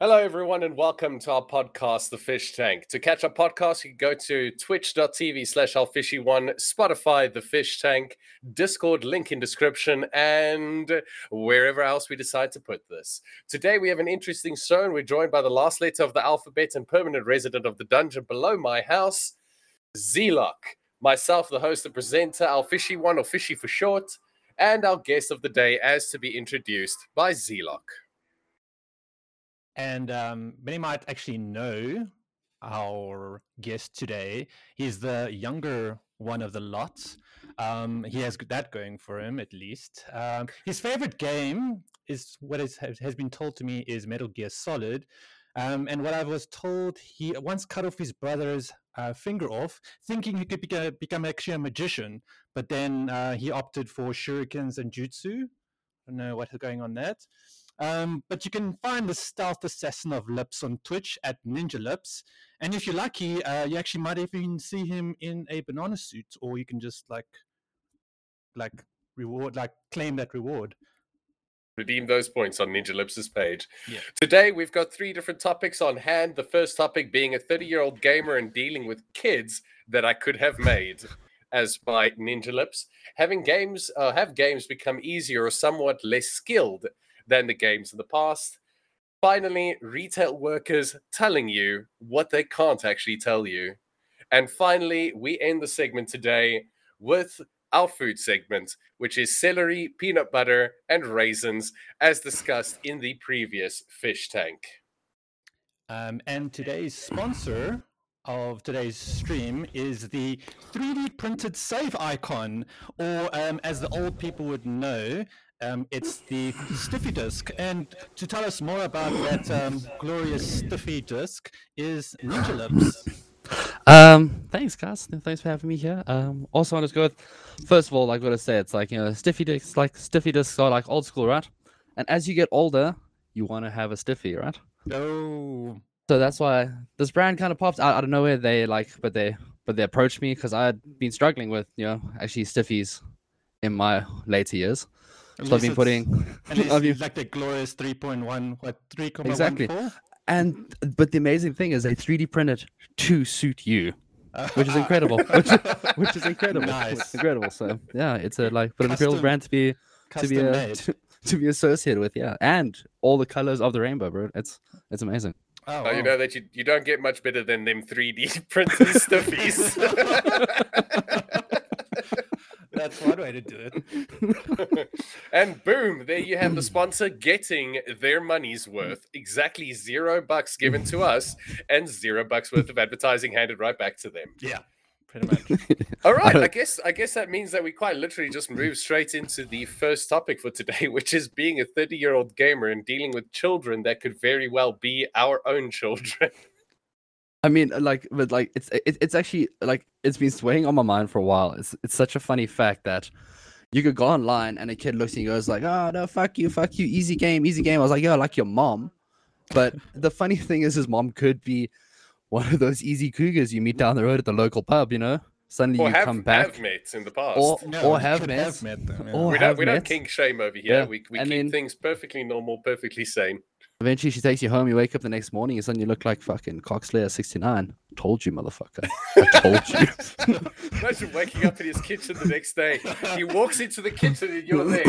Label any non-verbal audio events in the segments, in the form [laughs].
Hello, everyone, and welcome to our podcast, The Fish Tank. To catch our podcast, you can go to twitch.tv slash one Spotify, The Fish Tank, Discord, link in description, and wherever else we decide to put this. Today, we have an interesting show, and we're joined by the last letter of the alphabet and permanent resident of the dungeon below my house, Zelock. Myself, the host and presenter, our Fishy One, or Fishy for short, and our guest of the day, as to be introduced by Zelock. And um, many might actually know our guest today. He's the younger one of the lot. Um, he has that going for him, at least. Um, his favorite game is what is, has been told to me is Metal Gear Solid. Um, and what I was told, he once cut off his brother's uh, finger off, thinking he could become, actually a magician. But then uh, he opted for shurikens and jutsu. I don't know what's going on that. Um, but you can find the stealth assassin of lips on Twitch at Ninja Lips. And if you're lucky, uh, you actually might even see him in a banana suit, or you can just like, like reward, like claim that reward. Redeem those points on Ninja Lips' page. Yeah. Today, we've got three different topics on hand. The first topic being a 30 year old gamer and dealing with kids that I could have made. as by Ninja Lips, having games uh, have games become easier or somewhat less skilled than the games of the past. Finally, retail workers telling you what they can't actually tell you. And finally, we end the segment today with our food segment, which is celery, peanut butter, and raisins, as discussed in the previous fish tank. Um, and today's sponsor of today's stream is the 3D printed save icon, or um, as the old people would know, um, it's the Stiffy Disc. And to tell us more about that um, glorious Stiffy Disc is Ninja Lips. Um, thanks, guys. Thanks for having me here. Um, also want to go. First of all, like got to say, it's like you know, stiffy discs, like stiffy discs are like old school, right? And as you get older, you want to have a stiffy, right? Oh, So that's why this brand kind of popped out out of nowhere. They like, but they but they approached me because I had been struggling with you know actually stiffies in my later years. So I've been putting. And it's I've [laughs] been- like the glorious 3.1, what, 3.14? Exactly. and but the amazing thing is they 3D printed to suit you, which is [laughs] incredible. which, which is incredible. Nice. incredible. So yeah, it's a like, but an Custom- incredible brand to be to be Custom uh, [laughs] to, to be associated with. Yeah, and all the colors of the rainbow, bro. It's it's amazing. Oh, Oh, you know that you, you don't get much better than them 3D printed stuffies. That's one way to do it. [laughs] and boom, there you have the sponsor getting their money's worth. Exactly zero bucks given to us and zero bucks worth of advertising handed right back to them. Yeah, pretty much. [laughs] All right, I guess I guess that means that we quite literally just move straight into the first topic for today, [laughs] which is being a 30-year-old gamer and dealing with children that could very well be our own children. I mean, like, but like, it's it, it's actually like it's been swaying on my mind for a while. It's it's such a funny fact that you could go online and a kid looks and goes like, "Oh no, fuck you, fuck you, easy game, easy game." I was like, "Yo, I like your mom," but [laughs] the funny thing is, his mom could be one of those easy cougars you meet down the road at the local pub. You know, suddenly or you have, come back, have met in the past. or No, or have could met, have met them, yeah. or we don't have we don't kink shame over here. Yeah, We we and keep then- things perfectly normal, perfectly sane. Eventually, she takes you home. You wake up the next morning, and suddenly you look like fucking Coxlayer sixty nine. Told you, motherfucker. I told you. [laughs] Imagine waking up in his kitchen the next day. He walks into the kitchen and you're there.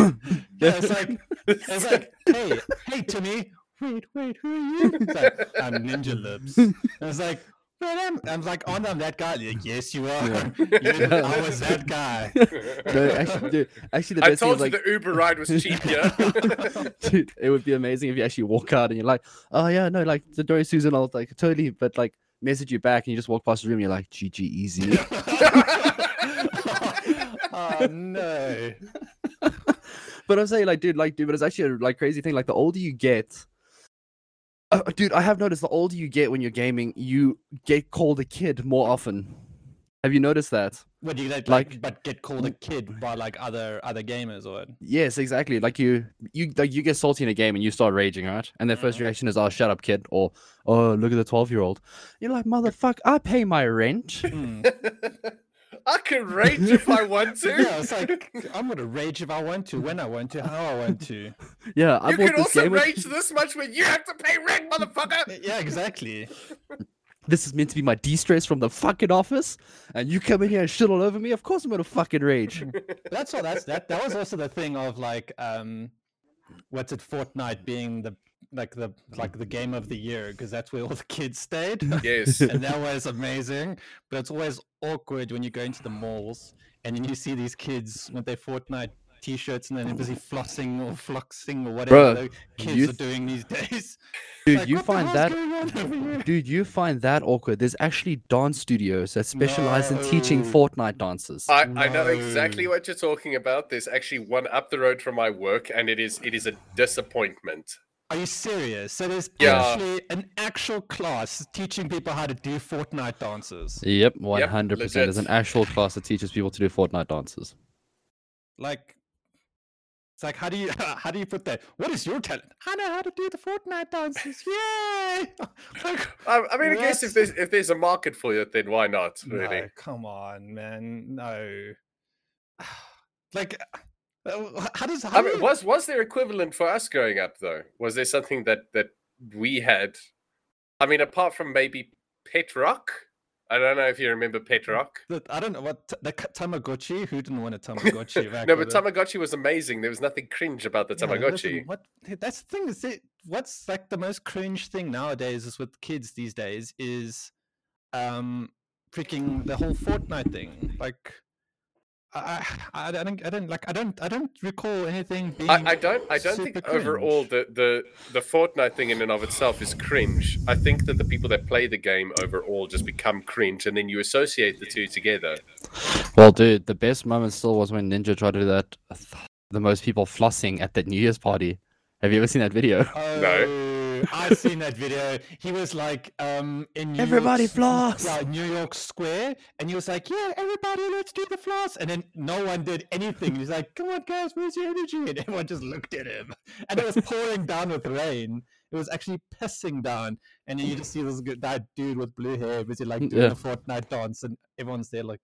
Yeah, it's like, [laughs] it's like, hey, hey, Timmy, wait, wait, who are you? It's like, I'm Ninja Lips. And it's like, "But I'm, I'm like, oh, no, I'm that guy. Like, yes, you are. Yeah. [laughs] You- I was that guy. [laughs] no, actually, dude, actually, the I best thing told is you like, the Uber ride was cheap here. [laughs] dude, it would be amazing if you actually walk out and you're like, oh yeah, no, like the Dory Susan, I'll like totally, but like message you back and you just walk past the room, and you're like, GG, easy. oh, no. but I'm saying, like, dude, like, dude, but it's actually a like crazy thing. Like, the older you get, uh, dude, I have noticed the older you get when you're gaming, you get called a kid more often. Have you noticed that? What do you like, Like- like, but get called a kid by like other other gamers or what? Yes, exactly. Like you, you like you get salty in a game and you start raging, right? And their first Mhm. reaction is, "Oh, shut up, kid," or "Oh, look at the twelve-year-old." You're like, "Motherfuck, I pay my rent." Hmm. [laughs] [laughs] I can rage if I want to. Yeah, it's like I'm gonna rage if I want to, when I want to, how I want to. Yeah, I you can this also game. with- rage this much when you have to pay rent, motherfucker. [laughs] Yeah, exactly. This is meant to be my de-stress from the fucking office, and you come in here and shit all over me. Of course, I'm gonna fucking rage. [laughs] That's all. That's that. That was also the thing of like, um, what's it? Fortnite being the like the like the game of the year because that's where all the kids stayed. Yes. [laughs] and that was amazing. But it's always awkward when you go into the malls and then you see these kids with their Fortnite t-shirts and then they're busy flossing or floxing or whatever Bruh, the kids you are doing these [laughs] days. Dude, Like, you find that going on over here? Dude, you find that awkward. There's actually dance studios that specialize in teaching No. Fortnite dances. I, I know exactly what you're talking about. There's actually one up the road from my work, and it is it is a disappointment. Are you serious? So there's Yeah. actually an actual class teaching people how to do Fortnite dances. Yep, 100%. There's an actual class that teaches people to do Fortnite dances. Like, it's like how do you [laughs] how do you put that? What is your talent? I know how to do the Fortnite dances. [laughs] Yay! [laughs] like, I, I mean, I guess if there's if there's a market for it, then why not? Really? No, come on, man. No. [sighs] Like, how does how I mean, you- was was there equivalent for us growing up though? Was there something that that we had? I mean, apart from maybe Pet Rock. I don't know if you remember Pet Rock. I don't know what t- the Tamagotchi. Who didn't want a [laughs] Tamagotchi? back No, but it? Tamagotchi was amazing. There was nothing cringe about the Yeah, listen, Tamagotchi. what that's the thing is it, what's like the most cringe thing nowadays is with kids these days is um freaking the whole Fortnite thing. Like I I, I don't I don't like I don't I don't recall anything being I, I don't I don't think super overall the, the the Fortnite thing in and of itself is cringe. I think that the people that play the game overall just become cringe and then you associate the two together. Well, dude, the best moment still was when Ninja tried to do that. The most people flossing at that New Year's party. Have you ever seen that video? Oh, I've seen that video. He was like, um, in New Everybody York, floss! Yeah, New York Square, and he was like, "Yeah, everybody, let's do the floss." And then no one did anything. He's like, "Come on, guys, where's your energy?" And everyone just looked at him, and it was pouring down with rain. It was actually pissing down, and then you just see this good, that dude with blue hair busy like doing Yeah. the Fortnite dance, and everyone's there like,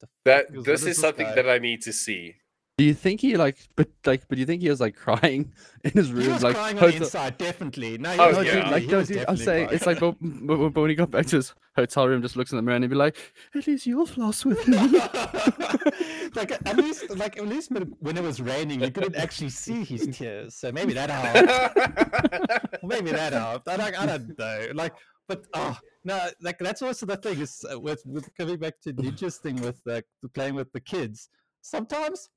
"The That Because what this is is this something guy? that I need to see. Do you think he like, but like, but do you think he was like [laughs] crying in his room, He was like, crying on the inside, definitely. No, he Oh, was No, yeah. dude, definitely- like, he no, was dude, I'm saying it's like, but, but, but when he got back to his hotel room, just looks in the mirror and he'd be like, "At least you'll floss with me." [laughs] like at least, like at least when- it was raining, you couldn't actually see his tears. So maybe that helped. [laughs] maybe that helped. I don't, I don't know. Like, but oh no, like that's also the thing is uh, with with coming back to Ninja's thing with like playing with the kids. Sometimes,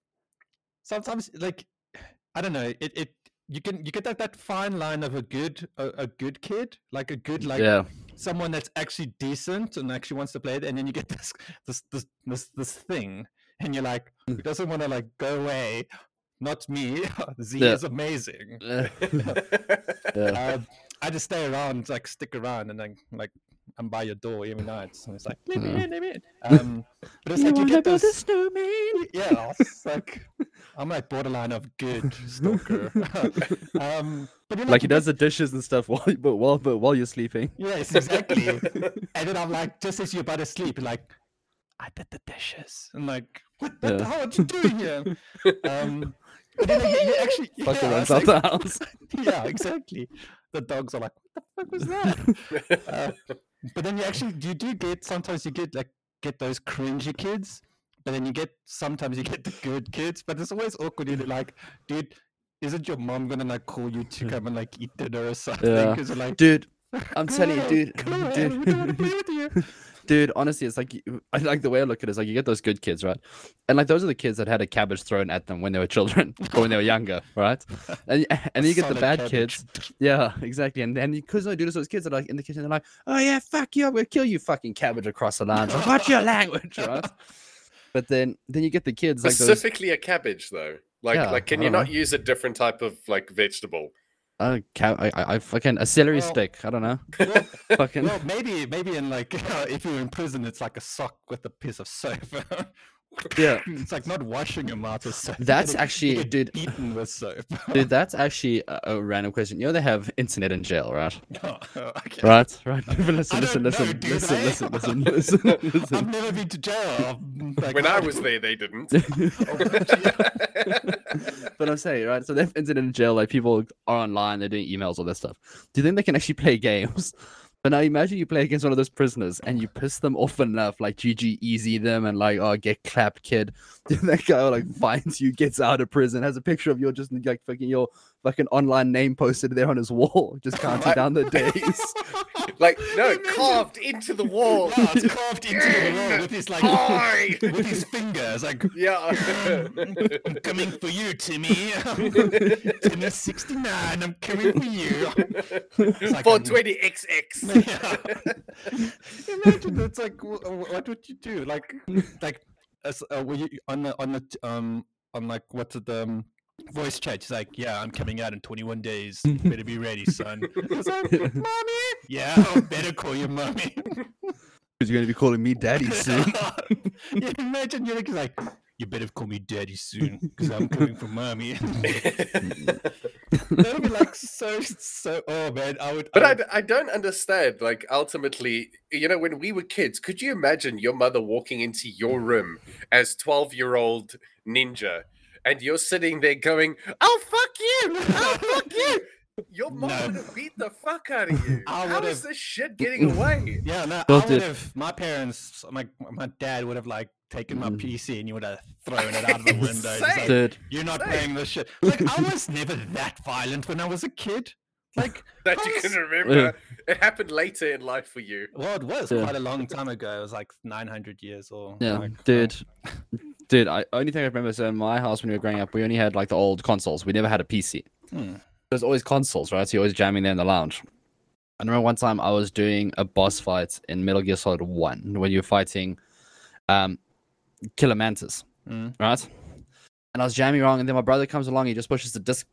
sometimes like I don't know. It it you can you get that that fine line of a good a, a good kid, like a good like yeah, someone that's actually decent and actually wants to play it, and then you get [laughs] this this this this, this thing, and you're like, who doesn't want to like go away? Not me. [laughs] Z Yeah. is amazing. [laughs] Yeah. Um, I just stay around, like stick around, and then like I'm by your door every night, and it's like let me Yeah. in, let me in. [laughs] Um, but it's You like you wanna get build a snowman? [laughs] Yeah, it's like I'm like borderline of good stalker. [laughs] um, but then, Like he does the dishes and stuff while, but while, but while you're sleeping. Yes, exactly. and then I'm like, just as you're about to sleep, like, I did the dishes. I'm like, what the Yeah. hell are you doing here? Um, but then you, you actually, Fucking yeah, runs it's out like- the house. yeah, exactly. The dogs are like, what the fuck was that? Uh, but then you actually, you do get, sometimes you get like, get those cringy kids, but then you get, sometimes you get the good kids, but it's always awkward. You're like, dude, isn't your mom gonna like call you to come and like eat dinner or something? Yeah. Like, Dude, I'm [laughs] telling you, "Come dude, dude. We don't want to play with you. Dude, honestly, it's like I like the way I look at it is like you get those good kids, right? And like those are the kids that had a cabbage thrown at them when they were children [laughs] or when they were younger, right? [laughs] And and you get the bad cabbage. kids. Yeah, exactly. And then because I do this, those kids are like in the kitchen, they're like, "Oh yeah, fuck you, I'm gonna kill you, fucking cabbage across the line." Like, What's your [laughs] language, right? But then then you get the kids like those. Specifically a cabbage though. Like Yeah, like can you don't use a different type of like vegetable? Uh, ca- I, I, I fucking a celery Well- stick. I don't know. [laughs] Well, Fucking well, maybe maybe in like [laughs] if you're in prison, it's like a sock with a piece of soap. [laughs] Yeah. [laughs] it's like not washing your mouth with soap. That's get- you actually- get [laughs] dude- beaten with soap. Dude, [laughs] that's actually a, a random question. You know they have internet in jail, right? Oh, okay. Right, right. But listen, I listen, don't know, listen, do listen, they? listen, listen, listen, I've never been to jail. Like, When I oh. was there, they didn't. Oh, but I'm saying, right? So they have internet in jail. Like people are online, they're doing emails, all this stuff. Do you think they can actually play games? But now imagine you play against one of those prisoners and you piss them off enough, like GG easy them and like, oh, get clapped, kid. [laughs] Then that guy like finds you, gets out of prison, has a picture of your just like fucking your fucking online name posted there on his wall, [laughs] just counting What? down the days. [laughs] like, no, Imagine- carved into the wall. Yeah, it's carved into the wall with his like Oi! [laughs] with his fingers. Like Yeah. I'm coming for you, Timmy. Timmy sixty nine. I'm coming for you. It's like a- 420XX. Yeah. Imagine it's like wh- wh- what would you do? Like like as uh, were you on the on the um on like what's it um voice chat? He's like, yeah, I'm coming out in 21 days. [laughs] Better be ready, son. [laughs] Like, [laughs] mommy. Yeah, I better call your mommy. Because you're gonna be calling me daddy soon. yeah, imagine you're like, like, you better call me daddy soon because I'm coming for mommy. that would be like so so. Oh man, I would. But I I, would d- I don't understand. Like, ultimately, you know, when we were kids, could you imagine your mother walking into your room as 12 year old ninja and you're sitting there going, Oh, fuck you! Oh, fuck you! [laughs] Your mom No. would have beat the fuck out of you. [laughs] I How this shit [laughs] getting away? Yeah, no, Well, I would have. My parents, my my dad would have like taken my Mm. PC and you would have thrown it out of the window. Like, You're not Same. playing this shit. Like I was never that violent when I was a kid. Like [laughs] That you can remember. It happened later in life for you. Well, it was Yeah. quite a long time ago. It was like 900 years or yeah, like, dude. Dude, I only thing I remember so in my house when we were growing up, we only had like the old consoles. We never had a PC. hmm. There's always consoles, right? So you're always jamming there in the lounge. I remember one time I was doing a boss fight in Metal Gear Solid 1 when you're fighting um Killer Mantis, Mm. right? And I was jamming wrong, and then my brother comes along, he just pushes the disc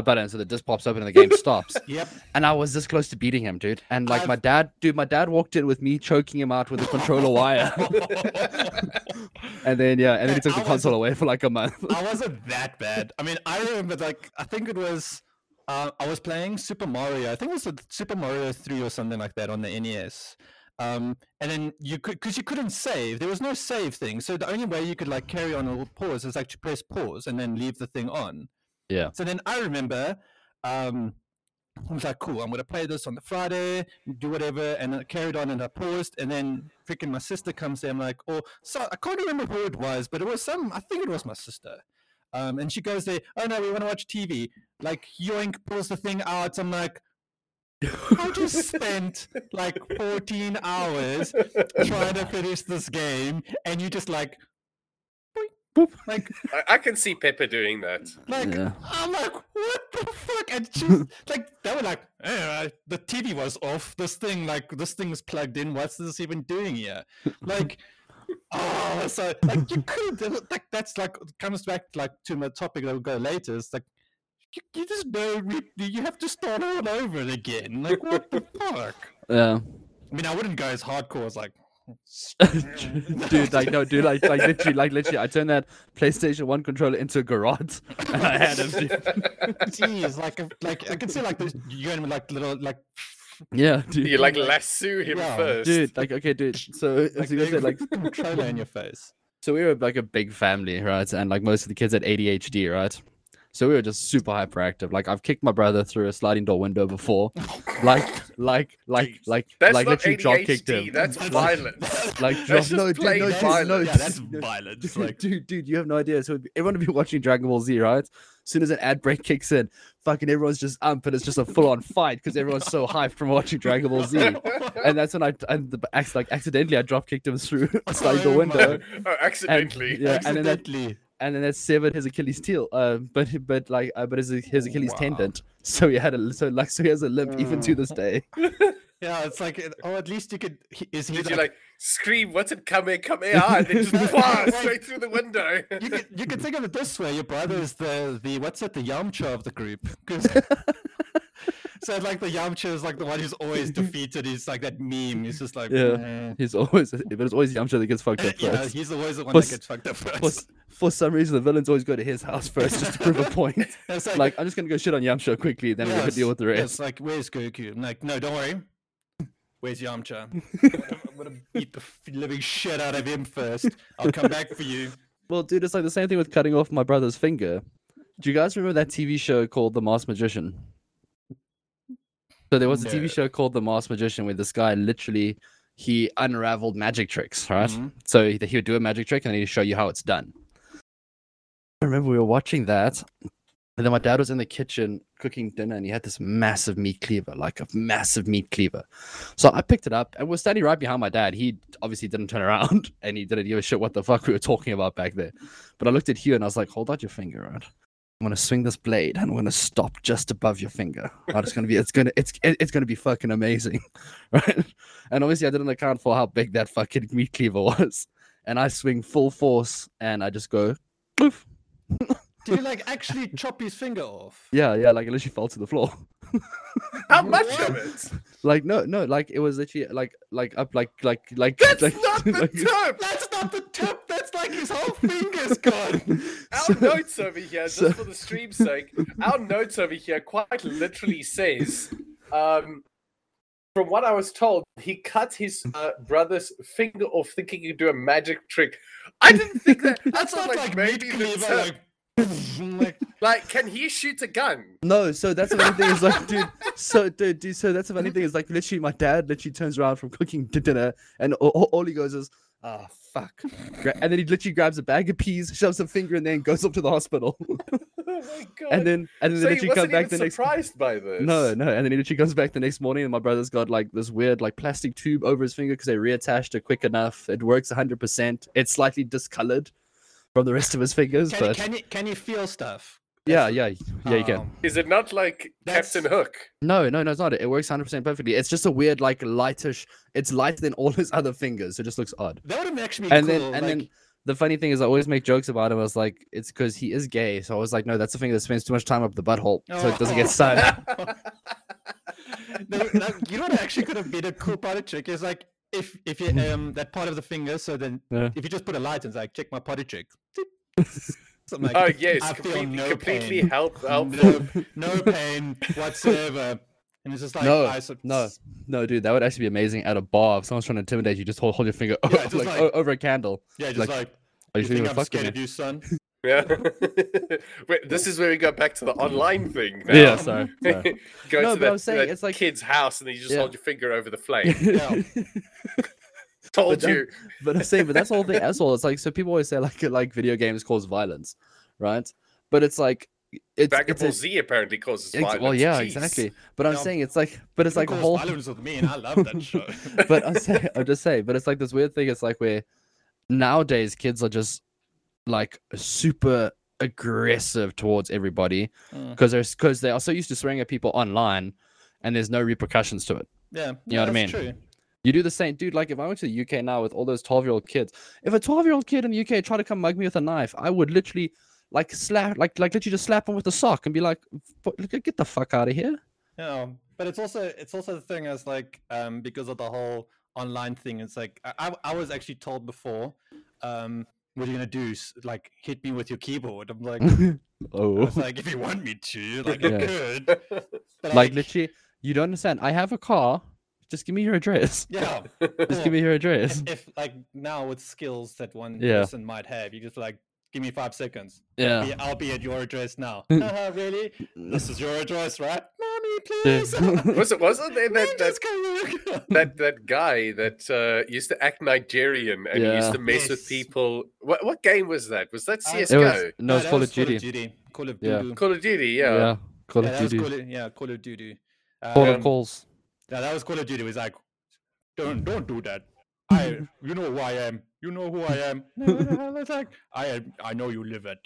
button, so the disc pops open and the game stops. [laughs] Yep. And I was this close to beating him, dude. And like my I've- dad, dude, my dad walked in with me choking him out with a controller wire. [laughs] and then yeah, and then he took the console away for like a month. [laughs] I wasn't that bad. I mean, I remember like I think it was uh, I was playing Super Mario. I think it was Super Mario Three or something like that on the NES. Um, and then you could because you couldn't save. There was no save thing, so the only way you could like carry on or pause is like to press pause and then leave the thing on. Yeah. So then I remember. Um, I was like, cool, I'm going to play this on the Friday, do whatever. And I carried on and I paused. And then freaking my sister comes there. I'm like, oh, so I can't remember who it was, but it was some, I think it was my sister. Um, and she goes there, oh no, we want to watch TV. Like, yoink, pulls the thing out. I'm like, I just spent like 14 hours trying to finish this game. And you just like, boink, [laughs] like, I, I can see Pepper doing that. like Yeah. I'm like, what the fuck? And she's [laughs] like, they were like, eh, the TV was off. This thing, like, this thing was plugged in. What's this even doing here? [laughs] Like, oh, so like you could like that's like comes back like to my topic that will go later. It's like you, you just know re- you have to start all over again. Like, what the fuck? Yeah. I mean, I wouldn't go as hardcore as like. [laughs] dude, like no, dude, like like literally, like literally, I turned that PlayStation One controller into a garage, [laughs] and I had him. Dude. [laughs] Jeez, like, like I can see like this, you're going like little like Yeah, dude. You like lasso him Yeah, first. dude, like okay, dude. So like, as you said, like controller in your face. so we were like a big family, right? And like most of the kids had ADHD, right? So we were just super hyperactive. Like I've kicked my brother through a sliding door window before. Like, like, [laughs] like, Jeez. like, That's like not literally drop kicked him. That's That's- violence. [laughs] like [laughs] That's drop, just no, dude, no, dude, violence. no, Yeah, that's dude, violence. Dude, Like, dude, dude, you have no idea. So everyone would be watching Dragon Ball Z, right? As soon as an ad break kicks in, fucking everyone's just ump, and it's just a full-on fight because everyone's so hyped from watching Dragon Ball Z. And that's when I, and the, like accidentally, I drop kicked him through a sliding door Oh my- window, oh, accidentally. yeah, and then that accidentally. And then that severed his Achilles heel. Uh, but but like, uh, but his his Achilles Wow. tendon. So he had a so like so he has a limp even to this day. [laughs] Yeah, it's like, oh, at least you could. Is he Did like, you like scream, what's it coming, come here, [laughs] and then just fly Like- straight through the window? you could, you could think of it this way: your brother is the the what's it, the Yamcha of the group, because [laughs] so like the Yamcha is like the one who's always [laughs] defeated. He's like that meme. He's just like, Yeah. He's always, but it's always Yamcha that gets fucked up [laughs] first. yeah, he's always the one For that gets fucked up For, first. s- for some reason, the villains always go to his house first just to prove a point. [laughs] It's like, Like, I'm just gonna go shit on Yamcha quickly, then we're gonna deal with the yes, rest. like, where's Goku? I'm like, no, don't worry. Where's Yamcha? I'm gonna- I'm gonna beat the living shit out of him first. I'll come back for you. Well, dude, it's like the same thing with cutting off my brother's finger. Do you guys remember that TV show called The Masked Magician? So there was a. TV show called The Masked Magician where this guy literally he unraveled magic tricks, right? Mhm. So he, he would do a magic trick and then he'd show you how it's done. I remember we were watching that, and then my dad was in the kitchen cooking dinner, and he had this massive meat cleaver, like a massive meat cleaver. So I picked it up, and we're standing right behind my dad. He obviously didn't turn [laughs] around, and he didn't give a shit what the fuck we were talking about back there. But I looked at Hugh, and I was like, "Hold out your finger, right? I'm gonna swing this blade, and I'm gonna stop just above your finger. It's gonna be, it's gonna it's it's gonna be fucking amazing, [laughs] right?" And obviously, I didn't account for how big that fucking meat cleaver [laughs] was. And I swing full force, and I just go, poof. [laughs] Did he like actually chop his finger off? Yeah, yeah, like it literally fell to the floor. [laughs] How much of it? Like no, no, like it was literally like like up like like like That's like, not [laughs] the like- tip. That's not the tip. That's like his whole finger's gone. [laughs] Our So- notes over here, just so- for the stream's sake, our notes over here quite literally says, um, from what I was told, he cut his uh, brother's finger off thinking he'd do a magic trick. I didn't think that. That's That's not not like, like maybe meat the tip. Like, like, Like, can he shoot a gun? No, so that's the funny thing is like, dude. So, dude, dude, so that's the funny thing is like, literally, my dad literally turns around from cooking dinner, and all, all- he goes is, "Ah, fuck," and then he literally grabs a bag of peas, shoves a finger in there, and goes up to the hospital. [laughs] Oh my god! and then, and then so he literally wasn't back the next. surprised by this. No, no, and then he literally comes back the next morning, and my brother's got like this weird like plastic tube over his finger because they reattached it quick enough. It works 100. percent It's slightly discolored from the rest of his fingers, can, you, but can you can you feel stuff? yeah, yeah, yeah, you can. Um, Is it not like That's- Captain Hook? No, no, no, it's not. It works 100% perfectly. It's just a weird, like, lightish. It's lighter than all his other fingers. So it just looks odd. that would have actually been And cool. then, and like, then the funny thing is, I always make jokes about him. I was like, it's because he is gay. So I was like, no, that's the finger that spends too much time up the butthole. So it doesn't get sun. no, no, you know what actually could have been a cool potty trick is like if if you um that part of the finger. So then Yeah. if you just put a light and it's like check my potty trick. [laughs] Something like, Oh yes, I feel completely, no completely pain. help, helpful. no, [laughs] no pain whatsoever. And it's just like No, I sub- no. No, dude, that would actually be amazing at a bar. If someone's trying to intimidate you, just hold, hold your finger Yeah, [laughs] just like, like- over a candle. Yeah, just like, like, Are you you, think feeling I'm scared of you, son? Yeah. [laughs] Wait, this is where we go back to the online thing. Now. Yeah, sorry. [laughs] sorry. go No, to but that, I'm saying that it's like- kid's house and then you just Yeah. hold your finger over the flame. [laughs] Yeah. Told But that- you. but I'm saying, but that's all the whole thing as well. It's like so people always say like like video games cause violence, right? But it's like it's, Dragon it's Ball a- Z apparently causes ex- violence. well, yeah, Jeez. exactly. But I'm Yeah. saying it's like, but it's like a whole. violence with me, and I love that show. But I'm saying, I'm just saying, but it's like this weird thing. It's like where nowadays kids are just like super aggressive towards everybody Mm. because they're because they are so used to swearing at people online, and there's no repercussions to it. yeah, You know what I mean? True. You do the same, dude. Like if I went to the UK now with all those twelve year old kids, if a twelve year old kid in the UK tried to come mug me with a knife, I would literally like slap, like like literally just slap him with a sock and be like, "Get the fuck out of here!" Yeah, but it's also it's also the thing as like um because of the whole online thing. It's like I I, I was actually told before, um, what are you gonna do? S- Like hit me with your keyboard? I'm like, [laughs] oh, was like, if you want me to, [laughs] like I could. [laughs] But like literally, you don't understand. I have a car. Just give me your address. yeah. Just give me your address. If, if like now with skills that one Yeah. person might have, you just like give me five seconds. Yeah. Be- I'll be at your address now. [laughs] [laughs] Really? This is your address, right? Mommy, please. [laughs] was it wasn't there that that, that that guy that uh, used to act Nigerian and he used to mess with people? What what game was that? Was that I- It CS:GO? was no, it's that Call was of Duty. Call of Yeah. Duty. Call of Duty, Yeah. yeah. Call of that Duty. Call of, yeah, Call of Duty. Call Um, of calls. Yeah, that was Call of Duty. It was like, don't don't do that. I, [laughs] you know who I am. You know who I [laughs] am. It's like I am. I know you live at.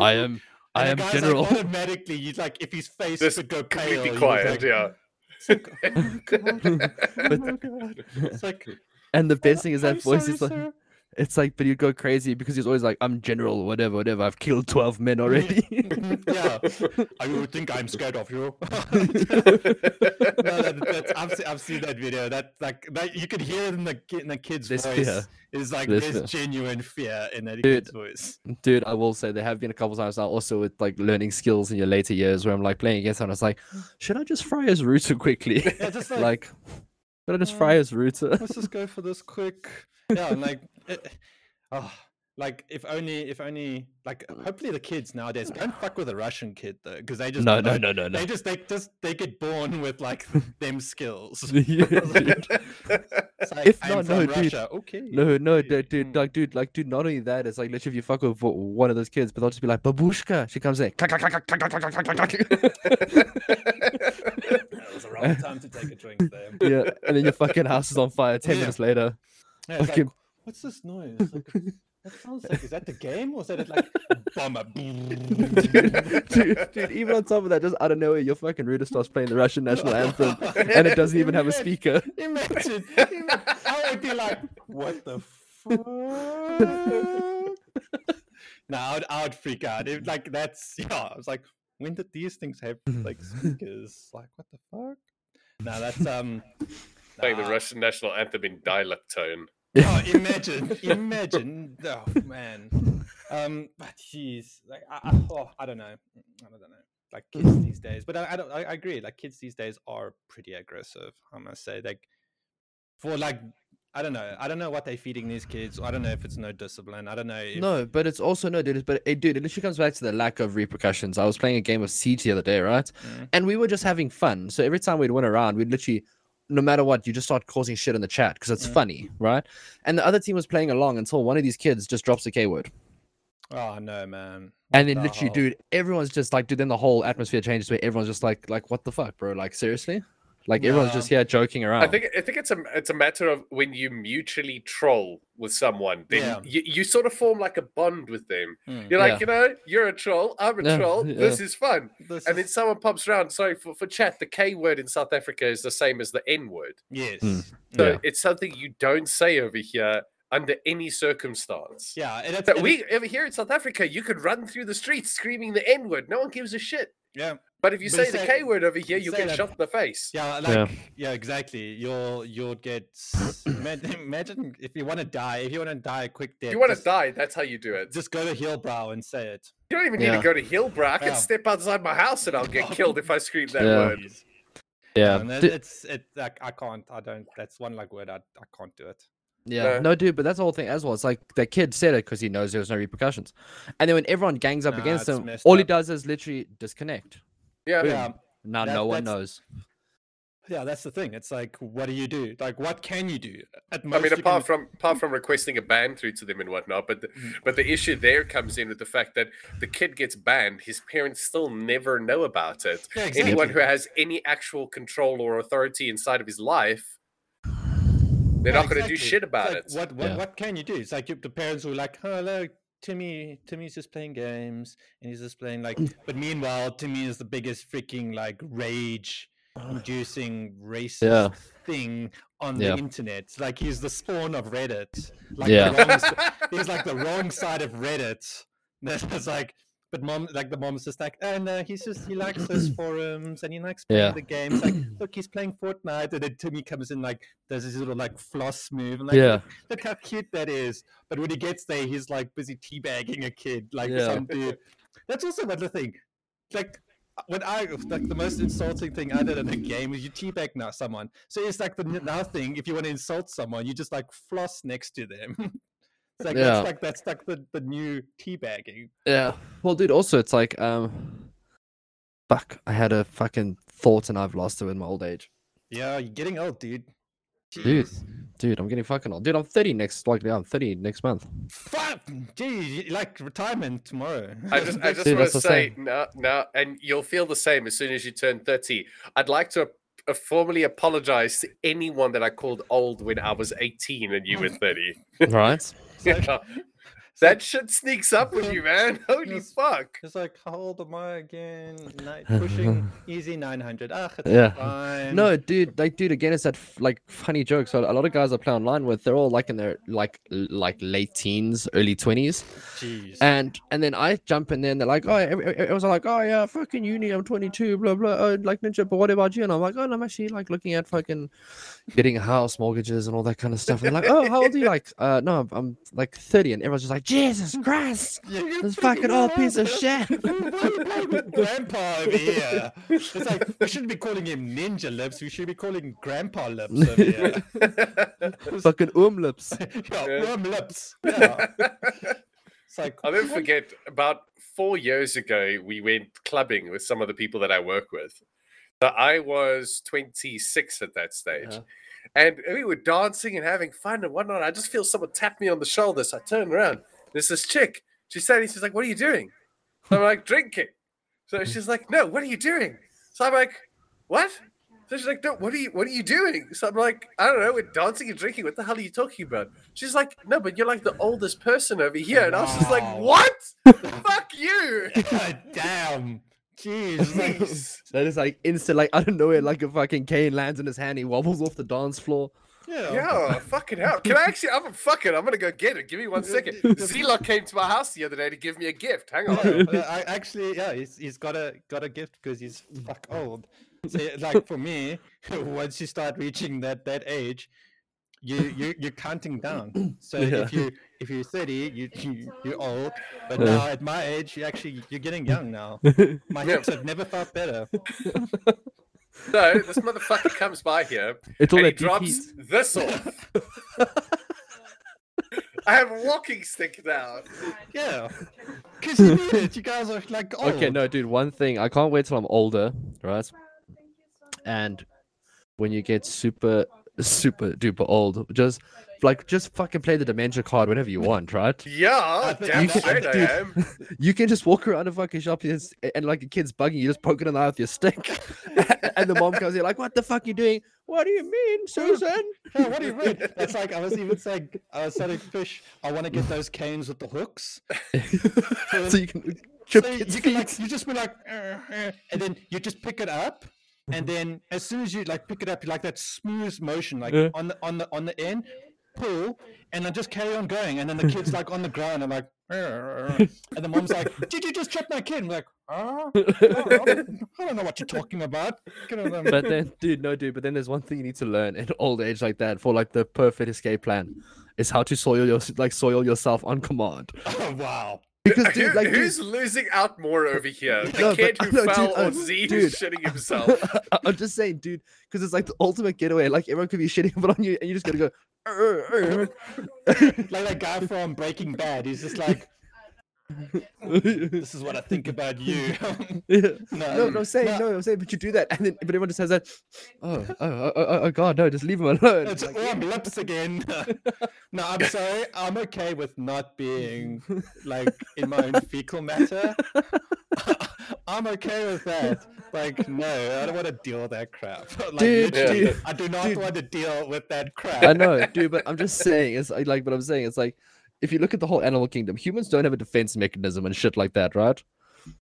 I am. I And am guy's general. Like, automatically, he's like, if his face Just could go pale, he Completely was quiet, like, yeah. [laughs] Oh, God. Oh, God. It's like, and the best thing is that I'm voice sorry, is like, sir. It's like, but he'd go crazy because he's always like, I'm general, whatever, whatever. I've killed 12 men already. [laughs] yeah, I would think I'm scared of you. [laughs] no, that, that's, I've, se- I've seen that video. That like that you could hear it in the in the kid's There's voice. fear. It's like There's there's, genuine fear in that Dude. kid's voice. Dude, I will say there have been a couple times now also with like learning skills in your later years where I'm like playing against someone. It's like, [gasps] should I just fry his router quickly? Yeah, just [laughs] like, like, should I just uh, fry his router? let's just go for this quick. Yeah, and like, [sighs] oh, like if only if only like hopefully the kids nowadays don't [sighs] fuck with a Russian kid though because they just no no no no no they just they just they get born with like [laughs] them skills. [laughs] yeah, [laughs] like, if I'm not no Russia. dude, okay no no dude, dude like dude like dude not only that it's like literally if you fuck with one of those kids but they'll just be like babushka she comes in It was a wrong time to take a drink there yeah and then your fucking house is on fire ten yeah. minutes later. Yeah, fucking. Like, what's this noise? Like, [laughs] that sounds like is that the game or is that like [laughs] bomber? dude, dude, dude, even on top of that, just out of nowhere, your fucking router starts playing the Russian national anthem, and it doesn't even have a speaker. Imagine, ima- I would be like, what the fuck? no, I would, I would freak out. It, like that's yeah. I was like, when did these things have like speakers? Like what the fuck? No, that's um. Playing the. Russian national anthem in dial-up tone. Oh, [laughs] imagine, imagine. Oh man. Um, but jeez, like I, I, oh, I don't know. I don't know. Like kids [laughs] these days, but I, I don't. I, I agree. Like kids these days are pretty aggressive. I must say, like for like. I don't know. I don't know what they're feeding these kids. I don't know if it's no discipline. I don't know. If, No, but it's also no, dude. But it, dude, it literally comes back to the lack of repercussions. I was playing a game of Siege the other day, right? Mm. And we were just having fun. So every time we'd win a round, we'd literally, no matter what, you just start causing shit in the chat because it's Mm. funny, right? And the other team was playing along until one of these kids just drops a K word. Oh no, man. And then the literally, hell? dude, everyone's just like, dude, then the whole atmosphere changes where everyone's just like, like, what the fuck, bro? Like, seriously? Like everyone's just here joking around. I think I think it's a it's a matter of when you mutually troll with someone, then Yeah. you, you sort of form like a bond with them. Mm. You're like, Yeah. you know, you're a troll, I'm a Yeah, troll. This is fun. This And then someone pops around. Sorry for, for chat. The K word in South Africa is the same as the N word. yes. Mm. So Yeah. it's something you don't say over here under any circumstance. Yeah, and it's, But and we over here in South Africa, you could run through the streets screaming the N word. No one gives a shit. yeah, But if you But say you the K word over here, you get that- shot in the face. yeah, like Yeah. yeah, exactly. You'll you'll get [clears throat] imagine, imagine if you want to die, if you want to die a quick death, If you want to die, that's how you do it. just go to Hillbrow and say it. You don't even need to go to Hillbrow. I can Yeah. step outside my house and I'll get [laughs] killed if I scream that Yeah. word. yeah. and that, Dude- it's it. Like, I can't. I don't. That's one like word. I I can't do it. Yeah, No. no, dude, but that's the whole thing as well. It's like the kid said it because he knows there was no repercussions, and then when everyone gangs up Nah, against him, messed all he does is literally disconnect. Yeah. Boom. Yeah, Now That- no one knows. yeah. That's the thing. It's like, what do you do? Like, what can you do? At most, I mean, apart can- from apart from requesting a ban through to them and whatnot, but the, Mm. but the issue there comes in with the fact that the kid gets banned, his parents still never know about it. Yeah, Anyone who has any actual control or authority inside of his life, they're Yeah, not going to do shit about like, it. What what, Yeah. what can you do? It's like you, the parents were like, "Oh, look, Timmy, Timmy's just playing games, and he's just playing like." [clears throat] But meanwhile, Timmy is the biggest freaking like rage-inducing racist Yeah. thing on Yeah. the internet. Like he's the spawn of Reddit. Like Yeah. wrong, [laughs] he's like the wrong side of Reddit. [laughs] That's like. But mom, like the mom's just like, oh uh, no, he's just he likes [clears throat] those forums and he likes playing Yeah. the games. Like, [clears throat] look, he's playing Fortnite, and then Timmy comes in like does his little like floss move, and like, Yeah. look, how cute that is. But when he gets there, he's like busy teabagging a kid, like Yeah. some dude. That's also another thing. Like when I like the most insulting thing I did in a game is you teabag now someone. So it's like the [sighs] now thing. If you want to insult someone, you just like floss next to them. [laughs] it's like Yeah. that's like that's like the, the new teabagging. Yeah. Well, dude, also it's like, um, fuck, I had a fucking thought and I've lost it in my old age. Yeah, you're getting old, dude. Dude. Jeez. Dude, I'm getting fucking old. Dude, I'm 30 next, like, yeah, I'm 30 next month. Fuck, geez, like retirement tomorrow. I just, I [laughs] just Dude, want to say, no, no, and you'll feel the same as soon as you turn 30. I'd like to Uh, formally apologize to anyone that I called old when I was 18 and you were 30. Right? [laughs] Yeah. That shit sneaks up with you, man. [laughs] Holy Yes. fuck. It's like, how old am I again? Ni- pushing easy 900. Ah, it's Yeah. fine. No, dude, like, dude, again, it's that f- like funny joke. So a lot of guys I play online with, they're all like in their like l- like late teens, early twenties, Jeez. and and then I jump in there and they're like, oh, every- every- everyone's like, oh yeah, fucking uni, I'm 22, blah blah, oh, like ninja, but what about you? And I'm like, oh, no, I'm actually like looking at fucking getting a house, mortgages, and all that kind of stuff. And they're like, oh, how old are you? Like, uh, no, I'm, I'm like 30, and everyone's just like, Jesus [laughs] Christ, Yeah, this fucking old piece of shit. you playing [laughs] with Grandpa over here? It's like we shouldn't be calling him Ninja Lips. We should be calling Grandpa Lips over here. [laughs] fucking um lips. yeah, Yeah. worm lips. Yeah. It's like I'll never what? forget about four years ago, we went clubbing with some of the people that I work with. So I was 26 at that stage. Yeah. And we were dancing and having fun and whatnot. I just feel someone tap me on the shoulder. So I turn around. There's this chick. She's standing. She's like, What are you doing? So I'm like, Drinking. So she's like, No, what are you doing? So I'm like, What? So she's like, No, what are you what are you doing? So I'm like, I don't know, we're dancing and drinking. What the hell are you talking about? She's like, No, but you're like the oldest person over here. And I was just like, Wow. What? Fuck you. God damn. Jeez. [laughs] Like, Jeez. That is like instant, like I don't know nowhere, like a fucking cane lands in his hand. He wobbles off the dance floor. Yeah. Yeah, fucking hell. Can I actually? I'm fuck it. I'm gonna go get it. Give me one second. Zilok came to my house the other day to give me a gift. Hang on. Yeah, I actually, yeah, he's, he's got a got a gift because he's fuck old. So, like for me, [laughs] once you start reaching that that age, you you you're counting down. So Yeah. if you if you're 30, you, you you're old. But Yeah. now at my age, you actually you're getting young now. [laughs] My Yeah. hips have never felt better. [laughs] So this motherfucker comes by here It's all and he that drops heat. this off. I have a walking stick now. Yeah, because you need it. You guys are like old. Okay, no, dude. One thing, I can't wait till I'm older, right? And when you get super, super duper old, just like just fucking play the dementia card whenever you want, right? Yeah, think damn you can- straight I am. [laughs] You can just walk around a fucking shop and, and like a kid's bugging you, just poking it in the eye with your stick, [laughs] and the mom comes in like, "What the fuck you doing? What do you mean, Susan?" [laughs] Yeah, what do you mean? That's like I was even saying I was selling fish. I want to get those canes with the hooks. so you can trip So you, kids' you can like you just be like, and then you just pick it up, and then as soon as you like pick it up, you like that smooth motion, like Yeah. on the on the on the end, pull, and then just carry on going, and then the kid's like on the ground and like, [laughs] and the mom's like, "Did you just trip my kid?" I'm like, "Huh? I don't I don't know what you're talking about." Get on them. but then, dude, no, dude. But then there's one thing you need to learn in old age like that for like the perfect escape plan, is how to soil your like soil yourself on command. [laughs] oh wow. Because [laughs] Who- dude, like, dude, who's losing out more over here? The No, but- kid who [laughs] no, dude, fell uh, or Z dude. who's shitting himself? I- [laughs] I'm just saying, dude, because it's like the ultimate getaway. Like everyone could be shitting but on you, and you just gotta go. "Uh, uh, Like that guy from Breaking Bad. He's just like, uh." "This is what I think about you." Yeah. no, No, no, I'm saying no. no, I'm saying, but you do that, and then but everyone just has that. Oh, oh, oh, oh, oh God, no, just leave him alone. It's Like, warm lips again. no, I'm sorry. I'm okay with not being like in my own fecal matter. I'm okay with that. Like, no, I don't want to deal with that crap. Like, Dude, dude, I do not dude. want to deal with that crap. I know, dude, but I'm just saying, it's like, but I'm saying, it's like, if you look at the whole animal kingdom, humans don't have a defense mechanism and shit like that, right?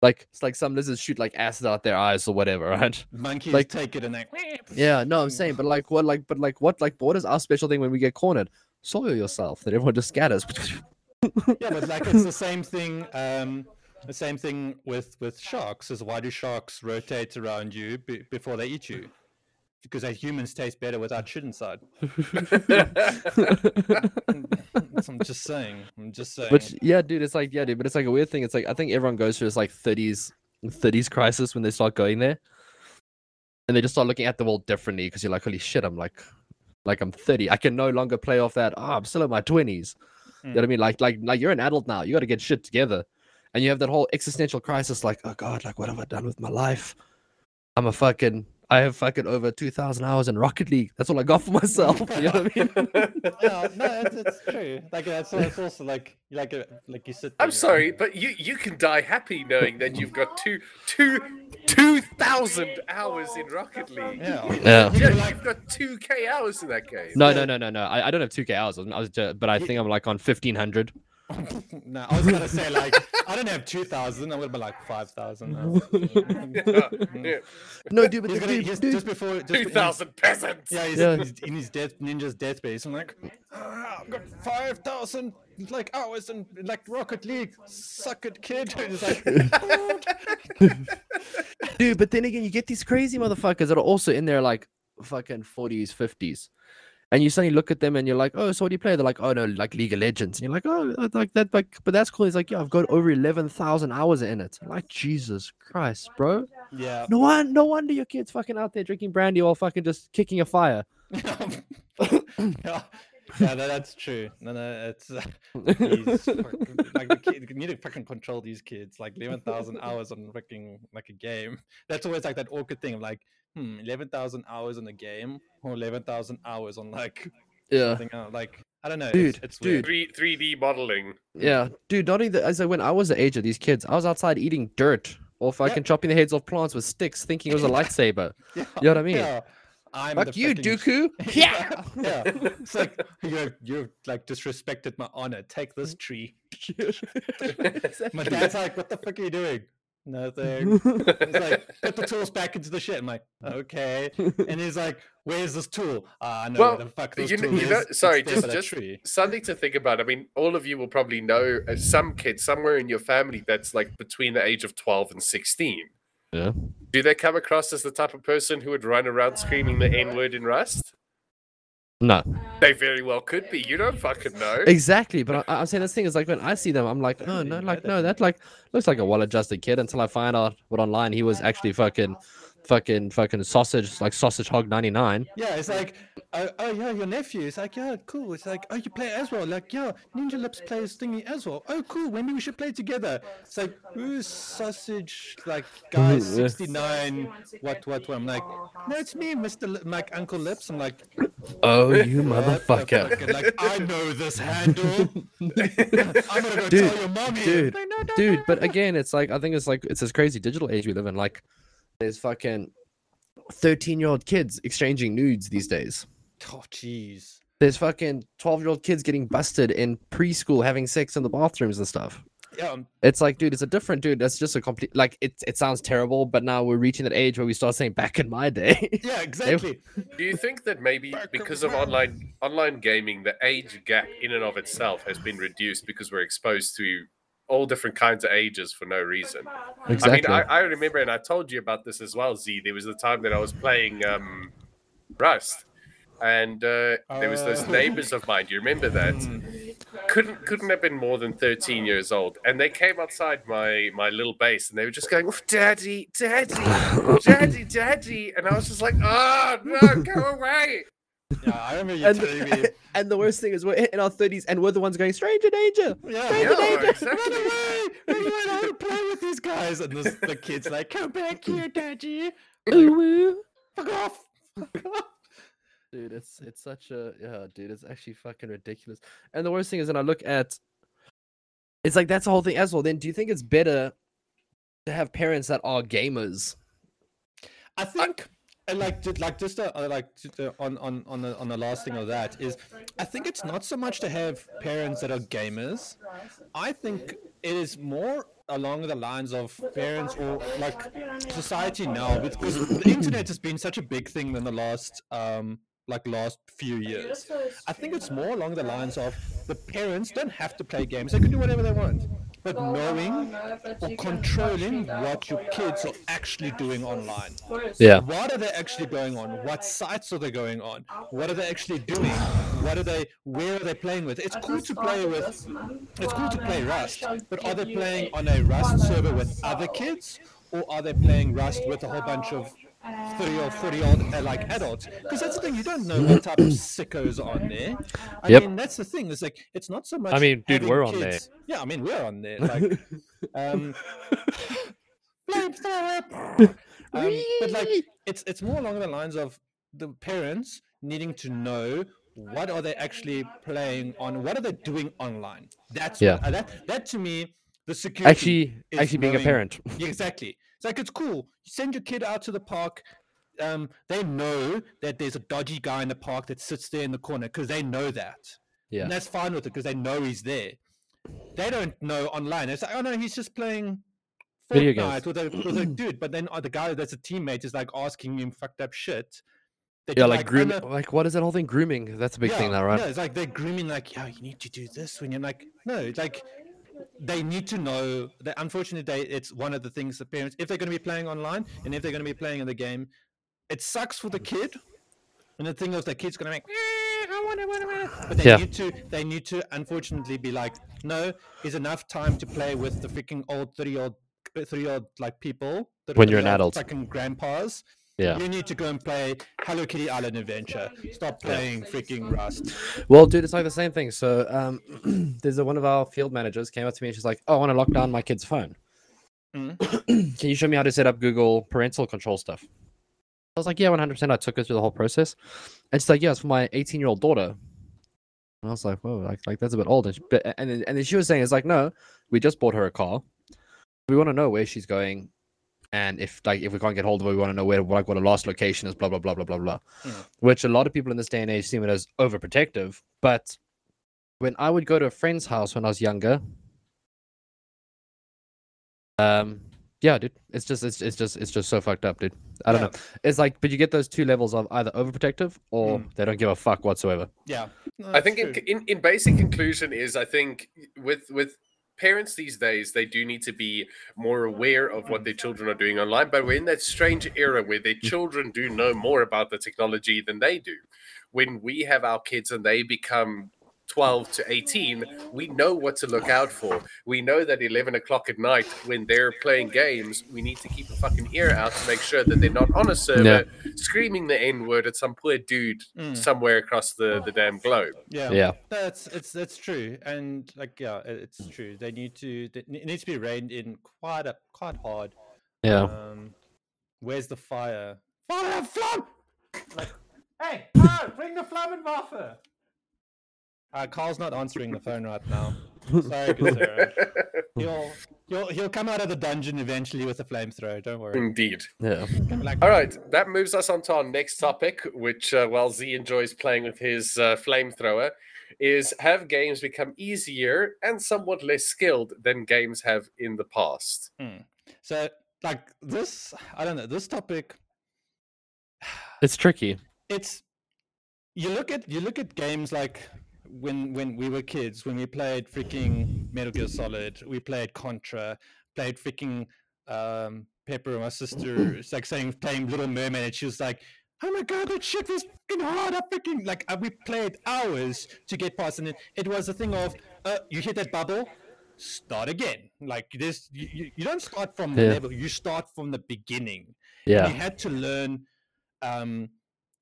Like, it's like some lizards shoot like acid out their eyes or whatever, [laughs] right? Monkeys like- take it and they. Yeah, no, I'm saying, but like, what, like, but like, what, like, what is our special thing when we get cornered? Soil yourself, that everyone just scatters. [laughs] Yeah, but like it's the same thing. Um, the same thing with with sharks. Is why do sharks rotate around you be, before they eat you? Because as humans taste better without shit inside. [laughs] [laughs] I'm just saying. I'm just saying. Which, yeah, dude, it's like, yeah, dude, but it's like a weird thing. It's like, I think everyone goes through this like 30s, 30s crisis when they start going there. And they just start looking at the world differently because you're like, holy shit, I'm like, like I'm 30. I can no longer play off that. Oh, I'm still in my 20s. You know what I hmm. mean? Like, like, like you're an adult now. You got to get shit together. And you have that whole existential crisis, like, oh God, like, what have I done with my life? I'm a fucking, I have fucking over 2,000 hours in Rocket League. That's all I got for myself. [laughs] You know what I mean? [laughs] yeah, no, it's, it's true. Like that's it's also like like a, like you said. I'm sorry, um, but you you can die happy knowing that you've got two two two thousand hours in Rocket League. Yeah. Yeah. Yeah, you've got two K hours in that game. No, no, no, no, no. I, I don't have 2K hours. I was, ju- but I think I'm like on 1500. [laughs] no, I was gonna say like I don't have two thousand. I'm gonna be like five thousand. [laughs] Yeah, yeah. [laughs] no, dude, but He's the, gonna, dude, he's, dude, just before just Two be- thousand peasants. Yeah, he's, Yeah. he's in his death ninja's death space. I'm like, "Ah, I've got five thousand like hours in like Rocket League. Suck it, kid. He's like, dude, but then again, you get these crazy motherfuckers that are also in their like fucking forties, fifties. And you suddenly look at them and you're like, oh, so what do you play? They're like, oh no, like League of Legends. And you're like, oh, uh, like that, like, but that's cool. He's like, yeah, I've got over eleven thousand hours in it. I'm like, Jesus Christ, bro. yeah. No one, no wonder your kid's fucking out there drinking brandy while fucking just kicking a fire. [laughs] [laughs] yeah, yeah, no, that's true. No, no, it's [laughs] uh, he's like the kid, you need to fucking control these kids. Like eleven thousand hours on freaking like a game. That's always like that awkward thing of like, hmm, eleven thousand hours on a game or eleven thousand hours on like yeah. something else. Like I don't know, Dude, it's, it's dude. Three three D modeling. Yeah, dude. Not only that, as I when I was the age of these kids, I was outside eating dirt or fucking chopping the heads off plants with sticks, thinking it was a [laughs] lightsaber. Yeah, You know what I mean? Yeah. I'm Fuck the you, fucking- Dooku. [laughs] [laughs] yeah, yeah. [laughs] It's like you you like disrespected my honor. Take this tree. My dad's like, "What the fuck are you doing?" Nothing. He's like, "Put the tools back into the shit." I'm like, "Okay." And he's like, "Where's this tool?" Ah, I know Well, where the fuck this you kn- tool you know- is. It's sorry, just- just- tree. Something to think about. I mean, all of you will probably know uh, some kid somewhere in your family that's like between the age of twelve and sixteen. Yeah. Do they come across as the type of person who would run around screaming the N word in Rust? No, They very well could be. You don't fucking know. exactly. But I, I'm saying this thing is like when I see them, I'm like, oh no, like no, that like looks like a well-adjusted kid. Until I find out what online he was actually fucking, fucking, fucking sausage, like sausage hog 99. Yeah, it's like, oh, oh yeah, your nephew. It's like, yeah, cool. It's like, oh, you play as well. Like, yeah, Ninja Lips plays thingy as well. Oh, cool. Maybe we should play together. It's like, who's sausage? Like, guy Yeah. sixty nine. What, what, what? I'm like, no, it's me, Mister Li- like Uncle Lips. I'm like, Oh, you what the motherfucker. fuck? Like, I know this handle. [laughs] I'm gonna go Dude, tell your mommy. dude, Like, no, no, Dude, no. but again, it's like I think it's like it's this crazy digital age we live in. Like, there's fucking 13 year old kids exchanging nudes these days. oh, jeez. There's fucking 12 year old kids getting busted in preschool having sex in the bathrooms and stuff. Yeah, um, It's like, dude, it's a different dude. That's just a complete like it. It sounds terrible, but now we're reaching that age where we start saying back in my day. [laughs] yeah, exactly. Do you think that maybe Back because of online online gaming, the age gap in and of itself has been reduced because we're exposed to all different kinds of ages for no reason? exactly. I mean, I, I remember, and I told you about this as well, Z. There was the time that I was playing um, Rust, and uh, there was those Uh. neighbors of mine. Do you remember that? Couldn't couldn't have been more than thirteen years old, and they came outside my my little base, and they were just going, "Oh, "Daddy, Daddy, [laughs] Daddy, Daddy," and I was just like, "Oh no, go away!" Yeah, I remember you and, telling me. the, [laughs] and the worst thing is we're in our 30s and we're the ones going stranger danger. Yeah, Stranger Yeah, danger. exactly. Run away! Run [laughs] away! I want to play with these guys. And this, the kid's like, come back here, daddy. Ooh. Fuck off. Fuck off. Dude, it's it's such a yeah, dude, it's actually fucking ridiculous. And the worst thing is when I look at it's like that's the whole thing as well. Then do you think it's better to have parents that are gamers? I think, uh, like, like just uh, uh, like uh, on on on the on the last thing of that is, I think it's not so much to have parents that are gamers. I think it is more along the lines of parents or like society now because the internet has been such a big thing in the last um like last few years. I think it's more along the lines of the parents don't have to play games; they can do whatever they want. But knowing or controlling what your kids are actually doing online. Yeah. What are they actually going on? What sites are they going on? What are they actually doing? What are they? Where are they playing with? It's cool to play with. It's cool to play Rust, but are they playing on a Rust server with other kids, or are they playing Rust with a whole bunch of 30 or 40 odd uh, like adults? Because that's the thing, you don't know what type of sickos are on there. I Yep. mean, that's the thing. It's like it's not so much. I mean, dude, we're on there. kids- Yeah, I mean, we're on there. Like, [laughs] um, [laughs] um, but like it's it's more along the lines of the parents needing to know what are they actually playing on what are they doing online that's Yeah. what, uh, that that to me the security Actually actually being a parent. yeah, exactly it's like it's cool you send your kid out to the park um, they know that there's a dodgy guy in the park that sits there in the corner because they know that Yeah. and that's fine with it because they know he's there they don't know online. It's like, oh no, he's just playing Video Fortnite games. with a with a dude. But then uh, the guy that's a teammate is like asking him fucked up shit. that Yeah, you're like oh, grooming. no, Like what is that whole thing? Grooming. That's a big thing now, right? No, it's like they're grooming, like, yeah, you need to do this when you're like, no, it's like they need to know that unfortunately they, it's one of the things that parents, if they're going to be playing online and if they're going to be playing in the game, it sucks for the kid. And the thing is, the kid's going to make, "Eh, I want to, want to, but they Yeah. need to, they need to, unfortunately, be like, no, is enough time to play with the freaking old thirty-year-old, thirty-year-old like people. that are When you're an adult. fucking grandpas. Yeah. You need to go and play Hello Kitty Island Adventure. Stop playing freaking Rust. Well, dude, it's like the same thing. So, um, [clears throat] there's a, one of our field managers came up to me and she's like, "Oh, I want to lock down my kid's phone. Mhm. [clears throat] Can you show me how to set up Google parental control stuff?" I was like, "Yeah, 100." I took her through the whole process, and she's like, "Yeah, it's for my 18 year old daughter." And I was like, "Whoa, like, like that's a bit old." And she, but, and then, and then she was saying, "It's like, no, we just bought her a car. We want to know where she's going." And if like if we can't get hold of her, we want to know where like what her last location is, blah blah blah blah blah blah. Mm. Which a lot of people in this day and age see it as overprotective. But when I would go to a friend's house when I was younger, um, yeah, dude, it's just it's it's just it's just so fucked up, dude. I don't Yeah. know. It's like, but you get those two levels of either overprotective or Mm. they don't give a fuck whatsoever. Yeah. No, I think in, in in basic conclusion is I think with with parents these days they do need to be more aware of what their children are doing online but we're in that strange era where their mm. children do know more about the technology than they do. When we have our kids and they become 12 to 18 we know what to look out for we know that 11 o'clock at night when they're playing games we need to keep a fucking ear out to make sure that they're not on a server screaming the n-word at some poor dude Mm. somewhere across the, the damn globe Yeah. Yeah. That's it's that's true, and like yeah, it's true. They need to they, it needs to be reined in quite a quite hard. Yeah. Um, where's the fire? Fire, flame! Like, hey, Carl, bring the Flammenwaffe! Uh, Carl's not answering the phone right now. [laughs] Sorry, good. He'll he'll he'll come out of the dungeon eventually with a flamethrower. Don't worry. Indeed. yeah. Like, All right, that moves us on to our next topic, which, uh, while Z enjoys playing with his uh, flamethrower, is have games become easier and somewhat less skilled than games have in the past? so like this, I don't know. This topic [sighs] It's tricky. it's you look at you look at games like when when we were kids when we played freaking Metal Gear Solid, we played Contra, played freaking um Pepper, my sister, it's like saying playing Little Mermaid, and she was like, "Oh my god, that shit was freaking hard!" I freaking like uh, we played hours to get past, and it, it was a thing of uh, you hit that bubble, start again. Like this, you, you, don't start from the level, you start from the beginning Yeah. you had to learn um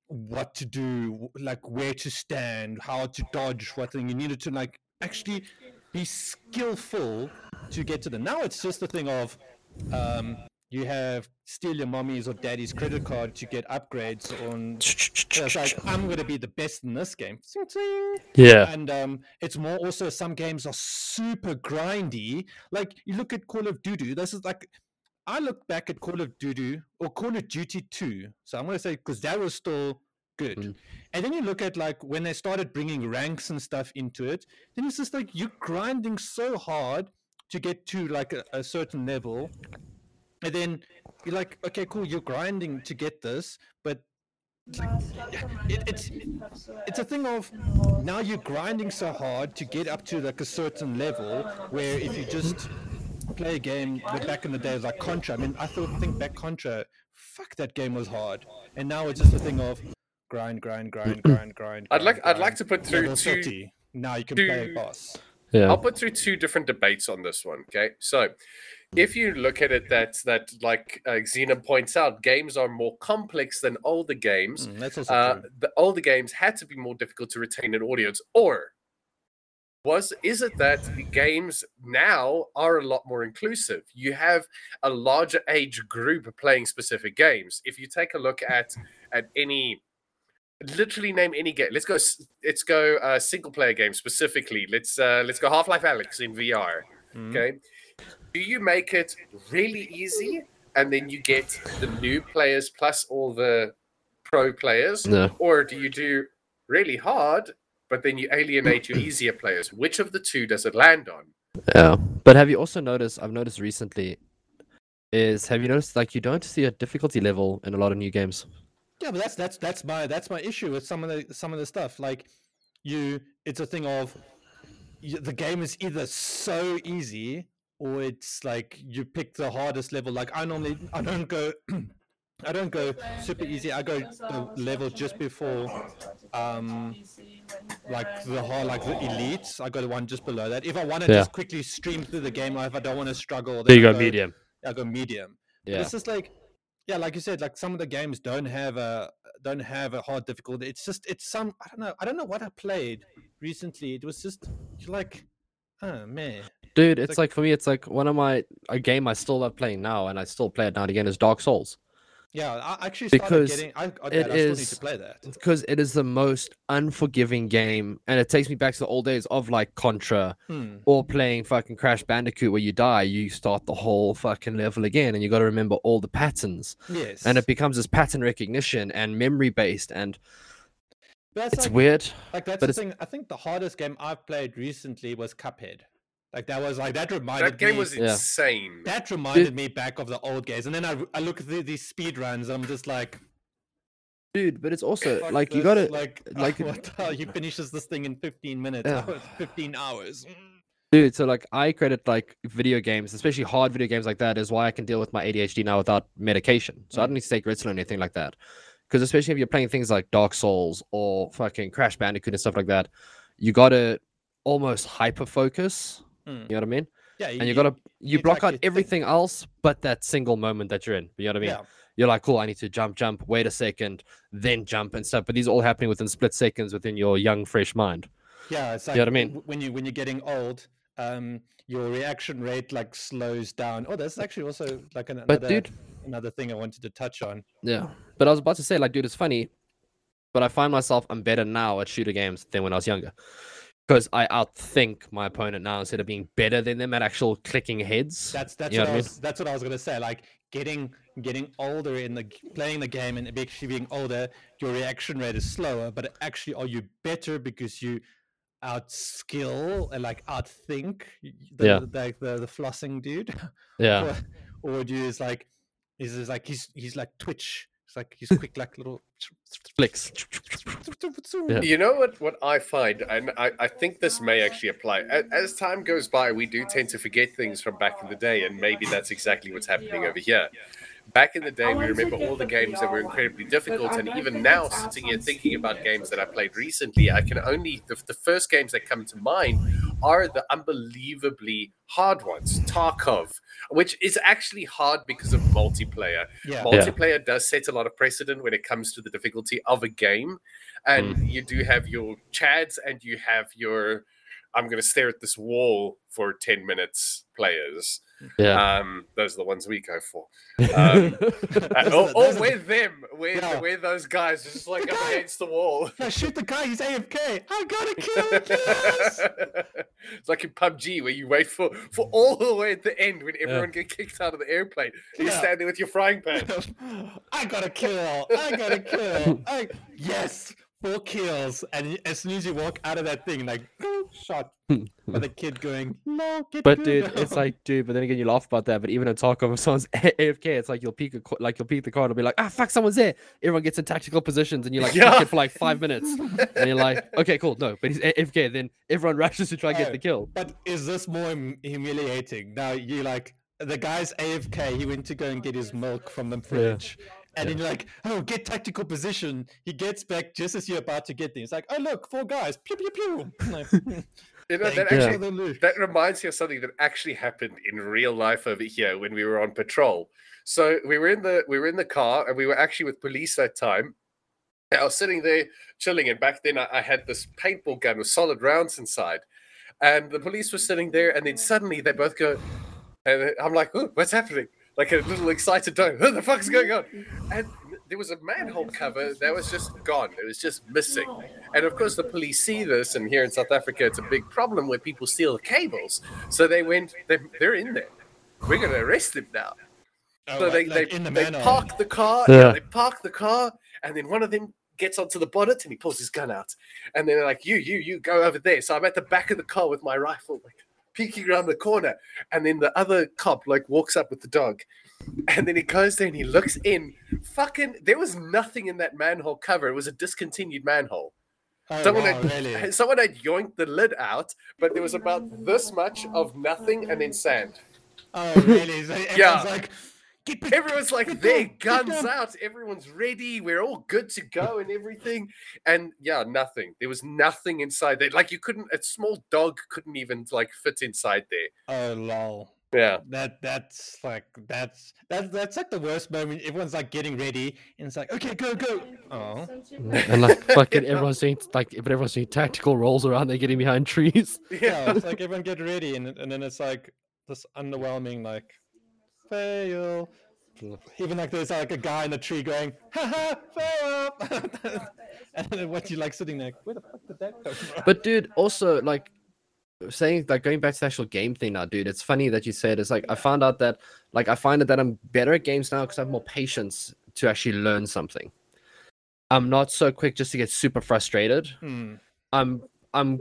what to do like where to stand how to dodge what thing you needed to like actually be skillful to get to them now it's just a thing of um you have steal your mommy's or daddy's credit card to get upgrades on [laughs] it's like i'm going to be the best in this game. Yeah. and um, it's more also some games are super grindy. Like you look at Call of Duty. This is like I look back at Call of Duty or Call of Duty Two. So I'm gonna say because that was still good. Mm. And then you look at like when they started bringing ranks and stuff into it. Then it's just like you're grinding so hard to get to like a, a certain level, and then you're like, okay, cool, you're grinding to get this, but it, it's it's a thing of now you're grinding so hard to get up to like a certain level where if you just play a game but back in the days like Contra, I mean I thought think back Contra, fuck that game was hard. And now it's just a thing of grind, grind, grind, grind, grind. I'd like grind, I'd like to put through Level two 30. Now you can play two- a boss. Yeah. I'll put through two different debates on this one. Okay, so if you look at it, that that like uh, Xena points out, games are more complex than older games. Mm, that's also Uh, true. the older games had to be more difficult to retain an audience, or was is it that the games now are a lot more inclusive? You have a larger age group playing specific games. If you take a look at at any literally name any game. Let's go. Let's go uh, single player game specifically. Let's uh, let's go Half Life Alyx in VR. Mm. Okay. Do you make it really easy, and then you get the new players plus all the pro players, No. or do you do really hard, but then you alienate your easier players? Which of the two does it land on? Yeah, but have you also noticed? I've noticed recently. Is have you noticed like you don't see a difficulty level in a lot of new games? Yeah, but that's that's that's my that's my issue with some of the some of the stuff. Like you, it's a thing of you, the game is either so easy or it's like you pick the hardest level. Like I normally I don't go. [clears throat] I don't go super easy. I go the level just before, um, like the hard, like the elites. I go the one just below that. If I want to Yeah. just quickly stream through the game, or if I don't want to struggle, There you then go, I medium. I go medium. But Yeah, It's just like, yeah, like you said, like some of the games don't have a don't have a hard difficulty. It's just it's some I don't know I don't know what I played recently. It was just like, oh man, dude. it's It's like- like for me, it's like one of my a game I still love playing now, and I still play it now and again. Is Dark Souls. Yeah. I actually started Because getting. I, I, it I still need to play that. because it is the most unforgiving game and it takes me back to the old days of like contra Hmm. or playing fucking crash bandicoot where you die you start the whole fucking level again and you got to remember all the patterns Yes, and it becomes this pattern recognition and memory based and that's it's like, weird Like that's the thing. I think the hardest game I've played recently was Cuphead. Like that was like that reminded That game me. was insane. that reminded me back of the old games, and then I, I look at the, these speed runs, and I'm just like, dude but it's also fuck like you gotta like [laughs] like- like [laughs] what the hell? He finishes this thing in 15 minutes, Yeah. [laughs] hours, 15 hours. Mm. Dude, so like I credit like video games, especially hard video games like that, is why I can deal with my ADHD now without medication. So I don't need to take Ritalin or anything like that. Because especially if you're playing things like Dark Souls or fucking Crash Bandicoot and stuff like that, you gotta almost hyper focus. Mm. You know what I mean? Yeah, And you gotta you it's block out you everything else but that single moment that you're in. You know what I mean? yeah, You're like, cool, I need to jump, jump, wait a second, then jump and stuff. But these are all happening within split seconds within your young, fresh mind. yeah. It's like know what I mean? when you when you're getting old, um, your reaction rate like slows down. Oh, that's actually also like an, another dude, another thing I wanted to touch on. Yeah. But I was about to say, like, dude, it's funny, but I find myself I'm better now at shooter games than when I was younger. Because I outthink my opponent now instead of being better than them at actual clicking heads. That's that's You know what, what I mean? was that's what I was gonna say. Like getting getting older in the playing the game and actually being older, your reaction rate is slower. But actually, are you better because you outskill and like outthink the, Yeah. the, like the the flossing dude, yeah. [laughs] or, or do you is like is is like he's he's like Twitch. It's like he's quick like little Flicks. You know what? What I find, and I, I think this may actually apply. As time goes by, we do tend to forget things from back in the day, and maybe that's exactly what's happening over here. Back in the day, we remember all the games that were incredibly difficult, and even now, sitting here thinking about games that I played recently, I can only the, the first games that come to mind are the unbelievably hard ones. Tarkov, which is actually hard because of multiplayer Yeah. multiplayer does set a lot of precedent when it comes to the difficulty of a game and hmm. you do have your chads and you have your i'm going to stare at this wall for 10 minutes players Yeah. um those are the ones we go for um, [laughs] uh, Those or, or those them we're, Yeah. we're those guys just like up against the wall [laughs] No, shoot the guy. He's AFK. I gotta [laughs] kill him. Yes! it's like in PUBG where you wait for for all the way at the end when everyone get kicked out of the airplane. You're standing with your frying pan. I gotta kill. I gotta kill. I, yes, four kills, and as soon as you walk out of that thing, like [laughs] shot by the kid going, "No, get But good." dude, it's like, dude. But then again, you laugh about that. But even in Tarkov, if someone's AFK, it's like you'll peek a, co- like you'll peek the card and be like, ah, fuck, someone's there. Everyone gets in tactical positions, and you're like Yeah. it for like five minutes, and you're like, [laughs] okay, cool, no, but he's AFK. Then everyone [laughs] rushes to try and get Oh. the kill. But is this more humiliating? Now you like the guy's AFK. He went to go and get his milk from the fridge. And then you're like, oh, get tactical position. He gets back just as you're about to get there. It's like, oh, look, four guys. Pew, pew, pew. Like, [laughs] hmm. You know, that actually that reminds me of something that actually happened in real life over here when we were on patrol. So we were in the we were in the car and we were actually with police that time. I was sitting there chilling, and back then I, I had this paintball gun with solid rounds inside, and the police were sitting there, and then suddenly they both go, and I'm like, oh, what's happening?" Like a little excited dog. What the fuck's going on? And there was a manhole cover that was just gone. It was just missing. And of course, the police see this, and here in South Africa, it's a big problem where people steal the cables. So they went, they're, they're in there. We're going to arrest them now. Oh, so like- they, like they, the they park the car. Yeah. Yeah. They park the car, and then one of them gets onto the bonnet and he pulls his gun out. And then they're like, you, you, you, go over there. So I'm at the back of the car with my rifle, like, peeking around the corner, and then the other cop like walks up with the dog, and then he goes there and he looks in. Fucking, there was nothing in that manhole cover. It was a discontinued manhole. Oh, Someone wow, had [laughs] really? someone had yoinked the lid out, but there was about this much of nothing and then sand. Oh, really? So Yeah. like, get back, Everyone's like get there, down, guns out, everyone's ready, we're all good to go and everything. And yeah, nothing. There was nothing inside there. Like you couldn't a small dog couldn't even like fit inside there. Oh, lol. Yeah. That that's like that's that that's like the worst moment. Everyone's like getting ready, and it's like, okay, go, go. Oh, [laughs] and like fucking everyone's doing like, but everyone's doing tactical rolls around. They're getting behind trees. [laughs] yeah. Yeah. It's like everyone get ready, and and then it's like this underwhelming like fail. Even like there's like a guy in the tree going, ha ha, fail. [laughs] and then what you like sitting there, where the fuck did that come from? But dude, also like saying like going back to the actual game thing now, dude. It's funny that you said it's like I found out that like I find it that I'm better at games now because I have more patience to actually learn something. I'm not so quick just to get super frustrated. Hmm. I'm I'm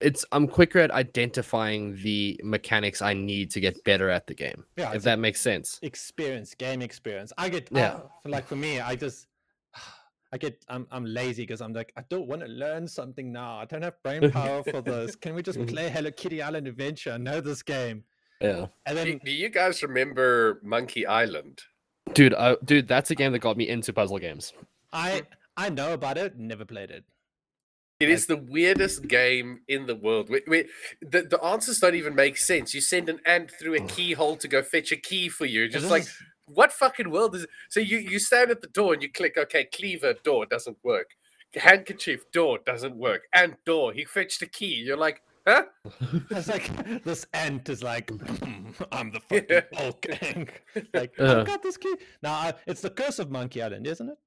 it's I'm quicker at identifying the mechanics I need to get better at the game. Yeah, if that makes sense. experience, game experience. I get Yeah. uh, like for me, I just [sighs] I get I'm I'm lazy because I'm like I don't want to learn something now. I don't have brain [laughs] power for this. Can we just play Hello Kitty Island Adventure? I know this game. Yeah. And Do, then do you guys remember Monkey Island? Dude, I, dude, that's a game that got me into puzzle games. I I know about it, never played it. It is the weirdest game in the world. Wait, wait, the, the answers don't even make sense. You send an ant through a keyhole to go fetch a key for you. Just like, is- what fucking world is it? So you, you stand at the door and you click, okay, cleaver, door, doesn't work. Handkerchief, door, doesn't work. Ant, door, he fetched a key. You're like, huh? [laughs] it's like this ant is like I'm the [laughs] Yeah. fucking Hulk. and, like Uh. I've got this key. Now it's the curse of Monkey Island, isn't it?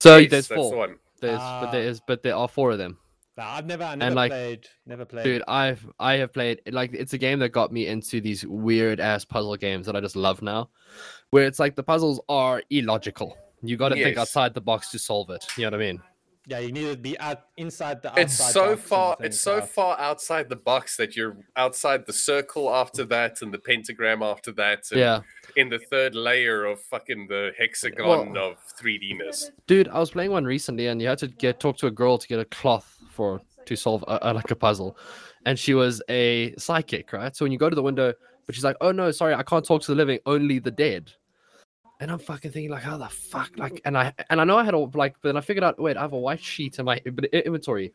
So Yes, there's that's the four. one. There's but there Ah. but there are four of them. I've never I never like, played never played. Dude, I've I have played like it's a game that got me into these weird ass puzzle games that I just love now, where it's like the puzzles are illogical. You got to think outside the box to solve it. You know what I mean? Yeah, you need to be out inside the. It's outside so box and far. It's things so out. far outside the box that you're outside the circle after that, and the pentagram after that, and Yeah, in the third layer of fucking the hexagon of 3Dness. dude, I was playing one recently, and you had to get talk to a girl to get a cloth for to solve a, a- like a puzzle, and she was a psychic, right? So when you go to the window, but she's like, "Oh no, sorry, I can't talk to the living, only the dead." And I'm fucking thinking like, how the fuck, like, and I and I know I had a like, but then I figured out, wait, I have a white sheet in my in- in- inventory.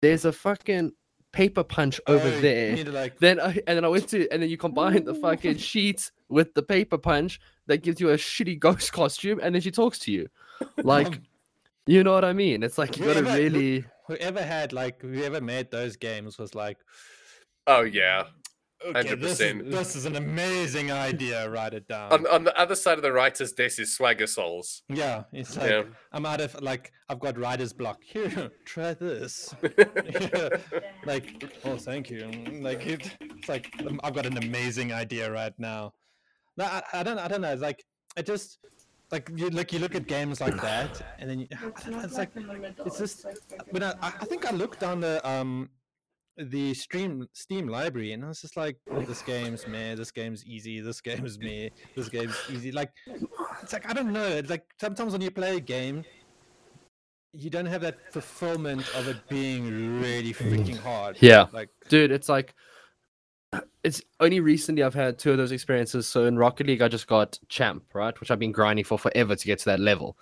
There's a fucking paper punch over Oh, there. like Then I and then I went to and then you combine the fucking sheet with the paper punch that gives you a shitty ghost costume, and then she talks to you, [laughs] like, you know what I mean? It's like you gotta whoever- really. whoever had like whoever made those games was like, Oh yeah. Okay, this is, 100%. this is an amazing idea. Write it down. On, on the other side of the writer's desk is Swagger Souls. yeah, it's like Yeah. I'm out of like I've got writer's block. Here, [laughs] try this. [laughs] [laughs] like, oh, thank you. Like it, it's like um, I've got an amazing idea right now. No, I, I don't. I don't know. It's like I just like you look. You look at games like that, and then you, I don't know, it's like it's just when I, I I think I looked down the um the stream Steam library and I was just like, oh, this game's meh, this game's easy, this game's meh, this game's easy. Like it's like I don't know. It's like sometimes when you play a game, you don't have that fulfillment of it being really freaking hard. Yeah. Like dude it's like it's only recently i've had two of those experiences so in rocket league i just got champ right which i've been grinding for forever to get to that level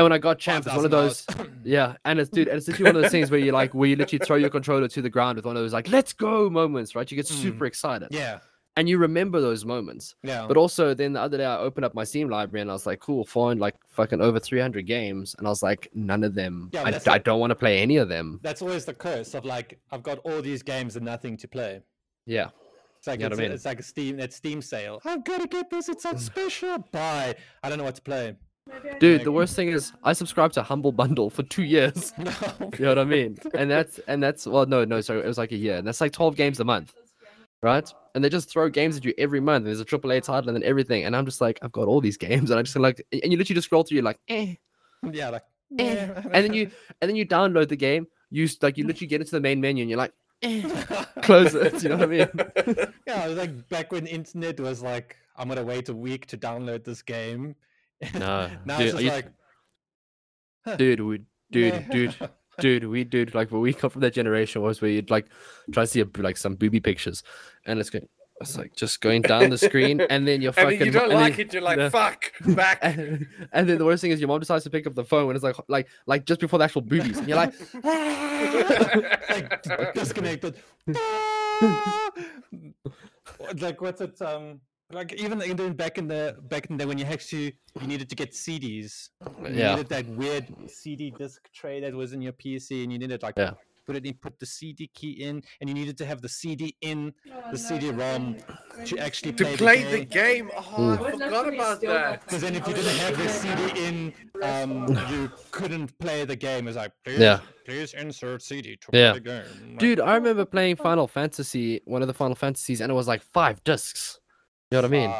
and when i got champ it's one of those [clears throat] yeah and it's dude and it's literally one of those things where you like where you literally throw your controller to the ground with one of those like let's go moments right you get Mm. super excited yeah, and you remember those moments yeah. but also then the other day i opened up my steam library and i was like cool find like fucking over 300 games and i was like none of them Yeah, I, I don't want to play any of them that's always the curse of like I've got all these games and nothing to play. yeah It's like You know it's, what I mean? it's like a Steam that Steam sale. I've got to get this. It's on special. Buy. I don't know what to play. Dude Like- the worst thing is i subscribed to humble bundle for two years [laughs] No. You know what I mean? And that's and that's well, no, no, sorry, it was like a year, and that's like twelve games a month, right? And they just throw games at you every month. And there's a AAA title and then everything, and I'm just like, I've got all these games, and I just like, and you literally just scroll through, you're like, eh, yeah, like eh, and then you and then you download the game, you s- like you literally get into the main menu, and you're like, [laughs] close it. You know what I mean? [laughs] yeah, it was like back when internet was like, I'm gonna wait a week to download this game. No, [laughs] now dude, it's just used- like, huh, dude, we, dude, meh. dude, [laughs] dude, we, dude, like, where we come from that generation was where you'd like try to see a, like some booby pictures, and it's going, it's like just going down the screen, [laughs] and then you're and fucking, you don't and like then- it, you're like, the- fuck, back. and, and then the worst thing is your mom decides to pick up the phone and it's like like like just before the actual boobies and you're like like disconnected. like what's it? Um, like even in the, back in the back in the when you actually you needed to get CDs. You Yeah. needed that weird CD disc tray that was in your PC, and you needed to, like Yeah. put it in, put the CD key in, and you needed to have the CD in the CD-ROM to actually to play, play the the game. game. Oh, I forgot about that. Because then if you didn't have the CD [laughs] in, um, you couldn't play the game. It's like, please, Yeah. please insert CD to Yeah. play the game. Like, dude i remember playing final fantasy one of the final fantasies and it was like five discs you know what i mean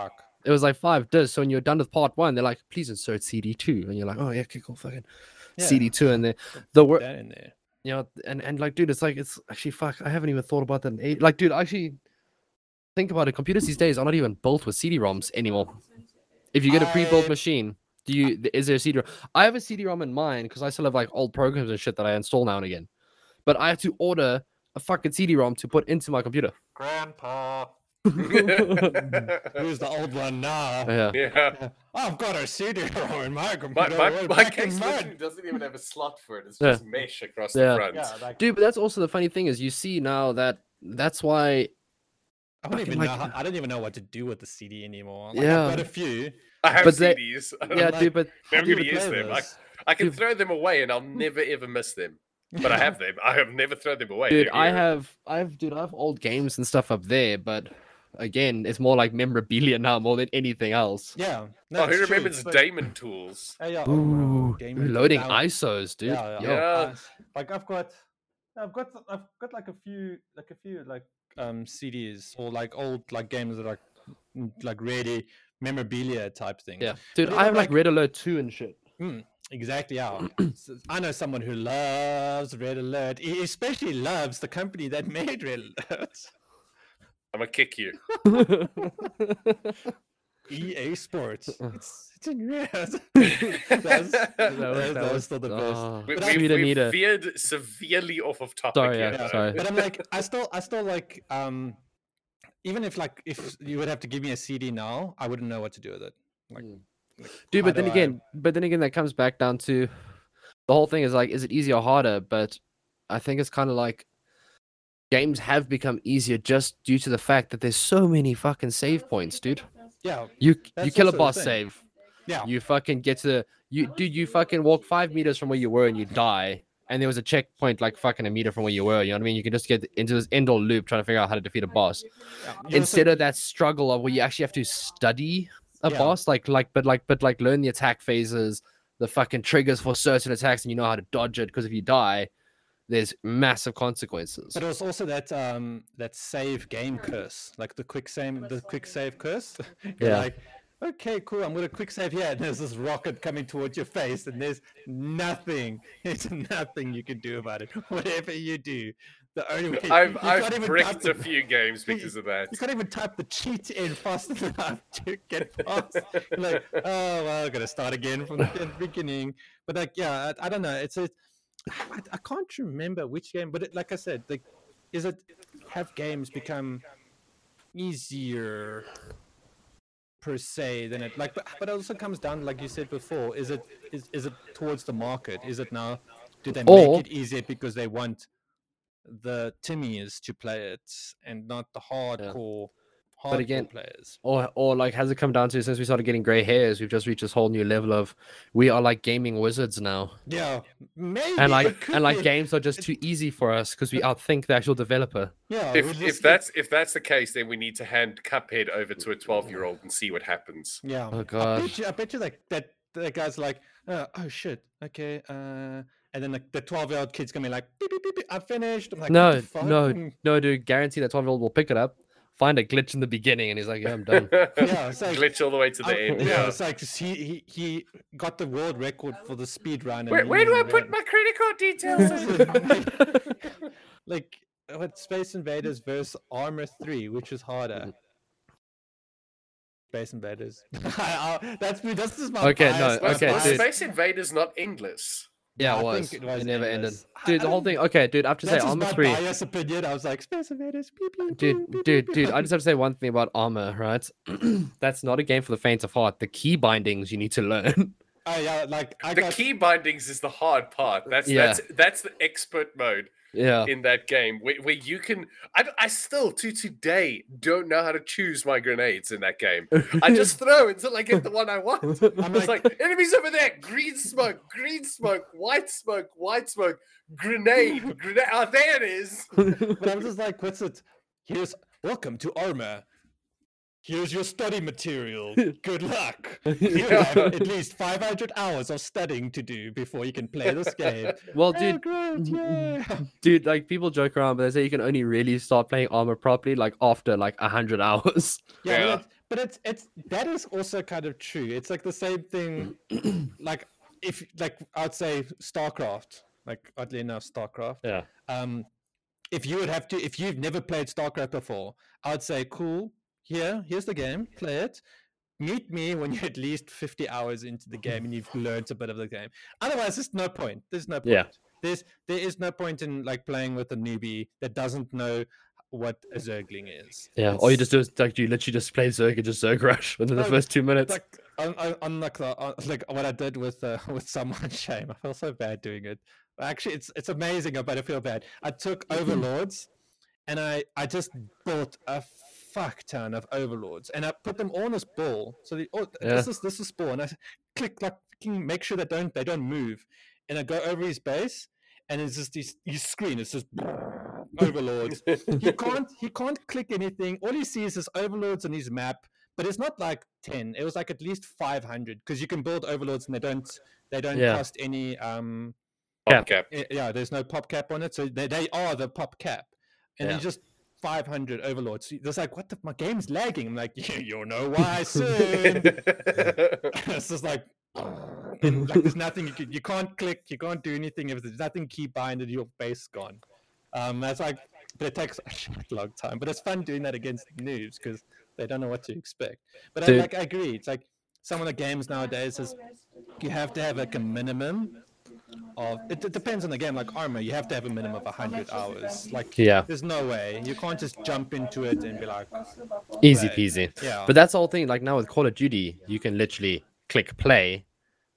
it was like five discs so when you're done with part one they're like please insert cd2 and you're like oh yeah okay cool fucking Yeah. cd2 and the the Put word that in there. you know and and like dude it's like it's actually fuck i haven't even thought about that in age. like dude actually think about it computers these days are not even built with cd-roms anymore if you get a pre-built I- machine do you is there a cd-rom i have a cd-rom in mine because i still have like old programs and shit that i install now and again but i have to order a fucking cd-rom to put into my computer Grandpa. Yeah. Mm. [laughs] Who's the old one now? yeah [laughs] I've got a CD-ROM in my My, computer. my, way my back in case mine. doesn't even have a slot for it. It's Yeah. just mesh across Yeah. the front. Yeah, like, dude but that's also the funny thing is you see now that that's why I don't fucking even know. How, I don't even know what to do with the CD anymore. Like, Yeah. I've got a few. I have But they- CDs. [laughs] yeah like, dude but How do you Nobody uses play them. I. I can Dude. throw them away and I'll never ever miss them. But I have them. I have never thrown them away. dude i have i have dude i have old games and stuff up there but again it's more like memorabilia now more than anything else Yeah. No, Oh, who it's true, remembers but- Daemon tools? Oh, yeah, oh, Ooh, Game of loading Down- isos dude Yeah, yeah. Yeah. Uh, like I've got, I've got, I've got like a few, like a few, like um CDs or like old like games that are mm, like really memorabilia type things. yeah dude But i have like like- red alert 2 and shit exactly. Yeah, [clears throat] S- I know someone who loves Red Alert. He especially loves the company that [laughs] made Red Alert, I'm gonna kick you. [laughs] EA Sports. [laughs] It's, it's in red. That's- That was- that that was still the best. oh, We, But we, sweet we Anita. veered severely off of topic. Sorry, here, yeah, though. sorry. but I'm like, I still, I still like, um, even if like, if you would have to give me a CD now, I wouldn't know what to do with it. Like, Mm. like, dude but then do I- again but then again that comes back down to the whole thing is like is it easier or harder but i think it's kind of like games have become easier just due to the fact that there's so many fucking save points dude. Yeah, you you kill a boss save. Yeah, you fucking get to the you dude you fucking walk five meters from where you were and you die. And there was a checkpoint like fucking a meter from where you were you know what i mean? You can just get into this end all loop trying to figure out how to defeat a boss. Yeah. Instead of that struggle of where you actually have to study a Yeah. boss like like but like but like learn the attack phases the fucking triggers for certain attacks and you know how to dodge it because if you die there's massive consequences But it was also that um that save game curse, like the quick save, the quick save curse. [laughs] You're Yeah. like, okay, cool, I'm gonna quick save here, and there's this rocket coming towards your face, and there's nothing, [laughs] there's nothing you can do about it. [laughs] Whatever you do, the only way I've you I've even bricked type a few games you- because of that. You can't even type the cheat in fast enough to get past. Like, oh well, I'm gonna start again from the beginning. But like, yeah, I, I don't know. It's a, I, I can't remember which game, but it, like I said, like, is it have games become easier per se than it like? But, but it also comes down, like you said before, is it is is it towards the market? Is it now? Do they Or- make it easier because they want the Timmies to play it and not the hardcore hardcore again, players. or or like has it come down to since we started getting gray hairs we've just reached this whole new level of we are like gaming wizards now Yeah, maybe. and like and like games are just too easy for us because we outthink the actual developer Yeah, If just if that's if that's the case, then we need to hand Cuphead over to a twelve year old and see what happens. yeah. oh I bet you, I bet you like that. The guy's like, uh, oh shit, okay, uh, and then like, the twelve-year-old kid's gonna be like, beep, beep, beep, beep, I'm finished. I'm like, No, what the fuck? no. Mm, no dude guarantee that 12 year old will pick it up find a glitch in the beginning and he's like yeah i'm done [laughs] Yeah, it's like- glitch all the way to the I- end. yeah, Yeah. it's like he, he he got the world record for the speed run. Where, where do I put my credit card details? in? [laughs] like what Space Invaders versus Arma 3, which is harder. Mm-hmm. Space Invaders. [laughs] I- that's me. That's just my Okay, no, bias, my Was, okay, dude. Space Invaders not English? Yeah, I it was. think It, it never ended. endless. I- Dude, I the whole thing. Okay, dude. I have to say, That's just Arma my Three. biased opinion. I was like, Space Invaders. Pew, pew, pew, Dude, pew, dude, pew, dude. pew. I just have to say one thing about Arma, right? [clears throat] That's not a game for the faint of heart. The key bindings you need to learn. [laughs] Oh yeah, like I the got. key bindings is the hard part. That's Yeah. that's that's the expert mode yeah. in that game where, where you can. I, I, still to today don't know how to choose my grenades in that game. I just [laughs] throw until I get the one I want. [laughs] I'm It's like, like enemies over there, green smoke, green smoke, white smoke, white smoke, grenade, grenade. Oh, there it is. [laughs] but I'm just like, what's it? Here's welcome to Arma. Here's your study material. [laughs] Good luck. [laughs] You have at least 500 hours of studying to do before you can play this [laughs] game. well, Oh, dude, great, yeah. dude, like people joke around, but they say you can only really start playing Arma properly like after like a hundred hours. Yeah, Yeah. But, it's, but it's it's that is also kind of true. It's like the same thing. [clears throat] like if like I'd say StarCraft. Like oddly enough, StarCraft. Yeah. Um, if you would have to, if you've never played StarCraft before, I'd say, cool. Here, here's the game. Play it. Meet me when you're at least 50 hours into the game and you've [laughs] learned a bit of the game. Otherwise, there's no point. There's no point. Yeah. There's there is no point in like playing with a newbie that doesn't know what a zergling is. Yeah. All you just do is like you literally just play Zerg and just Zerg rush within the first two minutes. like on, on, like the on, like what I did with uh, [laughs] with someone [laughs] shame. I feel so bad doing it. Actually, it's it's amazing, but I feel bad. I took [clears throat] overlords, and I I just bought a fuck ton of overlords, and I put them all on this ball. So the, oh, this is this is ball, and I s- click like fucking make sure they don't they don't move, and I go over his base, and it's just his, his screen. It's just [laughs] overlords he [laughs] can't he can't click anything. All he sees is overlords on his map, but it's not like ten. It was like at least five hundred because you can build overlords and they don't they don't Yeah. cost any um Yeah. Okay. eh, yeah. There's no pop cap on it, so they they are the pop cap, and Yeah. you just. 500 overlords. There's like, what the? My game's lagging. I'm like, [laughs] you, you'll know why [laughs] soon. [laughs] it's just like, and like there's nothing you can, you can't click, you can't do anything if there's nothing key binded, your base gone. Um, that's like, but it takes a long time. But it's fun doing that against noobs because they don't know what to expect. But I, like, I agree. It's like some of the games nowadays is you have to have like a minimum of. It, it depends on the game. Like Arma, you have to have a minimum of hundred hours. Like, Yeah. there's no way you can't just jump into it and be like, Easy Right. peasy. yeah. But that's the whole thing. Like now with Call of Duty, you can literally click play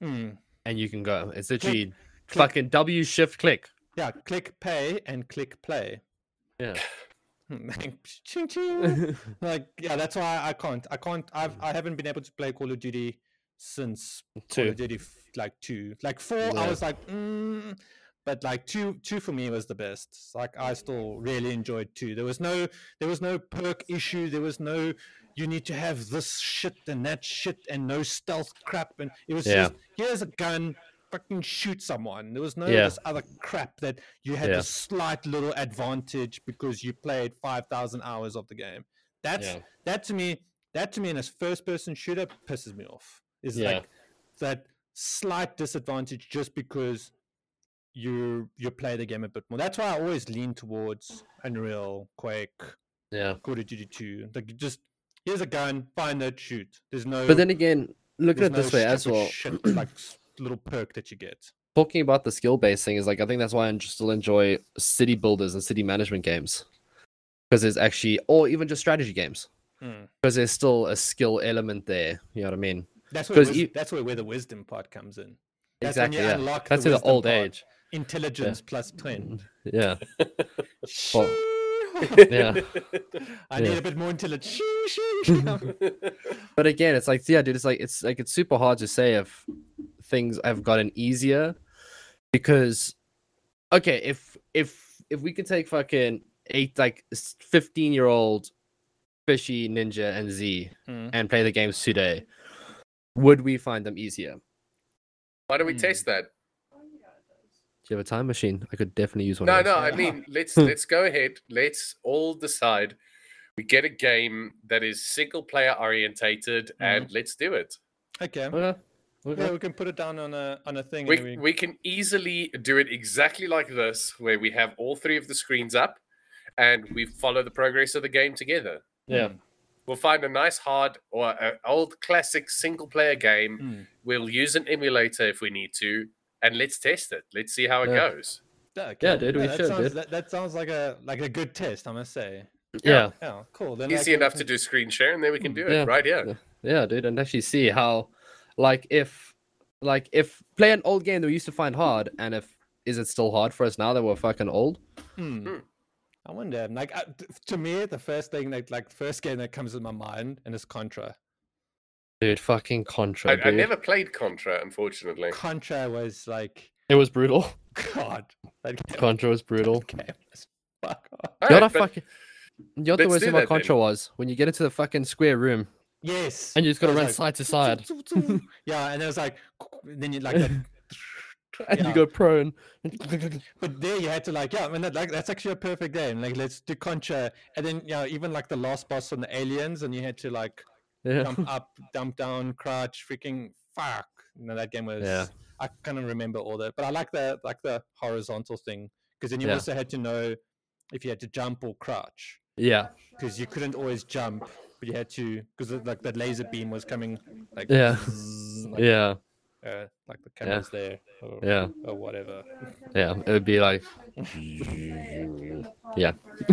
Hmm. and you can go. It's literally click. fucking W shift click. Yeah, click pay and click play. Yeah. [laughs] ching ching. [laughs] like yeah, that's why I can't. I can't. I've I haven't been able to play Call of Duty since Call Two. of Duty like two. Like four, I was like, mm, but like two, two for me was the best. Like I still really enjoyed two. There was no, there was no perk issue. There was no, you need to have this shit and that shit and no stealth crap. And it was Yeah. just here's a gun. Fucking shoot someone. There was no Yeah. this other crap that you had Yeah. a slight little advantage because you played five thousand hours of the game. That's Yeah. that to me. That to me in a first-person shooter pisses me off. Is Yeah. like that slight disadvantage just because you you play the game a bit more. That's why I always lean towards Unreal, Quake, Yeah. Call of Duty 2. Like just here's a gun, find it, shoot. There's no But then again, look at it this way as well. Shit, [clears throat] like little perk that you get. Talking about the skill based thing is like I think that's why I still enjoy city builders and city management games because there's actually, or even just strategy games Mm. because there's still a skill element there. You know what I mean? That's where 'Cause wis- you- that's where, where the wisdom part comes in. That's exactly. when you Yeah. unlock That's in the old part. age. Intelligence plus twin. Yeah. Shoo. [laughs] Yeah. I need a bit more intelligence. [laughs] [laughs] But again, it's like yeah, dude. It's like it's like it's super hard to say if things have gotten easier because okay, if if if we could take fucking eight like fifteen year old fishy ninja and Z Mm. and play the games today, would we find them easier? Why don't we Hmm. test that? Do you have a time machine? I could definitely use one. No, of no. I mean, [laughs] let's hmm. let's go ahead. Let's all decide. We get a game that is single player orientated, hmm. and let's do it. Okay. Okay. okay. Yeah, we can put it down on a on a thing. We, we, we can easily do it exactly like this, where we have all three of the screens up, and we follow the progress of the game together. Yeah. Hmm. We'll find a nice hard or an old classic single player game. Mm. We'll use an emulator if we need to, and let's test it. Let's see how it Yeah. goes. Yeah, Yeah, dude, we that should, sounds. That, that sounds like a like a good test, I must say. Yeah. Yeah, cool. Then Easy like, enough to do screen share, and then we can do it Yeah. right here. Yeah. Yeah, dude, and actually see how, like, if, like, if play an old game that we used to find hard, and if is it still hard for us now that we're fucking old? Hmm. I wonder. Like uh, t- to me, the first thing that like first game that comes to my mind and is Contra. Dude, fucking Contra. I, I never played Contra, unfortunately. Contra was like It was brutal. [laughs] God. That game, Contra was [laughs] brutal. that game was fuck off. All you know right, what but- fucking. You know what the let's worst do thing that about then. Contra was when you get into the fucking square room Yes. and you just gotta run was side to side, [laughs] yeah, and it was like then you like that. And Yeah. you go prone. But there you had to like, yeah, I mean, that, like that's actually a perfect game. Like, let's do Contra, and then yeah, you know, even like the last boss on the aliens, and you had to like yeah. jump up, dump down, crouch, freaking fuck. You know that game was. Yeah. I kind of remember all that, but I like the like the horizontal thing because then you Yeah. also had to know if you had to jump or crouch Yeah. because you couldn't always jump, but you had to because like that laser beam was coming like Yeah. zzz, like, Yeah. Uh, like the camera's there or, Yeah. or whatever. Yeah. It would be like. [laughs] yeah. [laughs]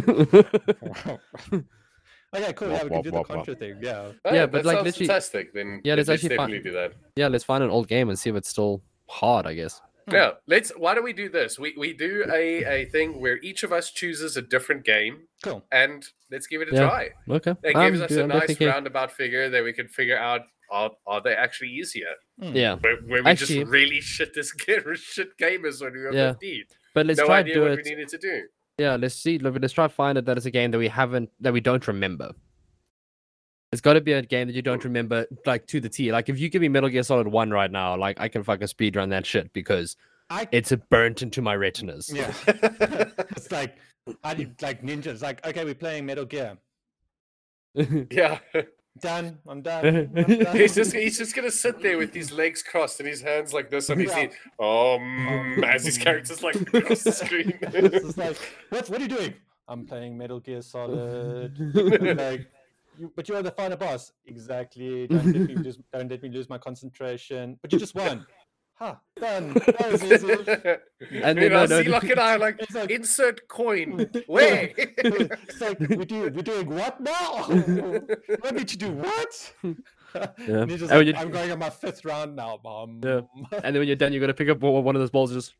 okay, cool. Yeah, we can do the Contra thing. Yeah. All Yeah, but, that like, sounds literally- fantastic. Then Yeah, let's there's actually definitely fun- do that. yeah. Let's find an old game and see if it's still hard. I guess. Hmm. Yeah, let's. Why don't we do this? We we do a a thing where each of us chooses a different game, Cool. and let's give it a Yeah. try. Okay. That I'm gives us good, a I'm nice roundabout figure that we can figure out are are they actually easier? Hmm. Yeah. Where, where we Actually- just really shit this [laughs] game shit gamers when we were Yeah. 15. But let's no try to idea do what it. we needed to do. Yeah, let's see. let- Let's try to find it that it's a game that we haven't, that we don't remember. It's got to be a game that you don't remember, like to the T. Like if you give me Metal Gear Solid One right now, like I can fucking speed run that shit because I it's burnt into my retinas. yeah. [laughs] [laughs] it's like I do you like ninjas. Like okay, we're playing Metal Gear. Yeah, Done. I'm done. [laughs] I'm done. he's just he's just gonna sit there with his legs crossed and his hands like this on his Yeah. head. Um, as his character's like [laughs] across the screen. [laughs] it's just like what? What are you doing? I'm playing Metal Gear Solid. Like, you, but you are the final boss. Exactly. Don't let me lose. Don't let me lose my concentration. But you just won. Ha! Done. That was easy. [laughs] And you then, know, no, no, Sealock and I are like like- insert coin. [laughs] Where? it's like we do. We're doing what now? what did you do? What? Yeah. And he's just And like, you- I'm going on my fifth round now, mom. Yeah. [laughs] and then when you're done, you got to pick up one one of those balls and just.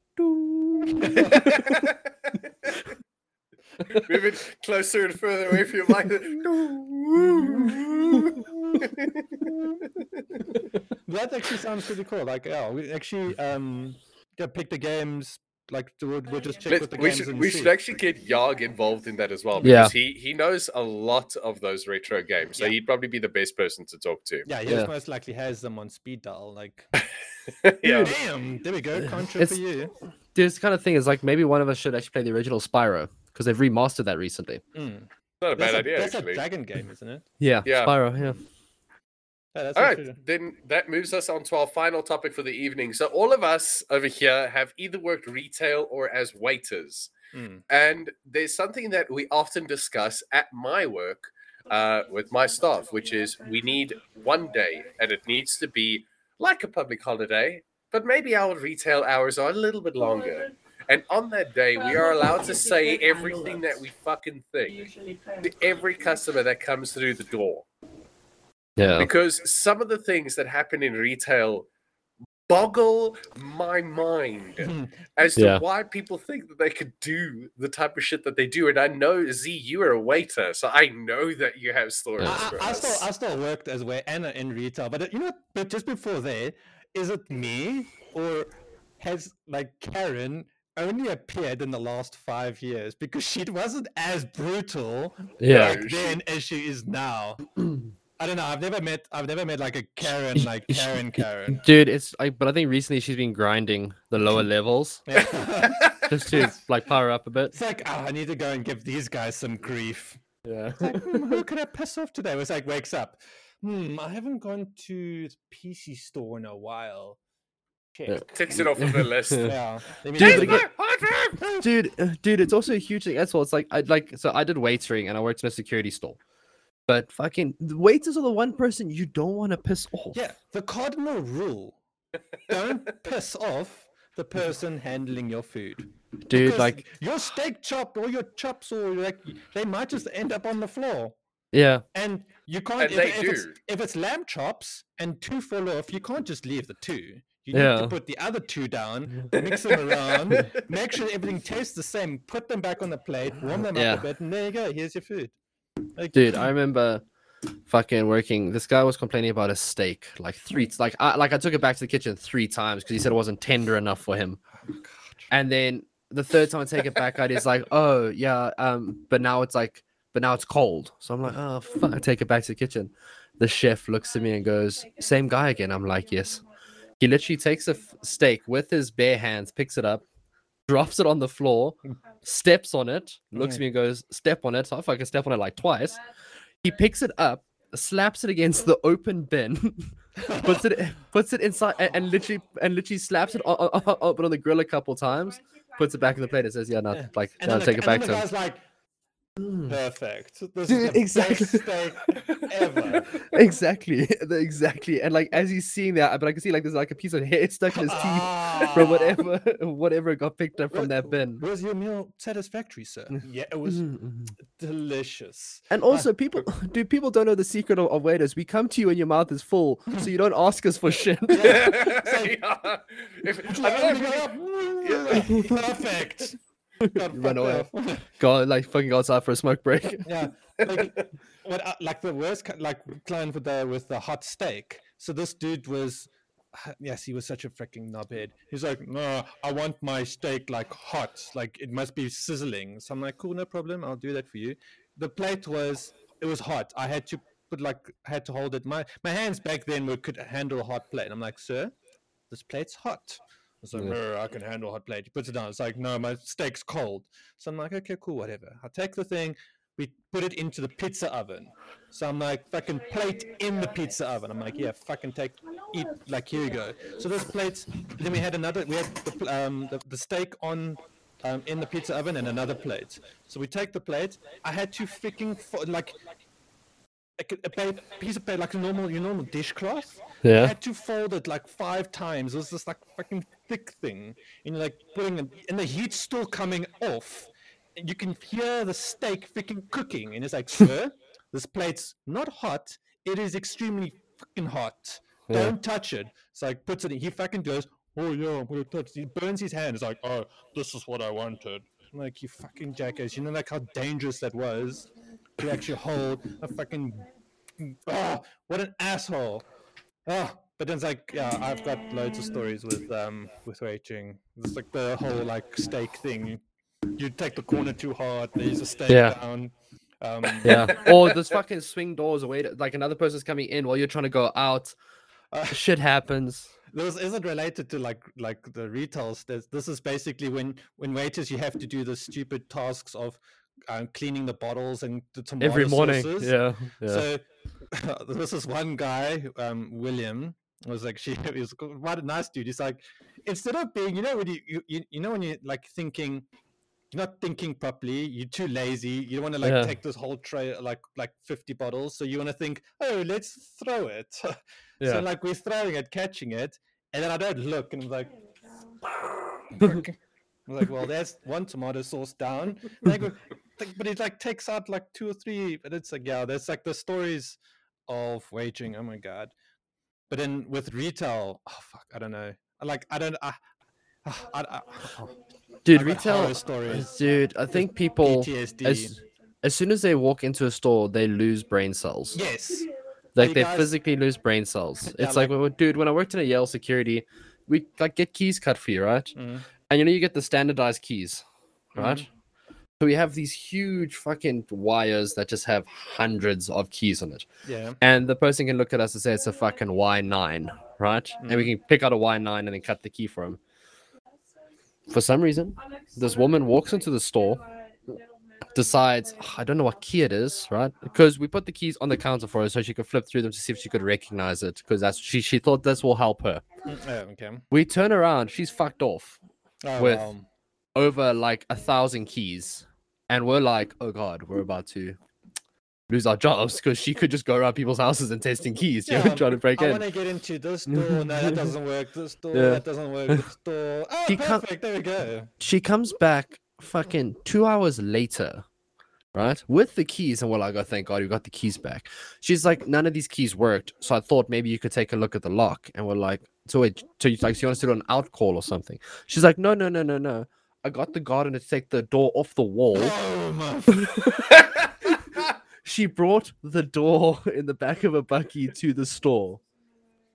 Move it closer and further away from your mic. [laughs] that actually sounds pretty cool. Like, yeah, we actually um go pick the games. Like, we'll, we'll just check Let's- with the we games should and we see. should actually get Yarg involved in that as well Yeah. he he knows a lot of those retro games, so Yeah. he'd probably be the best person to talk to. Yeah, he Yeah. most likely has them on speed dial. Like, [laughs] yeah. damn, there we go, Contra It's- for you. This kind of thing is like maybe one of us should actually play the original Spyro because they've remastered that recently. Mm. not a That's, bad a, idea that's a dragon game, isn't it? [laughs] Yeah. Yeah. Spyro. Yeah. Yeah, that's All actually- right, then that moves us on to our final topic for the evening. So all of us over here have either worked retail or as waiters. Mm. And there's something that we often discuss at my work uh, with my staff, which is we need one day, and it needs to be like a public holiday, but maybe our retail hours are a little bit longer. And on that day, we are allowed to say everything that we fucking think to every customer that comes through the door. Yeah. Because some of the things that happen in retail boggle my mind [laughs] as to Yeah. why people think that they could do the type of shit that they do. And I know Z, you are a waiter, so I know that you have stories. I, for I, I us. still I still worked as well and in retail, but uh, you know, but just before there, is it me or has like Karen only appeared in the last five years because she wasn't as brutal Yeah. Back then as she is now. [clears throat] I don't know. I've never met. I've never met like a Karen, like Karen, Karen. Dude, it's like, but I think recently she's been grinding the lower levels Yeah. [laughs] just to like power up a bit. It's like, oh, I need to go and give these guys some grief. Yeah. It's like, hmm, who [laughs] can I piss off today? It's like wakes up. Hmm, I haven't gone to the PC store in a while. Check. Ticks it off of the list. [laughs] Yeah. Dude, do but the- again- Hard drive! dude uh, dude it's also a huge thing as well it's like i like so i did waitering and i worked in a security store but fucking the waiters are the one person you don't want to piss off Yeah, the cardinal rule: don't [laughs] piss off the person handling your food. dude Because like your steak chop or your chops or like they might just end up on the floor. yeah And you can't And if, they if it's, do. if it's lamb chops and two fall off, you can't just leave the two. You need to put the other two down, [laughs] mix them around, make sure everything [laughs] tastes the same, put them back on the plate, warm them Yeah. up a bit, and there you go. Here's your food. Like, dude i remember fucking working this guy was complaining about a steak like three like i like i took it back to the kitchen three times because he said it wasn't tender enough for him. And then the third time i take it back out he's like [laughs] oh yeah um but now it's like but now it's cold. So i'm like oh fuck i take it back to the kitchen. The chef looks at me and goes same guy again. I'm like yes he literally takes a f- steak with his bare hands picks it up drops it on the floor steps on it looks at me and goes step on it so i fucking step on it like twice he picks it up slaps it against the open bin [laughs] puts it puts it inside and, and literally and literally slaps it on, on, on, on- on the grill a couple times puts it back in the plate and says yeah no Yeah. like and no, then take the, it back and to him guy's like. Mm. perfect. This Dude, is the exactly. best steak ever. [laughs] exactly [laughs] exactly and like as he's seeing that but i can see like there's like a piece of hair stuck in his teeth Ah. from whatever [laughs] whatever got picked up from that bin Was your meal satisfactory, sir? Mm. Yeah, it was mhm. delicious. And also, people, dude, people don't know the secret of, of waiters. We come to you and your mouth is full, so you don't ask us for shit. Yeah. If- I don't if Perfect. God, [laughs] Run away. [laughs] Go like fucking go outside for a smoke break. [laughs] yeah, like what? I- uh, Like the worst, like client with the with the hot steak. So this dude was, [sighs] yes, he was such a freaking knobhead. He's like, no, I want my steak like hot, like it must be sizzling. So I'm like, cool, no problem, I'll do that for you. The plate was, it was hot. I had to put like, had to hold it. My my hands back then were could handle a hot plate. I'm like, sir, this plate's hot. I was like, Yeah. I can handle hot plate. He puts it down. It's like, no, my steak's cold. So I'm like, okay, cool, whatever. I take the thing, we put it into the pizza oven. So I'm like, fucking plate in the pizza oven. I'm like, yeah, fucking take, eat, like, here you go. So those plates, then we had another, we had the, um, the, the steak on, um, in the pizza oven and another plate. So we take the plate. I had to freaking, fo- like, a, a piece of paper, like a normal, your normal dishcloth. I Yeah. had to fold it like five times. It was this like fucking thick thing, and you're like putting it, and the heat's still coming off. And you can hear the steak freaking cooking, and it's like, [laughs] sir, this plate's not hot. It is extremely fucking hot. Yeah. Don't touch it. It's like puts it in. He fucking goes, oh yeah, I'm gonna touch. He burns his hand. It's like, oh, this is what I wanted. I'm like you fucking jackass. You know like how dangerous that was to actually hold a fucking. Oh, what an asshole. Oh, but then it's like, yeah, I've got loads of stories with um with waiting. It's like the whole like steak thing. You take the corner too hard. There's a steak Yeah. down. Um, [laughs] Yeah. or there's [laughs] fucking swing doors away. To, like another person's coming in while you're trying to go out. Uh, Shit happens. This isn't related to like like the retail. This, this is basically when when waiters you have to do the stupid tasks of um, cleaning the bottles and the tomato Every morning. sauces. Yeah. [laughs] Yeah. [laughs] So this is one guy, um, William, was like [laughs] she he was quite a nice dude. He's like, instead of being, you know, when you you, you- know when you're like thinking, you're not thinking properly, you're too lazy, you don't want to like Yeah. take this whole tray like like 50 bottles, so you want to think, oh, let's throw it. Yeah. So like we're throwing it, catching it, and then I don't look, and I'm like. I'm like, well, there's one tomato sauce down. And go, "Th- but it like takes out like two or three. And it's like, yeah, there's like the stories of waging. Oh my god! But then with retail, oh fuck, I don't know. Like I don't. I, I, I, oh, Dude, I've got horror retail. stories. Dude, I think people PTSD. as as soon as they walk into a store, they lose brain cells. yes. Like you they guys- physically lose brain cells. Yeah, It's like, when- dude, when I worked in a Yale security, we like get keys cut for you, right? Mhm. And you know you get the standardized keys, right? Mm-hmm. So we have these huge fucking wires that just have hundreds of keys on it. Yeah. And the person can look at us and say it's a fucking Y9, right? And we Mhm. can pick out a Y9 and then cut the key for him. For some reason, this woman walks into the store, decides I don't know what key it is, right? Because we put the keys on the counter for her so she could flip through them to see if she could recognize it. Because that's she she thought this will help her. Mm, oh, okay. We turn around, she's fucked off Oh, With- well. over like a thousand keys, and we're like, oh god, we're about to lose our jobs because she could just go around people's houses and testing keys, you know, Yeah, trying to break in. I want to get into this [laughs] door. No, that doesn't work. This door, Yeah. that doesn't work. This [laughs] door. Oh, ah, She can't- perfect. There we go. She comes back fucking two hours later, right, with the keys, and we're like, oh thank god, you got the keys back. She's like, none of these keys worked, so I thought maybe you could take a look at the lock, and we're like, so wait, so you like, so you want to do an out call or something? She's like, no, no, no, no, no. I got the gardener to take the door off the wall. [laughs] Oh my. [laughs] [laughs] she brought the door in the back of a bucky to the store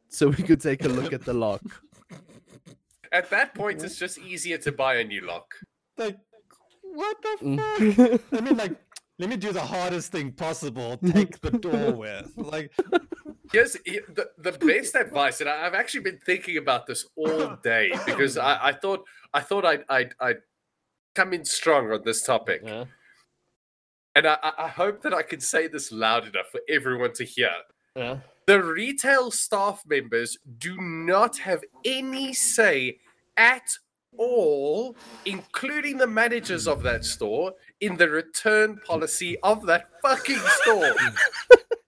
so we could take a look at the lock. At that point, it's just easier to buy a new lock. like, what the Mm. fuck? I mean, like, let me do the hardest thing possible. Take the door with. Like, yes, the, the best advice, and I- I've actually been thinking about this all day because I, I thought I thought I'd, I'd I'd come in strong on this topic, Yeah. and I, I hope that I can say this loud enough for everyone to hear. Yeah. The retail staff members do not have any say at all, including the managers of that store, in the return policy of that fucking store. [laughs]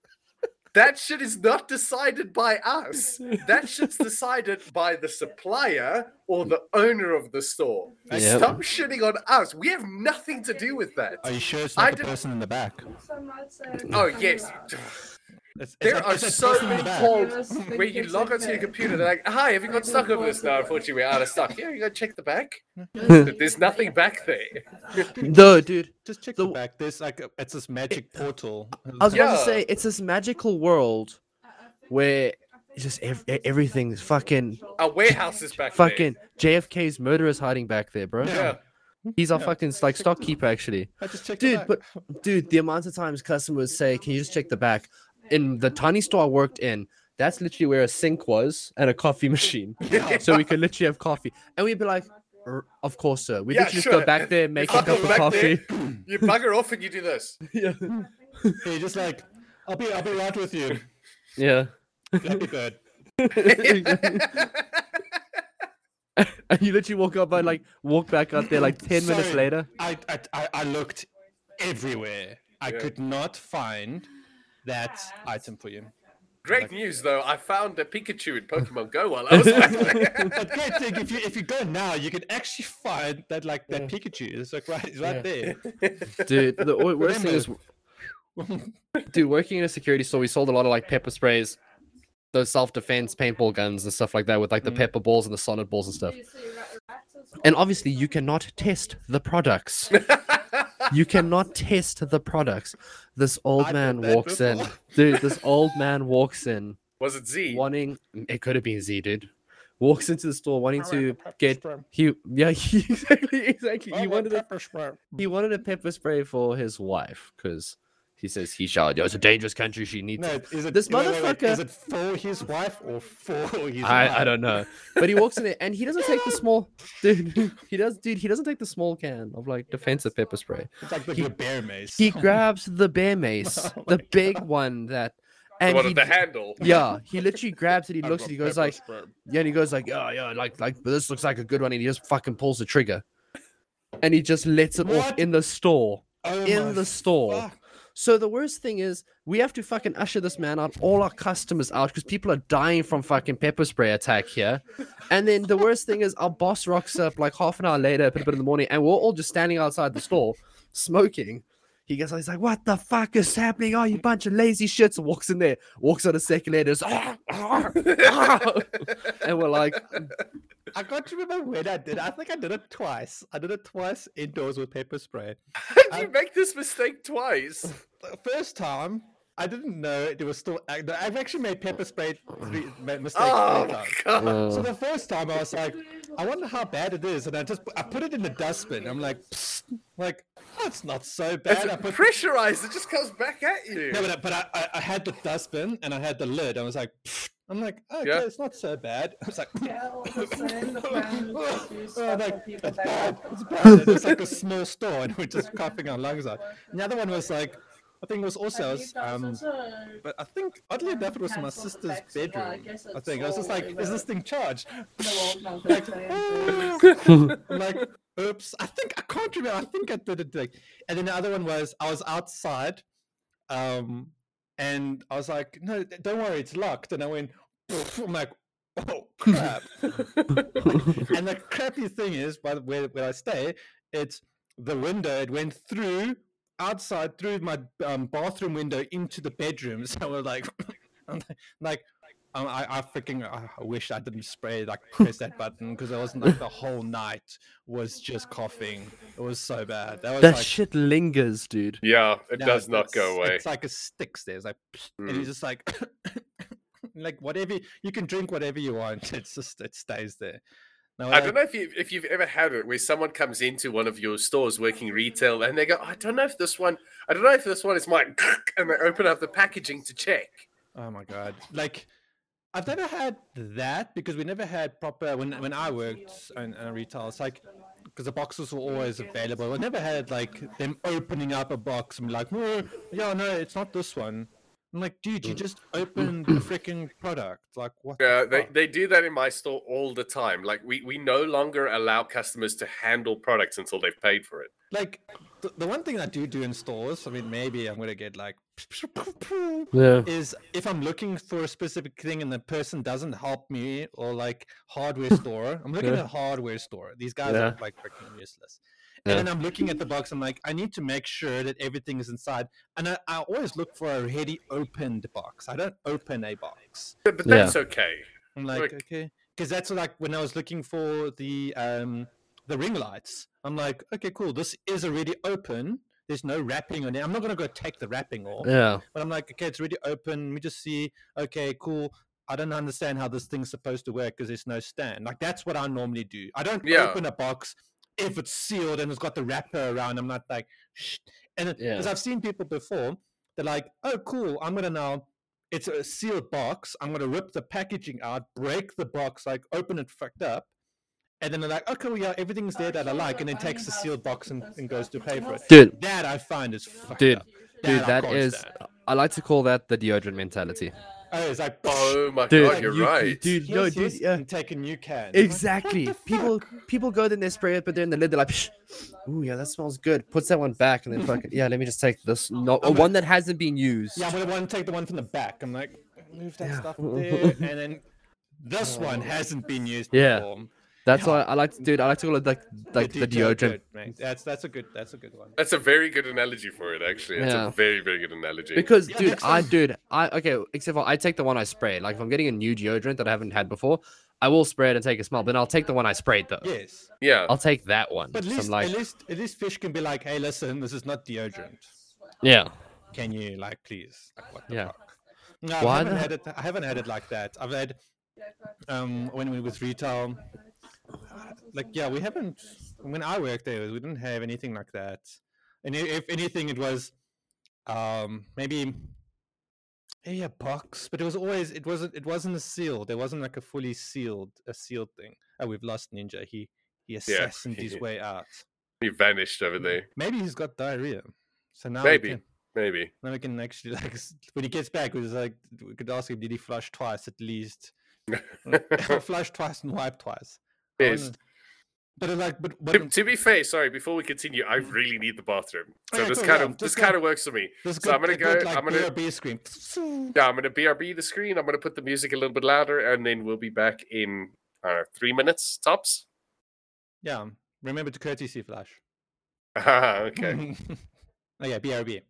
that shit is not decided by us. [laughs] That shit's decided by the supplier or the owner of the store. Yep. Stop shitting on us. We have nothing to do with that. are you sure it's I not the didn't- person in the back? Oh yes. Um, It's, it's There that- are [laughs] so many the calls where you log onto your computer. They're like, "Hi, have you got stock of this?" No, unfortunately, we're out of stock. Yeah, you go check the back. [laughs] There's nothing back there. No, dude. Just check The- the back. There's like a, it's this magic portal. I was about to say it's this magical world where just ev- everything's fucking Our warehouse is back fucking JFK's murderer's hiding back there, bro. Yeah. He's our Yeah. fucking like stock keeper actually. I just checked Dude, the but dude, the amount of times customers say, "Can you just check the back?" In the tiny store I worked in, that's literally where a sink was and a coffee [laughs] machine, so we could literally have coffee, and we'd be like, er, "Of course, sir." We Yeah, literally just go back there, make a cup of coffee. there. You bugger [laughs] off and you do this. yeah, You're just like, I'll be, I'll be right with you. yeah. Flappy [laughs] Bird. and you literally walk up and like walk back out there like ten minutes later. I, I, I, I looked everywhere. I Yeah. could not find that item for you. Great news, though. I found a Pikachu in Pokemon Go while I [laughs] was back there. But great thing, if you if you go now, you can actually find that like that Pikachu. It's like right, it's right there. [laughs] Dude, the wo- worst thing is, [laughs] dude, working in a security store, we sold a lot of like pepper sprays, those self-defense paintball guns and stuff like that with like the Mm. pepper balls and the sonnet balls and stuff. And obviously, you cannot test the products. You cannot test the products. This old I man that walks in, [laughs] dude. This old man walks in, was it Z? wanting. It could have been Z, dude. Walks into the store wanting to get. He yeah, he, [laughs] exactly, exactly. He wanted a pepper spray. he wanted a pepper spray for his wife because he says he shall. It's a dangerous country. She needs. No, it. is it This wait, wait, wait, Is it for his wife or for his I, I don't know, but he walks in there and he doesn't take the small dude. He does, dude. He doesn't take the small can of like defensive pepper spray. It's like the, He- bear mace. He grabs the bear mace, [laughs] Oh the my big one that, The and one he, the handle. [laughs] yeah, he literally grabs it. He [laughs] looks, love and he goes like, spray. yeah, and he goes like, yeah, yeah, like, like, but this looks like a good one, and he just fucking pulls the trigger, and he just lets it off in the store. Oh in the store. fuck. So the worst thing is we have to fucking usher this man out, all our customers out, because people are dying from fucking pepper spray attack here. And then the worst thing is our boss rocks up like half an hour later, a bit in the morning, and we're all just standing outside the store smoking. He gets he's like, "What the fuck is happening? Oh, you bunch of lazy shits!" And walks in there, walks out a second later, "Ah, ah, ah." and we're like, I can't remember when I did. it. I think I did it twice. I did it twice indoors with pepper spray. How [laughs] Did you make this mistake twice? The first time, I didn't know there was still. I- no, I've actually made pepper spray three, mistakes Oh three times. god. So the first time I was like, I wonder how bad it is, and I just I put it in the dustbin. I'm like, Psst, like that's not so It's bad. I put pressurized. It just comes back at you. no, but, I, but I, I, I had the dustbin and I had the lid. I was like, "Pfft, I'm like, okay, Yeah. it's not so bad. It's like, Yeah, all of a sudden the [laughs] was oh, like, it's bad, it's bad. It's like a [laughs] small store, and we're just coughing our lungs out. And the other one was like, I think it was also, was um, also but I think oddly enough, it was my sister's as well. I bedroom. guess I think I was just like, is this thing charged? [laughs] the Like, [laughs] like, oops. I think I can't remember. I think I did it like, and then the other one was I was outside, um, and I was like, no, don't worry, it's locked. And I went, I'm like, oh crap. [laughs] and the crappy thing is, by the way, where I stay, it's the window. It went through outside through my um, bathroom window into the bedroom. [laughs] So we're like, I'm [laughs] like. Um, I, I freaking I I wish I didn't spray like press that button because I wasn't like the whole night was just coughing. It was so bad. That was that like shit lingers, dude. Yeah, it no, does not go away. It's like a sticks there. It's like [laughs] and Mm. you just like like whatever you can drink whatever you want. It's just it stays there. Now, I don't know if you if you've ever had it where someone comes into one of your stores working retail and they go, I don't know if this one, I don't know if this one is mine, [laughs] and they open up the packaging to check. Oh my god! Like, I've never had that because we never had proper when when I worked in, in retail. It's like because the boxes were always available. We never had like them opening up a box and be like, "Oh, yeah, no, it's not this one." I'm like, dude, you mm. just [clears throat] opened the freaking product. Like, what? the Yeah, they, they do that in my store all the time. Like we we no longer allow customers to handle products until they've paid for it. like the, the one thing I do do in stores. I mean, maybe I'm gonna get like. [laughs] Yeah. is if I'm looking for a specific thing and the person doesn't help me or like hardware store, I'm looking Yeah. at a hardware store. These guys Yeah. are like freaking useless. And Yeah. then I'm looking at the box. I'm like, I need to make sure that everything is inside. And I, I always look for a ready opened box. I don't open a box. But, but Yeah. that's okay. I'm like, Like- okay, because that's like when I was looking for the um the ring lights. I'm like, okay, cool. This is already open. There's no wrapping on it. I'm not gonna go take the wrapping off. Yeah. But I'm like, okay, it's already open. Let me just see. Okay, cool. I don't understand how this thing's supposed to work because there's no stand. Like that's what I normally do. I don't Yeah. open a box if it's sealed and it's got the wrapper around. I'm not like, Shh. and because Yeah. I've seen people before, they're like, oh, cool. I'm gonna now. It's a sealed box. I'm gonna rip the packaging out, break the box, like open it fucked up, and then they're like, okay, well, yeah, everything's there that I like, and then takes the sealed box and, and goes to pay for it. Dude, That I find is fucked dude, up. dude, I that can't is stand. I like to call that the deodorant mentality. Oh, it's like, Oh my Dude, god, you're you- right. dude. Yes, no, dude, yeah. and take a new can. Exactly. What the People fuck? people go then they spray it, but they're in the lid. They're like, Psh, "Ooh, yeah, that smells good." Puts that one back, and then fucking yeah. Let me just take this. No, I'm one that hasn't been used. Yeah, but I want to take the one from the back. I'm like, move that Yeah. stuff [laughs] there, and then this oh. one hasn't been used Yeah. before. That's Yeah. why I like, to, dude. I like to call it like like the detergent, deodorant mate. That's that's a good that's a good one. That's a very good analogy for it, actually. That's Yeah. a very, very good analogy. because, Yeah, dude, I time- dude, I okay. Except for I take the one I spray. Like if I'm getting a new deodorant that I haven't had before, I will spray it and take a smell. Then I'll take the one I sprayed though. Yes, yeah. I'll take that one. but at least like, at least at least fish can be like, hey, listen, this is not deodorant. yeah, Can you like please? Like, what the Yeah. fuck? No, Why I haven't the- had it. I haven't had it like that. I've had um when we was retail like yeah we haven't when i worked there we didn't have anything like that. And if anything it was um maybe maybe a box but it was always it wasn't it wasn't a seal there wasn't like a fully sealed a sealed thing. Oh we've lost ninja. He he assassined his [laughs] way out. He vanished over there. maybe he's got diarrhea. So now Maybe. can, Maybe. now we can actually [laughs] like when he gets back we was like we could ask him did he flush twice at least? [laughs] Flush twice and wipe twice Wanna- But like, but, but To, to be fair, sorry, before we continue, I really need the bathroom. So. Yeah, this kind of this go. kind of works for me. this so I'm gonna good- a good, go- Like, I'm gonna- BRB scream. Yeah, I'm gonna BRB the screen. I'm gonna put the music a little bit louder, and then we'll be back in uh, three minutes tops. Yeah, remember to courtesy flash. Ah, [laughs] okay. [laughs] oh yeah, BRB.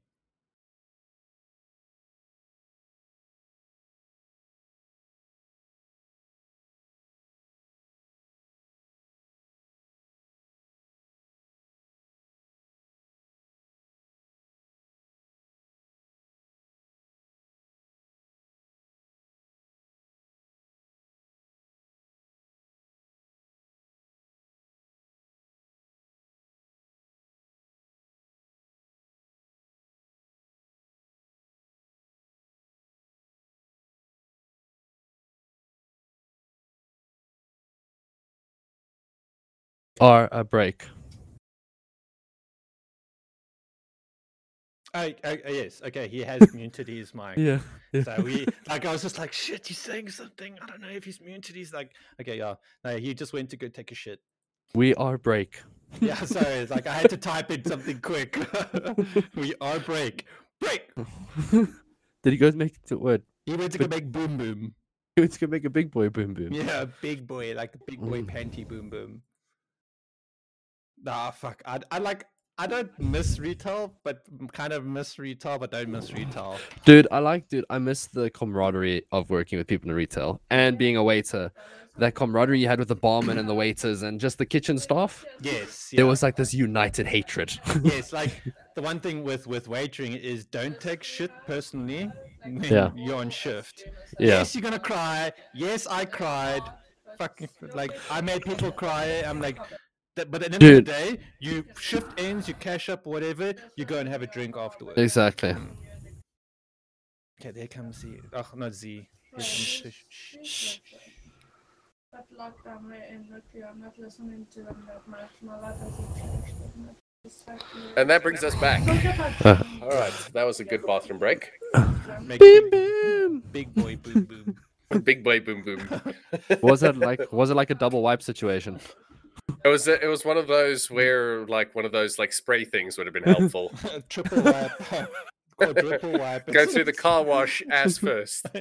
Are a break. I, I- yes, okay, he has [laughs] muted his mic. Yeah. So we [laughs] like I was just like, shit, he's saying something. I don't know if he's muted. He's like, okay, yeah. No, he just went to go take a shit. We are break. [laughs] Yeah, sorry. It's like I had to type in something quick. we are break. Break. Did he go make the word? He went to go make boom boom. He went to go make a big boy boom boom. Yeah, big boy, like the big boy Mm. panty boom boom. Nah, fuck. I, I like. I don't miss retail, but kind of miss retail, but don't miss retail. Dude, I like, dude, I miss the camaraderie of working with people in retail and being a waiter. That camaraderie you had with the barman and the waiters and just the kitchen staff. Yes, There was like this united hatred. [laughs] yes, like the one thing with with waitering is don't take shit personally when Yeah. you're on shift. yeah. Yes, you're gonna cry. Yes, I cried. Fucking like I made people cry. I'm like, that, but at the end Dude. of the day, you shift ends, you cash up, whatever. You go and have a drink afterwards. Exactly. Okay, there comes Z. Oh, not Z. Here. Shh. That lockdown we're in, look, I'm not listening to them that much. My life has changed. And that brings us back. [laughs] Uh. All right, that was a good bathroom break. Make Beep, big, beep. big boy boom boom. [laughs] Big boy boom boom. Was it like was it like a double wipe situation? [laughs] It was it was one of those where like one of those like spray things would have been helpful. [laughs] Triple wipe. Quadruple wipe. Go through the car wash ass first. [laughs]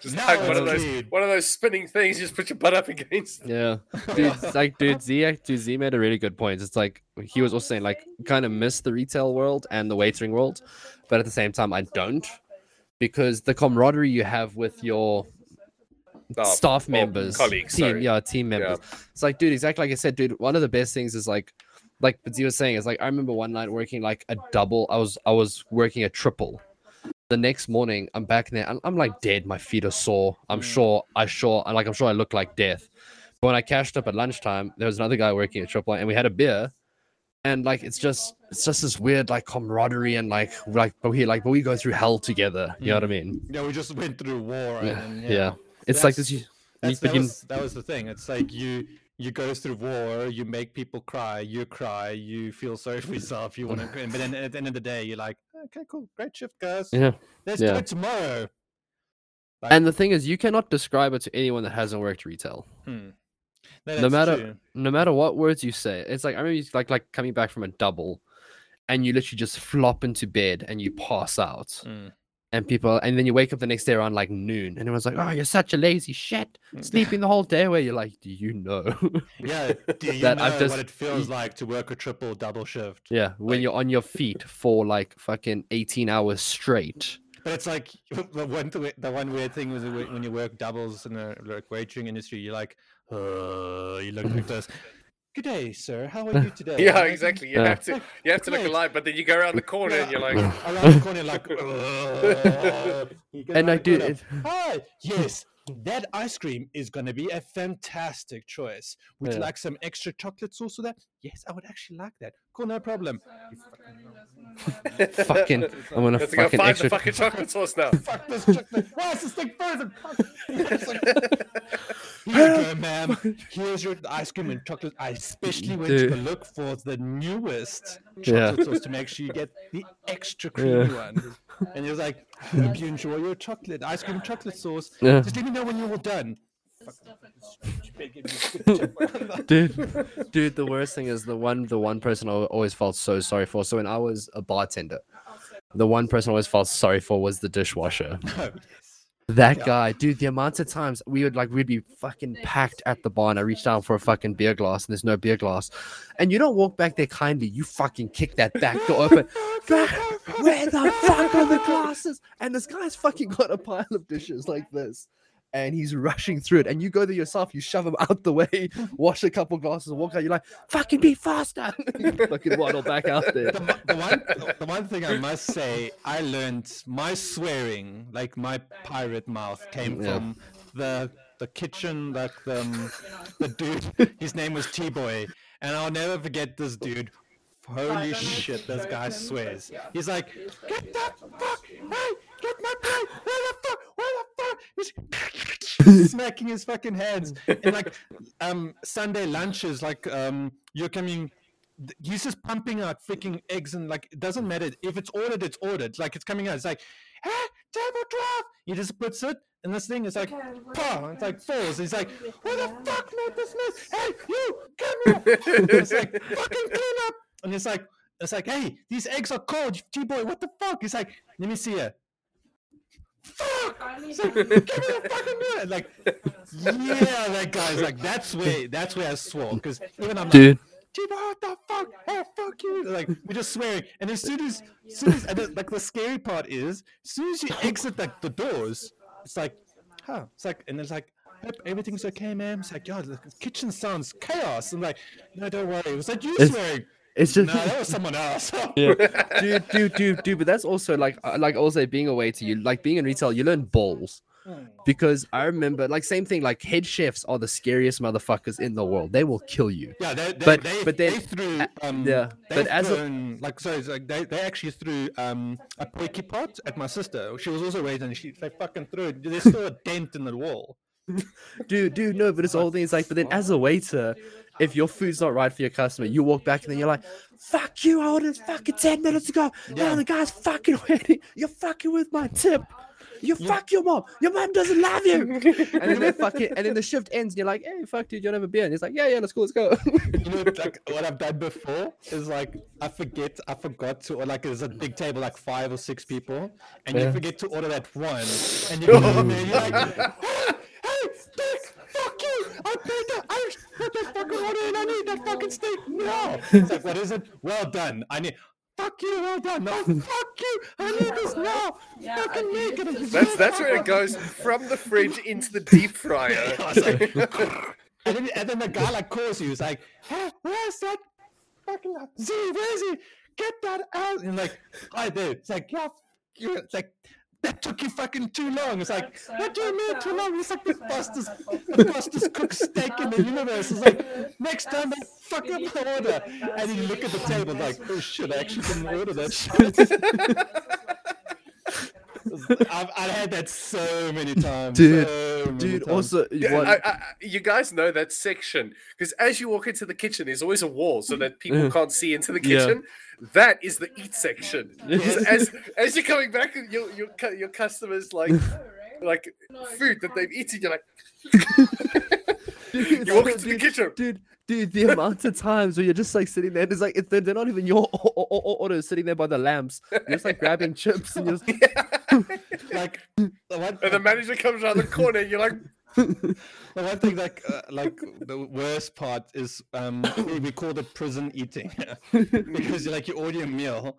Just Now like one of those clean. one of those spinning things. Just put your butt up against. Yeah. Dude, it's like dude, Z uh, dude, Z made a really good point. It's like he was also saying like kind of miss the retail world and the waitering world, but at the same time I don't. Because the camaraderie you have with your Oh, staff members, colleagues, team, sorry. yeah, team Yeah. members. It's like, dude, exactly like I said, dude. One of the best things is like, like Z was saying, is like I remember one night working like a double. I was I was working a triple. The next morning, I'm back there. I'm, I'm like dead. My feet are sore. I'm Mm. sure. I sure. I like. I'm sure I look like death. But when I cashed up at lunchtime, there was another guy working at triple, and we had a beer. And like it's just it's just this weird like camaraderie and like like but we like but we go through hell together. You know what I mean? Yeah, we just went through war. Yeah. And, Yeah. It's like this. You, that, begin- was, that was the thing. It's like you you go through war, you make people cry, you cry, you feel sorry for yourself, you want to, but then at the end of the day, you're like, okay, cool, great shift, guys. yeah. Let's yeah. do it tomorrow. Like, And the thing is, you cannot describe it to anyone that hasn't worked retail. hmm. no that's matter- true. No matter what words you say, it's like I remember you, like like coming back from a double, and you literally just flop into bed and you pass out, Mm. And people, and then you wake up the next day around like noon, and everyone's like, "Oh, you're such a lazy shit, sleeping the whole day." Where you're like, "Do you know?" [laughs] Yeah, [laughs] do you That know I've just- what it feels like to work a triple double shift? yeah, when Like- you're on your feet for like fucking 18 hours straight. But it's like [laughs] the one the one weird thing was when you work doubles in the like wagering industry, you're like, uh, you look like this. Good day, sir. How are you [laughs] today? Yeah, exactly. You Yeah. have to you have to look alive, but then you go around the corner and you're like, [laughs] around the corner, like, uh, you go And I do it. Hi, yes, that ice cream is going to be a fantastic choice. Would you like some extra chocolate sauce with that? Yes, I would actually like that. Cool, no problem. Fucking, [laughs] [laughs] I'm gonna Let's go fucking find extra. the fucking chocolate sauce now. [laughs] Fuck this chocolate. Why is this thing frozen? Here you go, ma'am. Here's your ice cream and chocolate. I especially went to look for the newest Yeah. chocolate sauce to make sure you get the extra creamy one. And he was like, [laughs] hope you enjoy your chocolate, ice cream chocolate sauce. Yeah. Just let me know when you're all done. [laughs] dude dude the worst thing is the one the one person i always felt so sorry for so when i was a bartender the one person i always felt sorry for was the dishwasher that Yeah. guy dude the amount of times we would like we'd be fucking packed at the bar and i reached down for a fucking beer glass and there's no beer glass. And you don't walk back there kindly you fucking kick that back door open. [laughs] Where the fuck are the glasses? And this guy's fucking got a pile of dishes like this and he's rushing through it. And you go there yourself, you shove him [laughs] out the way, [laughs] wash a couple glasses, walk out. You're like, fucking be faster. [laughs] Fucking waddle back out there. the, the one the one thing I must say, I learned my swearing, like my pirate mouth, came Yeah. from the the kitchen, like the um, the dude. His name was T Boy, and I'll never forget this dude. Holy shit, this guy swears. He's like, get that fuck, hey, get my plate, where the fuck, where the fuck? He's- [laughs] [laughs] smacking his fucking hands. And like um Sunday lunches, like um you're coming he's just pumping out freaking eggs and like it doesn't matter if it's ordered, it's ordered. Like it's coming out. It's like, hey, table twelve. He just puts it and this thing is like pa, it's like falls. He's like, what the fuck, mate? This mess. Hey, you come here. it's like [laughs] fucking clean up. And it's like it's like, hey, these eggs are cold, G boy. What the fuck? He's like, let me see it. Fuck! It's like, give me the fucking minute. Like, yeah, that guy's like, that's where, that's where I swore. Because even I'm like, Dude, Chiba, what the fuck? Hey, fuck you! Like we're just swearing, and as soon as, soon as, and then, like the scary part is, as soon as you exit like the doors, it's like, huh? It's like, and it's like, "Yep, everything's okay, ma'am. It's like, God, the kitchen sounds chaos. I'm like, no, don't worry. It was like you It's- swearing. It's just No, that was someone else. [laughs] yeah, [laughs] dude, dude, dude, dude. But that's also like, uh, like also being away to you, like being in retail, you learn balls. Because I remember, like, same thing. Like, head chefs are the scariest motherfuckers in the world. They will kill you. Yeah, they, they, But- they, but then- they threw um yeah, they've but as a- like so like they, they actually threw um a pokey pot at my sister. She was also waiting. She they fucking threw it. There's still a dent in the wall. [laughs] Dude, dude, no, but it's the whole thing. It's like, but then as a waiter, if your food's not right for your customer, you walk back and then you're like, "Fuck you! I ordered fucking ten minutes ago. Now Yeah. the guy's fucking [laughs] waiting. You're fucking with my tip. You fuck your mom. Your mom doesn't love you." [laughs] and then they fucking, and then the shift ends, and you're like, "Hey, fuck, dude, you don't have a beer?" And he's like, "Yeah, yeah, let's go, let's go." You know, [laughs] like what I've done before is like I forget, I forgot to, or like there's a big table, like five or six people, and you forget to order that one, and you come in there, you're like, hey, hey, Dick, fuck you! I paid that, put that fucking order and I need [laughs] that fucking steak now. It's like, what is it? Well done. I need. Fuck you, well done. No, [laughs] fuck you. I need this now. Yeah, fucking I make it. That's that's where it goes from the fridge into the deep fryer. [laughs] I was like, and, then, and then the guy like calls you. He's like, hey, "Where's that fucking Z? Where's he? Get that out!" And like, "Hi there." It's like, "Yeah. It's like that took you fucking too long. It's like, "What do you mean too long?" It's like the fastest, the fastest cooked steak in the universe. It's like [laughs] next time I fuck up [laughs] the order, and you look at the table like, "Oh shit, I actually [laughs] didn't order that shit." I've, I've had that so many [laughs] times, Dude, so many dude, times. also, Yeah, what- I, I, you guys know that section because as you walk into the kitchen, there's always a wall so that people Mhm. can't see into the Yeah. kitchen. That is the eat section. [laughs] As as you're coming back, your your your customers like [laughs] like food that they've eaten. You're like, Dude, you walk no, into the dude, kitchen. dude, dude, the amount of times where you're just like sitting there, it's like it's, they're, they're not even your order, sitting there by the lamps. You're just like grabbing chips, and you're just, [laughs] like the one, And the manager comes around the corner. You're like, [laughs] the one thing like uh, like the worst part is um we, we call it prison eating [laughs] because you like you order a meal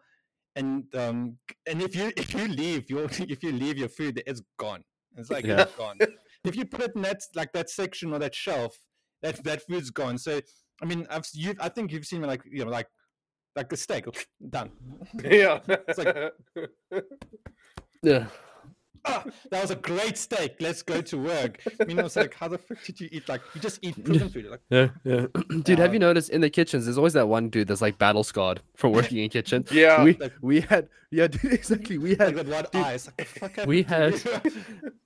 and um and if you if you leave your if you leave your food it's gone it's like Yeah. it's gone if you put it in that like that section or that shelf that that food's gone so I mean I've you I think you've seen like you know like like a steak done yeah. like- yeah. ah, that was a great steak. Let's go to work. I mean, I was like, how the fuck did you eat? Like, you just eat prison food. Like, Yeah, yeah. [clears throat] Dude, have Uh, you noticed in the kitchens? There's always that one dude that's like battle scarred from working in kitchen. [laughs] Yeah. we like- we had yeah, [laughs] dude, exactly. We had that one dude, eye. It's like, we had-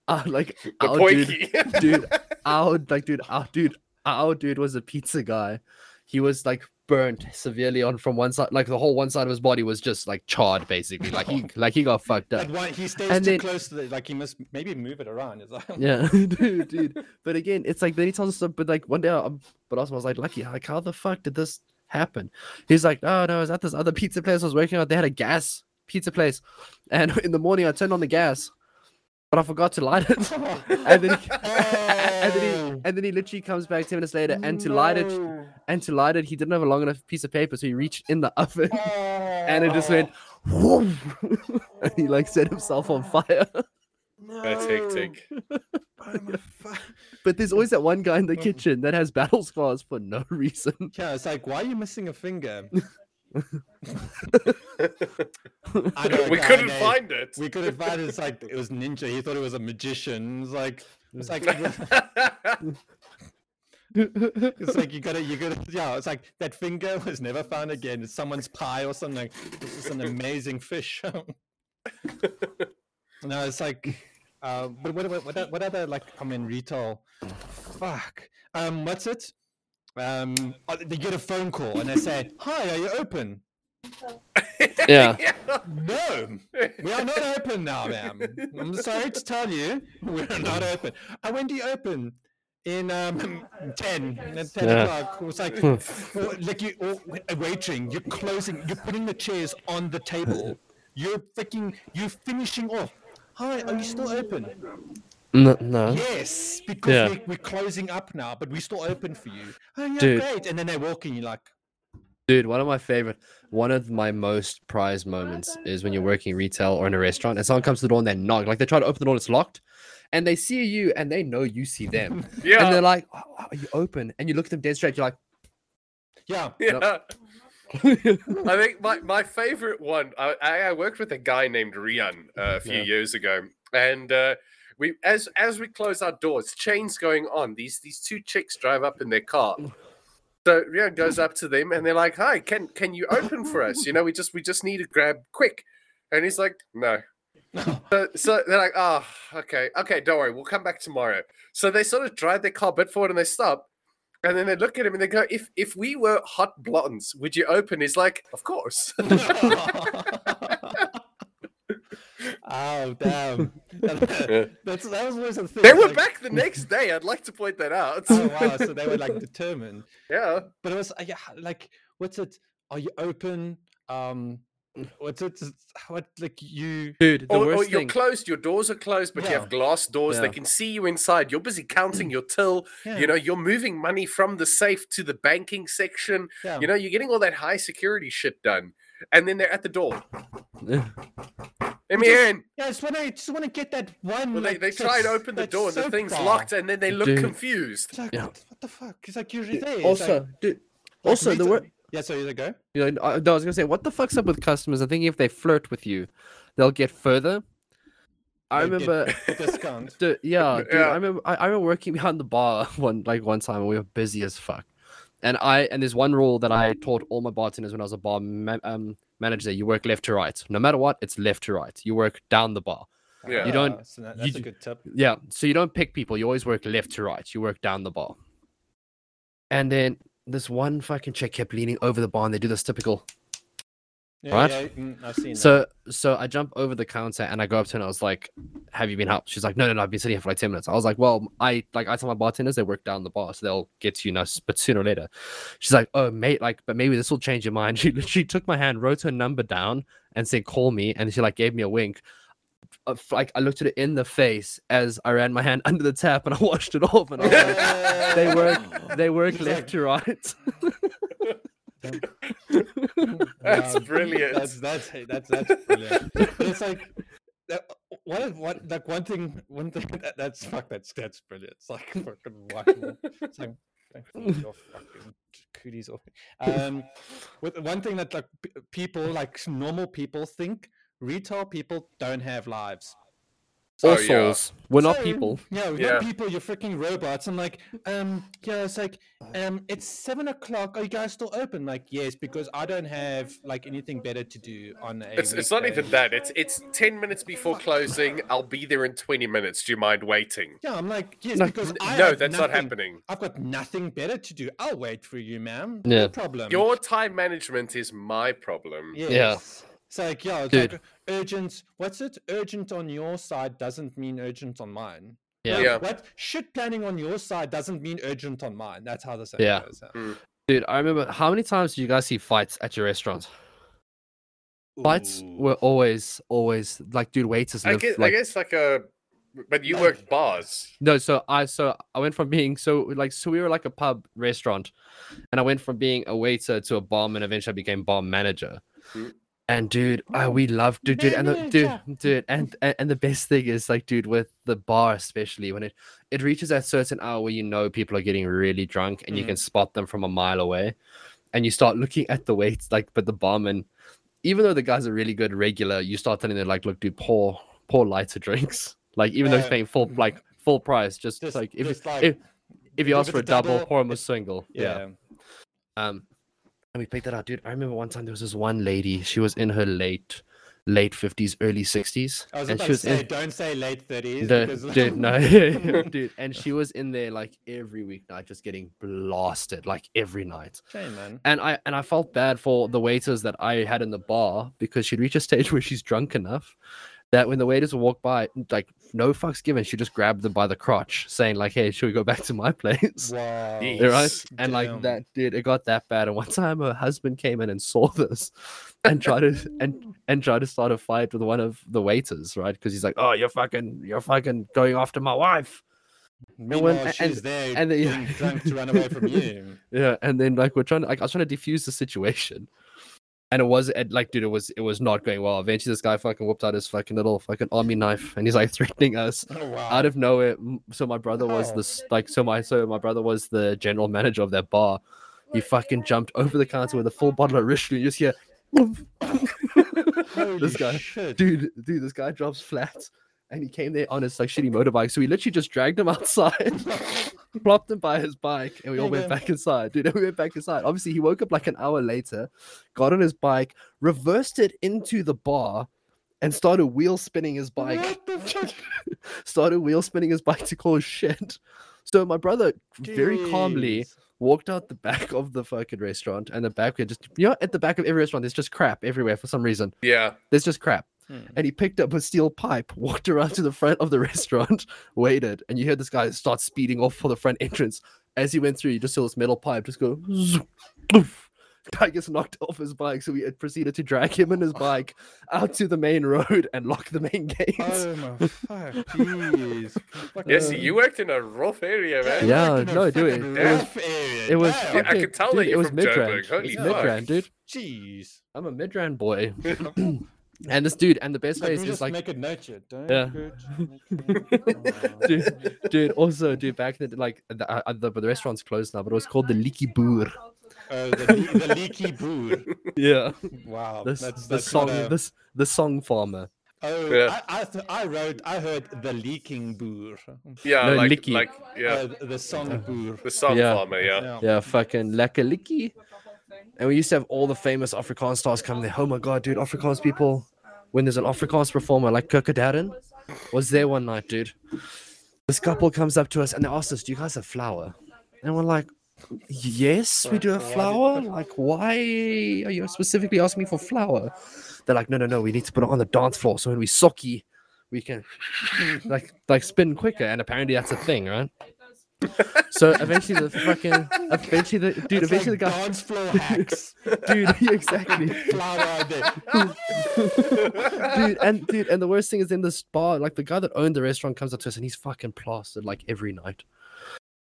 uh, [laughs] like the our dude, dude, our like dude, our dude, our dude was a pizza guy. He was like burnt severely on from one side, like the whole one side of his body was just like charred, basically. Like he [laughs] like he got fucked up. that one, he stays And too then- close to the, like, he must maybe move it around. Like, Yeah, [laughs] [laughs] dude, dude. But again, it's like then he tells us stuff. But like one day, um, but also I was like, Lucky, like how the fuck did this happen? He's like, oh no, I was at this other pizza place I was working at. They had a gas pizza place, and in the morning I turned on the gas, but I forgot to light it. [laughs] and then, he, and then he, [laughs] and then he literally comes back ten minutes later, and to light it, and to light it, he didn't have a long enough piece of paper, so he reached in the oven, [laughs] and it just went, whoom, and he like set himself on fire. That's hectic. Oh my But there's always that one guy in the kitchen that has battle scars for no reason. Yeah, it's like, why are you missing a finger? I know a we couldn't named- find it. We couldn't find it. It's like it was ninja. He thought it was a magician. It's like it's like [laughs] it's like you gotta you gotta yeah. It's like that finger was never found again. It's someone's pie or something. This is an amazing fish. [laughs] no, it's like Um, but what, what, what, what other like I mean retail? Fuck. Um, what's it? Um, oh, they get a phone call and they say, "Hi, are you open?" Yeah. No, we are not open now, ma'am. I'm sorry to tell you, we're not open. And when do you open? In um, 10, at 10 Yeah. o'clock. It was like, Hmm. or, like you, or, uh, waiting, you're closing, you're putting the chairs on the table. You're freaking, you're finishing off. Hi, are you still open? No, no. Yes, because Yeah. we, we're closing up now, but we're still open for you. Oh, yeah, Dude. great. And then they walk in, you're like, Dude, one of my favorite, one of my most prized moments is when you're working retail or in a restaurant and someone comes to the door and they knock. Like they try to open the door and it's locked. And they see you and they know you see them. [laughs] Yeah. And they're like, "Oh, oh, are you open? And you look at them dead straight. You're yeah, yeah. like, [laughs] I think my, my favorite one. I, I I worked with a guy named Rian uh, a few Yeah. years ago, and uh, we as as we close our doors, chains going on. These these two chicks drive up in their car. So Rian goes up to them and they're like, "Hi, can can you open for us? You know, we just we just need to grab quick." And he's like, "No." So, so they're like, "Oh, okay, okay, don't worry, we'll come back tomorrow." So they sort of drive their car a bit forward and they stop. And then they look at him and they go, "If if we were hot blondes, would you open?" He's like, "Of course." [laughs] [laughs] oh damn! [laughs] Yeah. That's that was always the thing. they were like, back the [laughs] next day. I'd like to point that out. Oh wow! [laughs] So they were like determined. yeah. But it was uh, yeah, like what's it? Are you open? Um, what's it? What like you? dude, the Or, or you're thing. closed, your doors are closed, but you have glass doors. They can see you inside. You're busy counting your till. Yeah, You know, you're moving money from the safe to the banking section. yeah. You know, you're getting all that high security shit done. And then they're at the door. Let me in. yeah. I just want to just want to get that one. Well, they, like, they try and open the door and the thing's bar. locked, and then they look Dude. confused. It's like, Yeah. what, what the fuck? It's like you're there. Also, like, dude, like also the word. Yeah, so you go. You know, I, no, I was gonna say, what the fuck's up with customers? I think if they flirt with you, they'll get further. I They remember, [laughs] discount. [laughs] Dude, yeah, dude, Yeah. I remember, I, I remember working [laughs] behind the bar one like one time, and we were busy as fuck. And I and there's one rule that I taught all my bartenders when I was a bar ma- um, manager: you work left to right. No matter what, it's left to right. You work down the bar. Yeah. You don't- Ah, so that- you that's a d- good tip. Yeah, so you don't pick people. You always work left to right. You work down the bar. And then this one fucking chick kept leaning over the bar, and they do this typical Yeah, Right? yeah, mm, I've seen that. So so I jump over the counter and I go up to her and I was like, "Have you been helped?" She's like, "No, no, no. I've been sitting here for like ten minutes." I was like, "Well, I like I tell my bartenders they work down the bar, so they'll get to you now, but sooner or later." She's like, "Oh, mate, like, but maybe this will change your mind." [laughs] She literally took my hand, wrote her number down, and said, "Call me," and she like gave me a wink. Uh, Like I looked at it in the face as I ran my hand [laughs] under the tap and I [laughs] washed it off, and I was like, "They work, they work left to right." [laughs] That's Wow, brilliant. That's that's that's that's brilliant. It's like that, what what like one thing one thing [laughs] that, that's fuck that's that's brilliant. It's like fucking whack-a-mole. It's like [laughs] your fucking cooties off. Um, with one thing that like p- people like normal people think retail people don't have lives. Or Oh, yeah. souls. We're not So, people. Yeah, we're Yeah. not people. You're freaking robots. I'm like, um, yeah. It's like, um, it's seven o'clock. Are you guys still open? Like, yes, because I don't have like anything better to do on a. It's, it's not even that. It's it's ten minutes before closing. I'll be there in twenty minutes. Do you mind waiting? Yeah, I'm like, yes, No, because I no, have that's not happening. I've got nothing better to do. I'll wait for you, ma'am. Yeah. No problem. Your time management is my problem. Yes. It's like, yeah, it's like urgent. What's it? Urgent on your side doesn't mean urgent on mine. Yeah. Like, Yeah. What shit planning on your side doesn't mean urgent on mine. That's how the saying Yeah. goes. yeah. Dude, I remember how many times did you guys see fights at your restaurants? Fights were always, always like, dude, waiters I live guess, I like guess like a, but you Like- worked bars. no. So I, so I went from being so like, so we were like a pub restaurant, and I went from being a waiter to a barman. And eventually, I became bar manager. Hmm. And dude, uh, we love dude, dude, and the, dude, [laughs] dude, and, and and the best thing is like, dude, with the bar especially when it it reaches that certain hour where you know people are getting really drunk and you Mm. can spot them from a mile away, and you start looking at the weights like, but the barman, even though the guys are really good regular, you start telling them like, look, dude, pour pour lighter drinks, [laughs] like even though he's paying full like full price, just, Just- like if just like, if if you ask for a double, double, pour him a single, yeah. um, and we picked that out, dude. I remember one time there was this one lady. She was in her late late fifties, early sixties, I was and about she to say, in. don't say late thirties. The, dude, [laughs] no, [laughs] [laughs] dude, and she was in there like every weeknight, just getting blasted, like every night. Shame, man. And I and I felt bad for the waiters that I had in the bar because she'd reach a stage where she's drunk enough that when the waiters would walk by, like no fucks given, she just grabbed them by the crotch, saying like, "Hey, should we go back to my [laughs] place?" Wow. Right? Jeez. And like that, dude, it got that bad. And one time, her husband came in and saw this, [laughs] and tried to and and tried to start a fight with one of the waiters, right? Because he's like, "Oh, you're fucking, you're fucking going after my wife." Meanwhile, and- she's there and then- yeah. being drunk to run away from you. [laughs] Yeah, and then like we're trying to like I was trying to defuse the situation. And it was like, dude, it was it was not going well. Eventually, this guy fucking whipped out his fucking little fucking army knife, and he's like [laughs] threatening us Oh, wow. out of nowhere. So my brother was Wow. this like so my so my brother was the general manager of that bar. He fucking jumped over the counter with a full bottle of Richelieu. You just hear, [laughs] this guy, shit. dude, dude, this guy drops flat, and he came there on his like shitty motorbike. So we literally just dragged him [laughs] outside, [laughs] plopped him by his bike, and we all Yeah, went man. back inside. Dude, and [laughs] we went back inside. Obviously, he woke up like an hour later, got on his bike, reversed it into the bar, and started wheel spinning his bike. What the fuck? started wheel spinning his bike to cause shit. So my brother very calmly walked out the back of the fucking restaurant, and the back we just you know at the back of every restaurant there's just crap everywhere for some reason. Yeah. There's just crap. Hmm. And he picked up a steel pipe, [laughs] walked around to the front of the restaurant, [laughs] waited, and you heard this guy start speeding off for the front entrance. As he went through, you just saw this metal pipe just go. zoom. [laughs] Guy gets knocked off his bike, so we had proceeded to drag him and his bike out to the main road and lock the main gates. Oh my fuck, jeez. Yes, you worked in a rough area, man. Yeah, worked in a no, dude, fucking it was- rough area, It was. damn. Yeah, I fucking- could tell dude, that it you're was from Midrand. Joburg. Holy It's fuck. Midrand, dude. Jeez. I'm a Midrand boy. [clears throat] and this dude, and the best Like, way is just like, make a note here. Don't Yeah. go [laughs] dude, dude, also, dude, back in the like, the, uh, the, but the restaurant's closed now, but it was called the Leaky Boer. Oh, the, le- the leaky boor. [laughs] Yeah, Wow, this that's the that's song, a- this the song farmer. Oh, Yeah. I I, th- I wrote I heard the leaking boor. Yeah, No, like, Licky. like yeah, Uh, the song boor. the song Yeah. farmer. Yeah. Yeah, fucking lekker likkie. And we used to have all the famous Afrikaans stars come there. Oh my god, dude, Afrikaans people. When there's an Afrikaans performer like Kurt Darren was there one night, dude. This couple comes up to us and they asked us, "Do you guys have flour?" And we're like, "Yes, we do have flour." Like, why are you specifically asking me for flour? They're like, "No, no, no. We need to put it on the dance floor so when we sokkie, we can [laughs] like like spin quicker." And apparently that's a thing, right? So eventually the fucking eventually the dude eventually like the guy dance floor hacks. [laughs] dude yeah, [laughs] exactly [laughs] dude and dude and the worst thing is in this bar like the guy that owned the restaurant comes up to us and he's fucking plastered like every night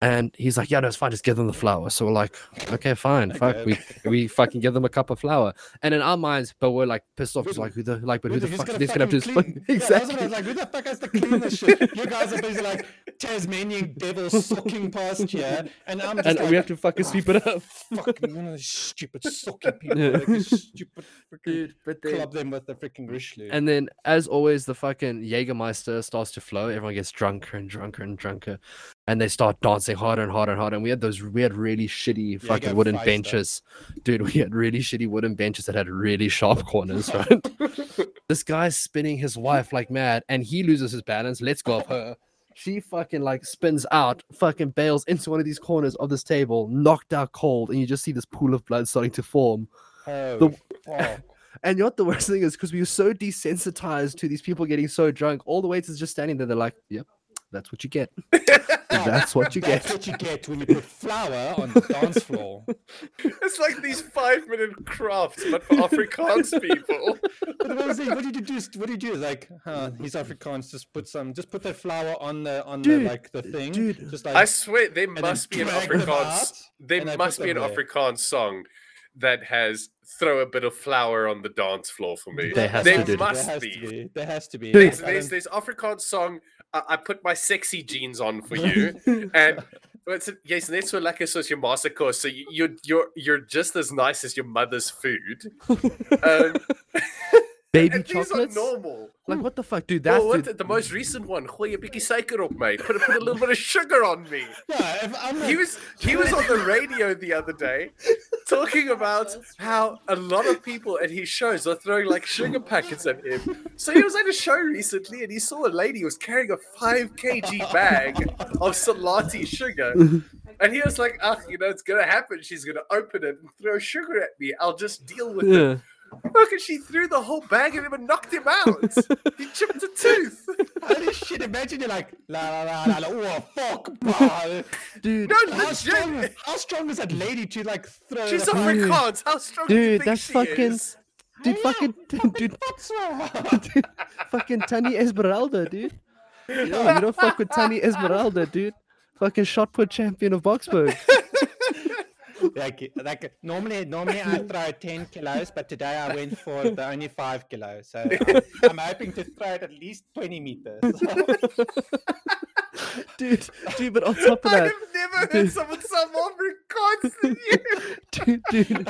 and he's like yeah no it's fine. Just give them the flour. So we're like okay fine. Fuck we we fucking give them a cup of flour. And in our minds but we're like pissed off. 'cause like who the like but who the Who's fuck gonna is gonna have to fucking fuck- clean- [laughs] Yeah, that's I exactly. was like, who the fuck has to clean this shit? You guys are busy like [laughs] Tasmanian devil sucking past here, and I'm just and like, we have to fucking sweep it up. Fucking one of those stupid sucking people. Yeah. Like, you stupid dude but then club them with the freaking Richelieu. And then, as always, the fucking Jägermeister starts to flow. Everyone gets drunker and drunker and drunker, and they start dancing harder and harder and harder. And we had those, we had really shitty fucking wooden Jägermeister. benches, dude. We had really shitty wooden benches that had really sharp [laughs] corners, right? this guy's spinning his wife like mad, and he loses his balance. Let's go of her. She fucking like spins out, fucking bails into one of these corners of this table, knocked out cold, and you just see this pool of blood starting to form. oh, the- fuck. [laughs] And you know what the worst thing is? Because we were so desensitized to these people getting so drunk, all the waiters just standing there. They're like, "Yep, that's what you get. [laughs] That's what you get. That's get." what you get when you put flour on the dance floor. [laughs] It's like these five minute crafts, but for Afrikaans people. [laughs] But what, was it, what did you do? What did you do? Like, huh, he's Afrikaans. Just put some. Just put that flour on the on Dude, the like the thing. dude, just like I swear there must be an drag them Afrikaans. There and I put must be an them there. Afrikaans song that has "Throw a bit of flour on the dance floor" for me. There has there to, dude. must there has be. to be. There has to be. Dude. I There's, there's, don't- there's Afrikaans song. I, I put my sexy jeans on for you, [laughs] and but yes, net so lekker soos jou ma se kos. So you, you're you're you're just as nice as your mother's food. [laughs] Um, [laughs] Baby and chocolates. normal. Like what the fuck, dude? That's Well, what, dude, the most recent one, 'n bietjie suiker op my. Put, put a little bit of sugar on me. [laughs] Yeah, He was he was on the radio the other day talking about how a lot of people at his shows are throwing like sugar packets at him. So he was at a show recently and he saw a lady who was carrying a five kg bag of Selati sugar. And he was like, ah, you know, it's gonna happen. She's gonna open it and throw sugar at me. I'll just deal with it. Yeah. Look, and she threw the whole bag at him and knocked him out. [laughs] he chipped a tooth. Holy shit! Imagine you're like la la la la. la oh fuck, bah. dude. No, How strong? How strong is that lady to like throw? She's the- Afrikaans. How strong do you Dude, think that's she fucking- is? Dude, fucking, dude, dude, [laughs] fucking Tannie Esmeralda, dude. Yo, you don't fuck with Tannie [laughs] Esmeralda, dude. Fucking shot put champion of Boksburg. Like, like normally, normally I [laughs] throw ten kilos, but today I went for the only five kilos. So [laughs] I'm hoping to throw it at least twenty meters. [laughs] dude, dude, but on top of that, I've never heard someone sound more Afrikaans than you. dude, dude, dude,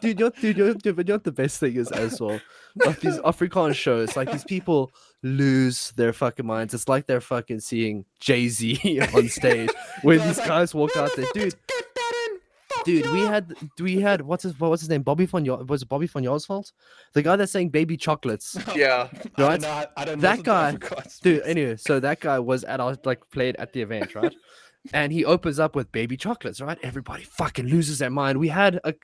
dude, you know, dude, you know, dude, but you know the best thing is as well? Like these Afrikaans shows, like these people lose their fucking minds. It's like they're fucking seeing Jay Z on stage when Yeah, these like, guys walk out there, dude. Dude, we had we had what's his what was his name? Bobby von Yo- was it Bobby van Jaarsveld? The guy that's saying baby chocolates. [laughs] Yeah. I right? don't know, I- I don't That listen to guy- Afrikaans Dude, anyway, so that guy was at our like played at the event, right? [laughs] and he opens up with baby chocolates, right? Everybody fucking loses their mind. We had a,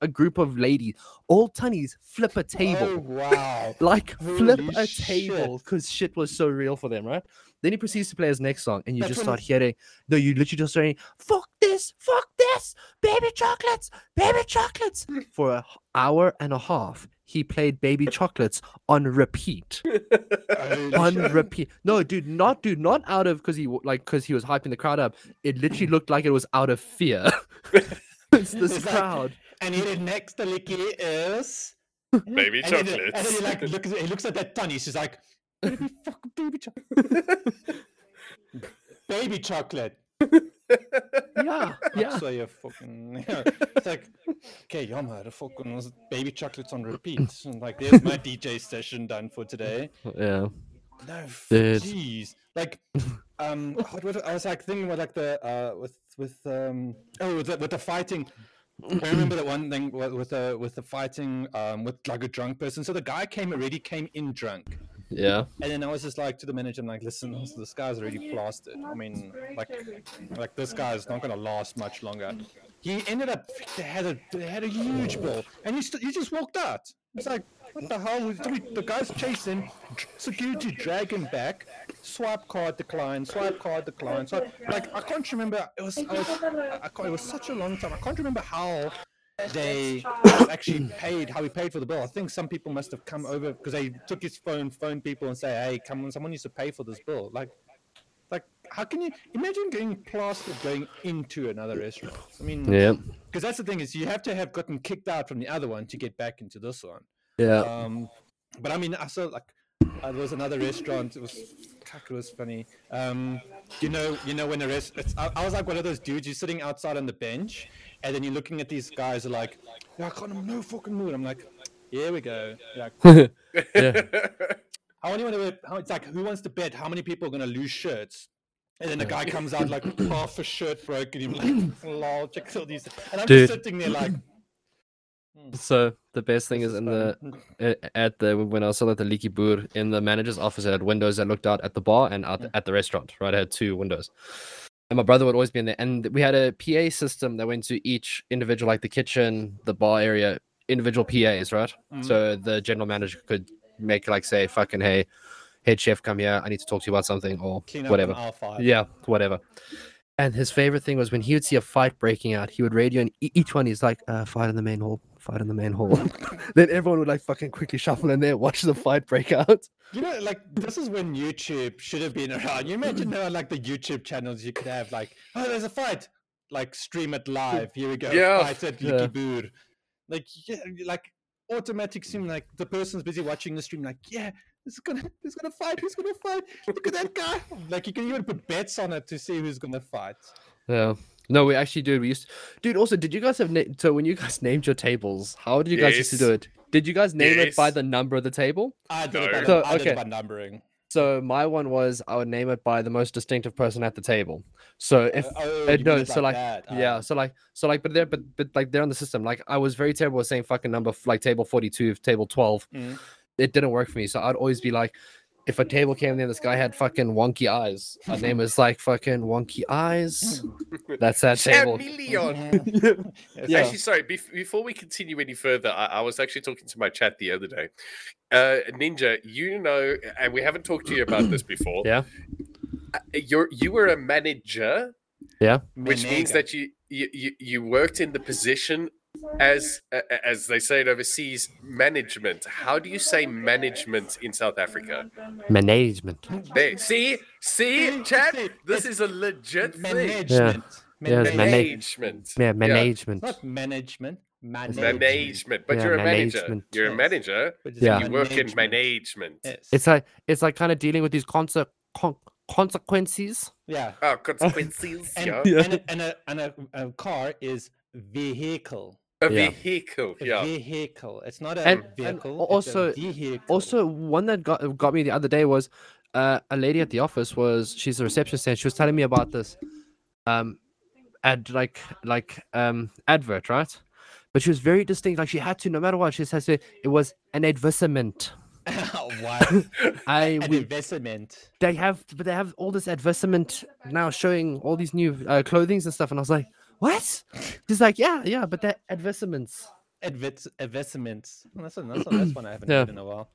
a group of ladies, all tannies, flip a table. Oh wow! [laughs] like flip Holy a table because shit was so real for them, right? Then he proceeds to play his next song, and you That's just start hearing. No, you literally just hearing, "Fuck this, fuck this, baby chocolates, baby chocolates." [laughs] For an hour and a half, he played baby chocolates on repeat, [laughs] on repeat. No, dude, not dude, not out of because he like because he was hyping the crowd up. It literally looked like it was out of fear. [laughs] it's this It's like- crowd. And he did next the licky is Baby and then, he- and then he like look, he looks at that tannie. She's like, baby fucking baby chocolate, baby chocolate. Yeah, [laughs] yeah. So you fucking [laughs] yeah. It's like, okay, jammer, the fucking was baby chocolates on repeat. And like, there's my DJ session done for today. Yeah. No, jeez. Like, [laughs] um, I was like thinking about like the uh with with um oh with the, with the fighting. I remember that one thing with, with the with the fighting um with like a drunk person. So the guy came already came in drunk, Yeah. [laughs] and then I was just like to the manager, I'm like, listen, this, guy's already plastered. I mean, like like this guy's not gonna last much longer. He ended up they had a they had a huge ball, and he st- he just walked out. It's like what the hell? The guys chasing, security drag him back, swipe card decline, swipe card decline. So like I can't remember. It was I was I, I it was such a long time. I can't remember how they [coughs] actually paid how he paid for the bill. I think some people must have come over because they took his phone, phoned people, and say, "Hey, come on, someone needs to pay for this bill." Like, like how can you imagine getting plastered going into another restaurant? I mean, Yeah. because that's the thing is you have to have gotten kicked out from the other one to get back into this one. Yeah. Um, but I mean, I saw like uh, there was another restaurant. It was, fuck, it was funny. Um, you know, you know when the rest. It's, I, I was like one of those dudes. You're sitting outside on the bench, and then you're looking at these guys. Are like, yeah, I can't. I'm no fucking mood. I'm like, here we go. Like, [laughs] yeah. [laughs] how many? How, it's like, who wants to bet how many people are gonna lose shirts? And then the guy comes out like [clears throat] half a shirt broken. You're like, [clears throat] lol, check all these. And I'm Dude. just sitting there like, [clears throat] hmm. So the best thing this is in the uh, at the when I was still at the Leaky Boer in the manager's office, it had windows that looked out at the bar and out at the restaurant. Right, I had two windows. And my brother would always be in there, and we had a PA system that went to each individual, like the kitchen, the bar area, individual PAs, right? Mhm. So the general manager could make like say, "Fucking hey, head chef, come here. I need to talk to you about something," or whatever. Yeah, whatever. And his favorite thing was when he would see a fight breaking out, he would radio and each one he's like, uh, fight in the main hall, fight in the main hall. [laughs] then everyone would like fucking quickly shuffle in there, watch the fight break out. You know, like this is when YouTube should have been around. You imagine now, like the YouTube channels you could have, like, oh, there's a fight, like stream it live. Here we go, Yeah. fight at Yeah. Licky Like, yeah, like automatic stream. Like the person's busy watching the stream. Like, yeah, this is gonna, who's gonna fight? Who's gonna fight? Look at that guy. Like you can even put bets on it to see who's gonna fight. Yeah. No, we actually did. We used, dude. Also, did you guys have na- so when you guys [laughs] named your tables? How did you guys used to do it? Did you guys name it by the number of the table? I did it by, No. So, I did it okay. by numbering. So my one was I would name it by the most distinctive person at the table. So if Uh, oh, uh, no, so like that. yeah, uh, so like so like but they're but but like they're on the system. Like I was very terrible at saying fucking number like table forty two, table twelve. Mhm. It didn't work for me. So I'd always be like, if a table came there, this guy had fucking wonky eyes. Our [laughs] name is like fucking wonky eyes. [laughs] That's that table. Chameleon. [laughs] Yeah. Actually, sorry. Bef- before we continue any further, I-, I was actually talking to my chat the other day. Uh, Ninja, you know, and we haven't talked to you about this before. Yeah. Uh, You're you were a manager, Yeah. which means that you you you, you worked in the position as uh, as they say it overseas management. How do you say management in South Africa? Management. There, see, see, See, chat. This is a legit thing. management. Yeah, it's Management. Yeah, Yeah. management. Not management. Management. Management, but Yeah, you're a manager. You're a manager. which Yeah. You work in management. management. Yes. It's like it's like kind of dealing with these conse- con- consequences. yeah. Oh, consequences. [laughs] And, yeah. Yeah. and, a, and, a, and a, a car is vehicle. A Yeah. vehicle. A Yeah. vehicle. It's not a And- and vehicle. al- also- it's a vehicle. Also, one that got got me the other day was uh, a lady at the office was she's a receptionist and she was telling me about this um ad like like um advert right but she was very distinct like she had to no matter what she has to it was an advertisement [laughs] what? [laughs] i [laughs] An we, investment. they have but they have all this advertisement now showing all these new uh, clothings and stuff and i was like what she's like yeah yeah but they're advertisements Advert, investments. That's, a, that's, a, that's [clears throat] one I haven't Yeah. heard in a while.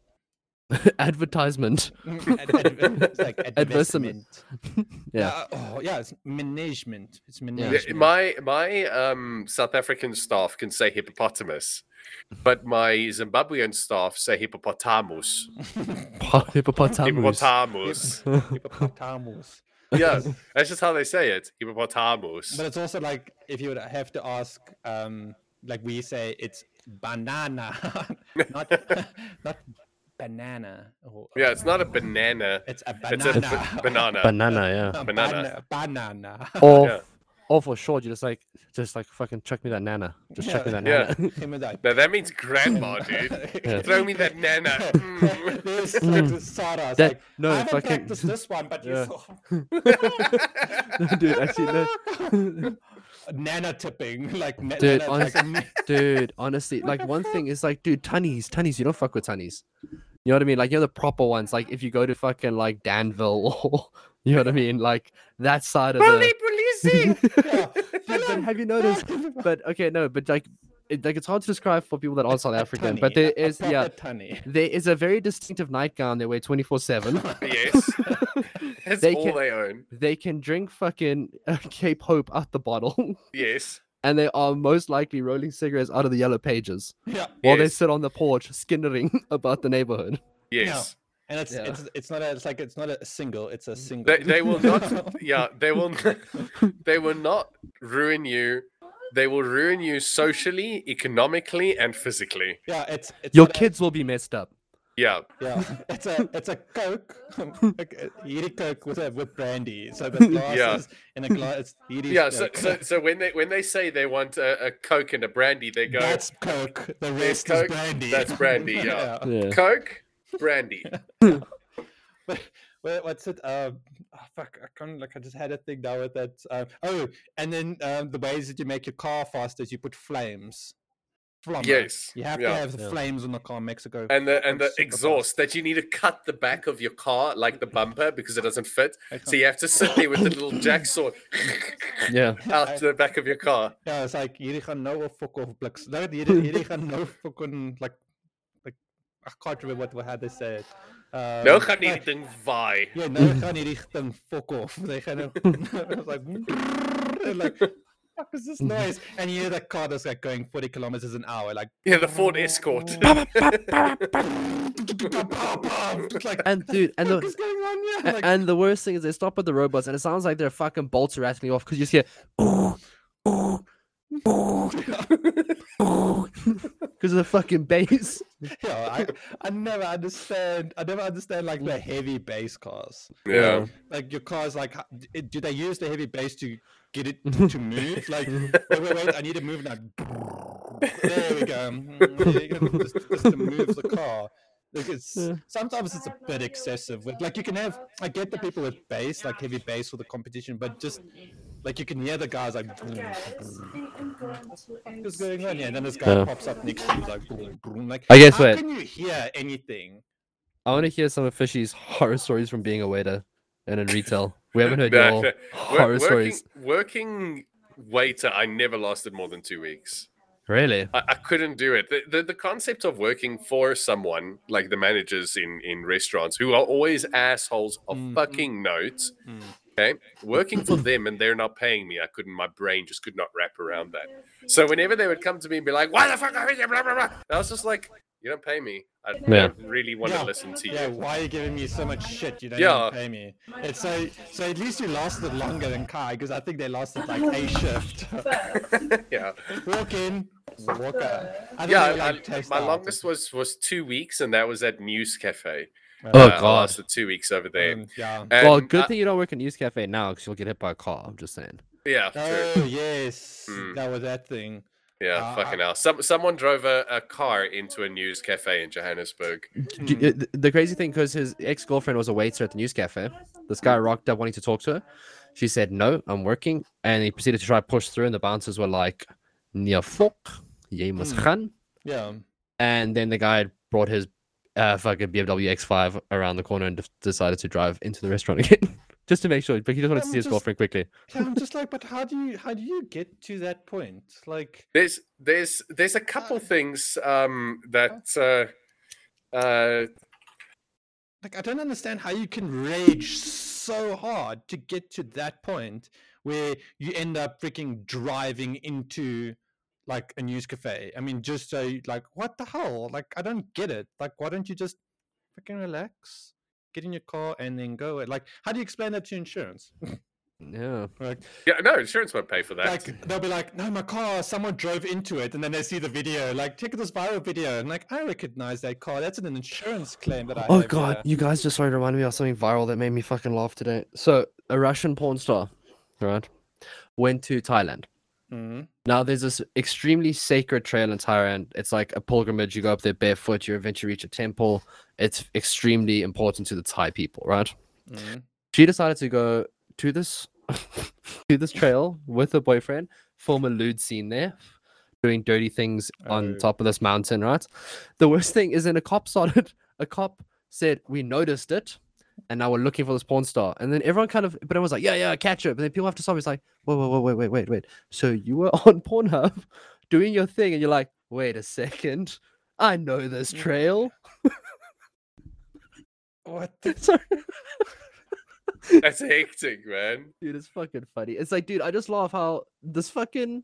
[laughs] advertisement [laughs] Ad- ad- like [laughs] Advertisement. advertisement. Yeah. Uh, oh, yeah, it's management. It's Yeah, management. My my um South African staff can say hippopotamus, but my Zimbabwean staff say hippopotamus. hippopotamus Hippopotamus. Hippopotamus. Yeah, [laughs] that's just how they say it. Hippopotamus. But it's also like if you would have to ask, um, like we say, it's banana, [laughs] not [laughs] not banana. Or, Yeah, it's not a banana. it's a It's a banana. banana. banana yeah A banana. Banana. or Yeah. Or for short, you just like just like fucking chuck me that nana. Just chuck me that Yeah. nana. Him and I. No, that means grandma, [laughs] dude. Yeah. Throw me that nana. Mm. There's Mm. [laughs] like That- like, no, I haven't fucking- practiced this one, but Yeah. you [laughs] Dude, actually, no. nana tipping, like na- Dude, nana, honestly- like, dude, honestly, like one thing is like, dude, tannies, tannies, you don't fuck with tannies. You know what I mean? Like you're the proper ones. Like if you go to fucking like Danville or you know what I mean? Like that side of Bully, the police. [laughs] yeah. [laughs] but, but have you noticed? [laughs] But okay, no, but like, it, like it's hard to describe for people that aren't South African. tannie, But there a- a yeah, tannie. there is a very distinctive nightgown they wear twenty four seven. Yes. That's They all can- they own. They can drink fucking uh, Cape Hope out the bottle, Yes. and they are most likely rolling cigarettes out of the yellow pages Yeah. while they sit on the porch skinnering about the neighborhood. Yes. And it's Yeah. it's it's not a it's like it's not a single, it's a single. They, they will not. [laughs] Yeah, they will. [laughs] They will not ruin you. They will ruin you socially, economically, and physically. yeah, it's it's Your not a- kids will be messed up. Yeah. yeah, [laughs] it's a it's a Coke, like a Coke with a with brandy. So the glasses Yeah. is in a glass. It's hierdie Yeah. So, Coke. so, so when they when they say they want a, a Coke and a brandy, they go that's Coke. The rest Coke, is brandy. that's brandy, yeah. Yeah. Coke, brandy. [laughs] [laughs] But what- what's it? Um, oh, fuck, I can't. Like, I just had a thing now with that. Um, oh, and then um, the ways that you make your car faster is you put flames. Flammer. Yes. You have yeah. to have the Yeah. flames on the car in Mexico. and the and the super fast. exhaust that you need to cut the back of your car like the bumper because it doesn't fit. So you have to sit there with the little [laughs] jacksaw Yeah. out the back of your car. Yeah, it's like hierdie gaan nou 'n fok off bliks. Nou hierdie hierdie gaan nou fucking like like I can't remember what what how they say it. Um, Nou gaan maar- hierdie ding vaai. Ja, nou gaan hierdie ding fok off. They gaan nou [laughs] it's like and like fuck is this noise? And you hear that car that's like going 40 kilometers an hour like Yeah, the Ford Escort. Like And dude, and what the is going on here? Like, and the worst thing is they stop at the robots and it sounds like their fucking bolts are rattling off because you just hear. "Ooh, ooh, because of the fucking bass. [laughs] yeah, I, I never understand. I never understand like the heavy bass cars. Yeah. Like your cars, like do they use the heavy bass to get it to move? Like, [laughs] wait, wait, wait, I need to move now. There we go. Mm, there you go, Just, just to move the car. Like it's Yeah. sometimes it's a bit excessive. With like you can have, I get the people with bass, like heavy bass for the competition, but just like you can hear the guys like. What's going on here? And then this guy Yeah. pops up next to you, like, boom, boom, like. I guess how what- can you hear anything? I want to hear some of Fishy's horror stories from being a waiter and in retail. We haven't heard [laughs] Nah, your. Wor- horror working, stories. working waiter, I never lasted more than two weeks. Really? I, I couldn't do it. The, the the concept of working for someone like the managers in in restaurants who are always assholes of Mhm. fucking notes. Mm. Okay, working for them and they're not paying me. I couldn't. My brain just could not wrap around that. So whenever they would come to me and be like, "Why the fuck are you?" Blah blah blah. I was just like, "You don't pay me. I Yeah. don't really want Yeah. to listen to you." Yeah, why are you giving me so much shit? You don't Yeah. even pay me. It's so so at least you lasted longer than Kai because I think they lasted like a [laughs] shift. [laughs] yeah. walk in, walk out. I Yeah, I- like, taste my out. longest was was two weeks, and that was at News Cafe. Oh, Uh, I God. lasted two weeks over there. Um, yeah. well, good uh, thing you don't work at News Cafe now because you'll get hit by a car. I'm just saying. yeah, true. Oh yes, Mm. that was that thing. Yeah, Uh, fucking hell. Some someone drove a, a car into a news cafe in Johannesburg. D- uh, The crazy thing, because his ex girlfriend was a waiter at the News Cafe. This guy rocked up wanting to talk to her. She said, No, I'm working. And he proceeded to try to push through, and the bouncers were like, Nia fuck, jy mos Hmm. Yeah. And then the guy brought his uh, fucking BMW X5 around the corner and d- decided to drive into the restaurant [laughs] again. just to make sure. But he just wanted to I'm see his girlfriend quickly. Yeah, I'm [laughs] just like, but how do you how do you get to that point? Like, There's there's there's a couple things um that uh uh like I don't understand how you can rage so hard to get to that point where you end up freaking driving into like a news cafe. I mean, just so like, what the hell? Like, I don't get it. Like, why don't you just freaking relax, get in your car, and then go? Like, how do you explain that to insurance? Yeah. [laughs] like, yeah, no, insurance won't pay for that. like they'll be like, "No, my car, someone drove into it," and then they see the video, like, check this viral video, and like, I recognize that car. That's an insurance claim that I. Oh have god, here." you guys just started to remind me of something viral that made me fucking laugh today. So a Russian porn star, right, went to Thailand. Mhm. Now there's this extremely sacred trail in Thailand. It's like a pilgrimage. You go up there barefoot. You eventually reach a temple. It's extremely important to the Thai people, right? Mhm. She decided to go to this [laughs] to this trail with her boyfriend, film a lewd scene there, doing dirty things on Oh. top of this mountain, right? The worst thing is, in a cop [laughs] started. A cop said, "We noticed it." And now we're looking for this porn star. And then everyone kind of, but everyone's like, yeah, yeah, catch it. But then people have to stop. It's like, whoa, whoa, whoa, wait, wait, wait, wait. So you were [laughs] on Pornhub doing your thing, and you're like, wait a second. I know this trail. What? [laughs] The... Sorry. [laughs] That's hectic, man. Dude, it's fucking funny. It's like, dude, I just laugh how this fucking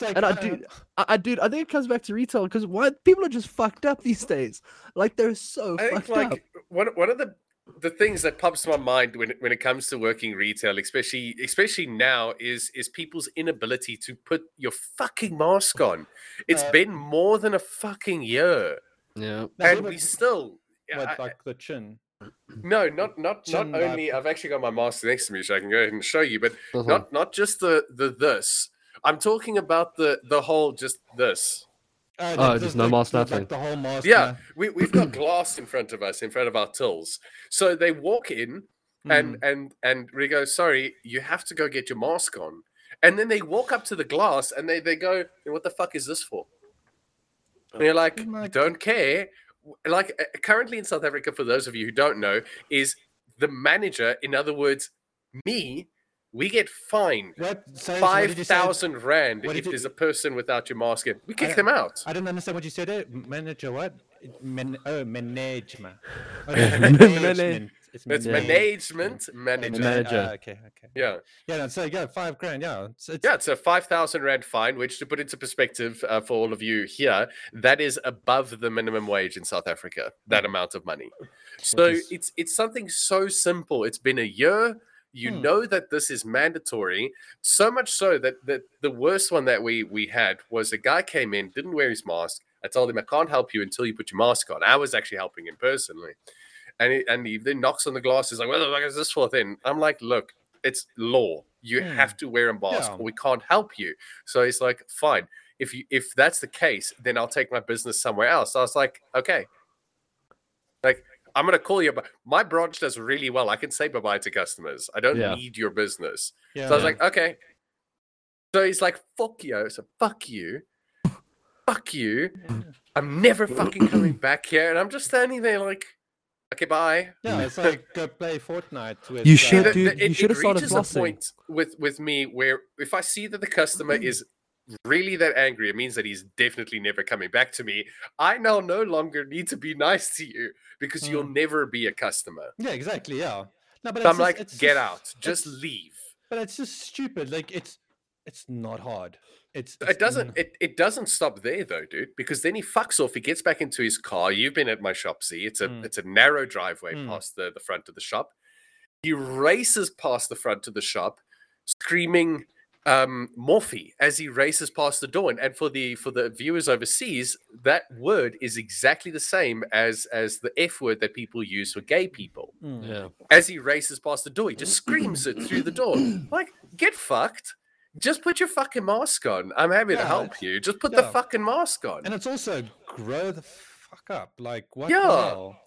like, And I uh, do- I, I dude, I think it comes back to retail because why people are just fucked up these days. Like they're so I think like up. one one of the the things that pops to my mind when it- when it comes to working retail, especially especially now, is is people's inability to put your fucking mask on. It's Uh, been more than a fucking year, Yeah. no, and we still. what, I- like the chin. no, not not not Chin wrap. only. I've actually got my mask next to me, so I can go ahead and show you. But This one. not not just the the this. I'm talking about the the whole just this. Uh, Oh, the- just the- no the- mask, nothing. Like the whole mask. Yeah, we we've got [clears throat] glass in front of us, in front of our tills. So they walk in, and Mm. and and we go, sorry, you have to go get your mask on. And then they walk up to the glass and they they go, what the fuck is this for? And you're like, I'm like- don't care. Like uh, currently in South Africa, for those of you who don't know, is the manager, in other words, me, we get fined What? So, so what five did you say? thousand rand what if you- there's a person without your mask in. We kick I- them out. I don't understand what you said. There. Manager what? Man- oh, management. [laughs] Oh, Manage- management. It's It's management manager. Manager. Ah, okay, okay. Yeah. Yeah, no, so yeah, five grand. Yeah, it's, it's Yeah, it's a 5,000 Rand fine, which to put into perspective uh, for all of you here, that is above the minimum wage in South Africa, that amount of money. So is- it's it's something so simple. It's been a year. You Hmm. know that this is mandatory. So much so that, that the worst one that we we had was a guy came in, didn't wear his mask. I told him I can't help you until you put your mask on. I was actually helping him personally. And he, and he then knocks on the glass. He's like, "What the fuck is this for?" Then I'm like, "Look, it's law. You Hmm. have to wear a mask, Yeah. or we can't help you." So he's like, "Fine. If you if that's the case, then I'll take my business somewhere else." So I was like, "Okay." Like I'm gonna call you, but my branch does really well. I can say bye bye to customers. I don't Yeah. need your business. Yeah. So I was like, okay. So he's like, fuck you. So fuck you. Fuck you. I'm never fucking coming back here. And I'm just standing there like, okay, bye. yeah, it's [laughs] like go play Fortnite with. You uh, should The- do- the- you it, should it have started reaches a flossing. point with, with me where if I see that the customer is really that angry, it means that he's definitely never coming back to me. I now no longer need to be nice to you because you'll never be a customer. Yeah, exactly. Yeah. No, but So it's I'm just- like, it's get just- out. Just leave. But it's just stupid. Like it's it's not hard. It's, It doesn't. n- It, it doesn't stop there though, dude. Because then he fucks off. He gets back into his car. You've been at my shop. See, it's a Mm. it's a narrow driveway Mm. past the the front of the shop. He races past the front of the shop, screaming um moffie as he races past the door. And, and for the for the viewers overseas, that word is exactly the same as as the F word that people use for gay people. Mm. Yeah. As he races past the door, he just screams it through the door. [clears throat] Like, get fucked. Just put your fucking mask on. I'm happy to help you. Just put the fucking mask on. And it's also grow the fuck up. Like what? Yeah. The hell?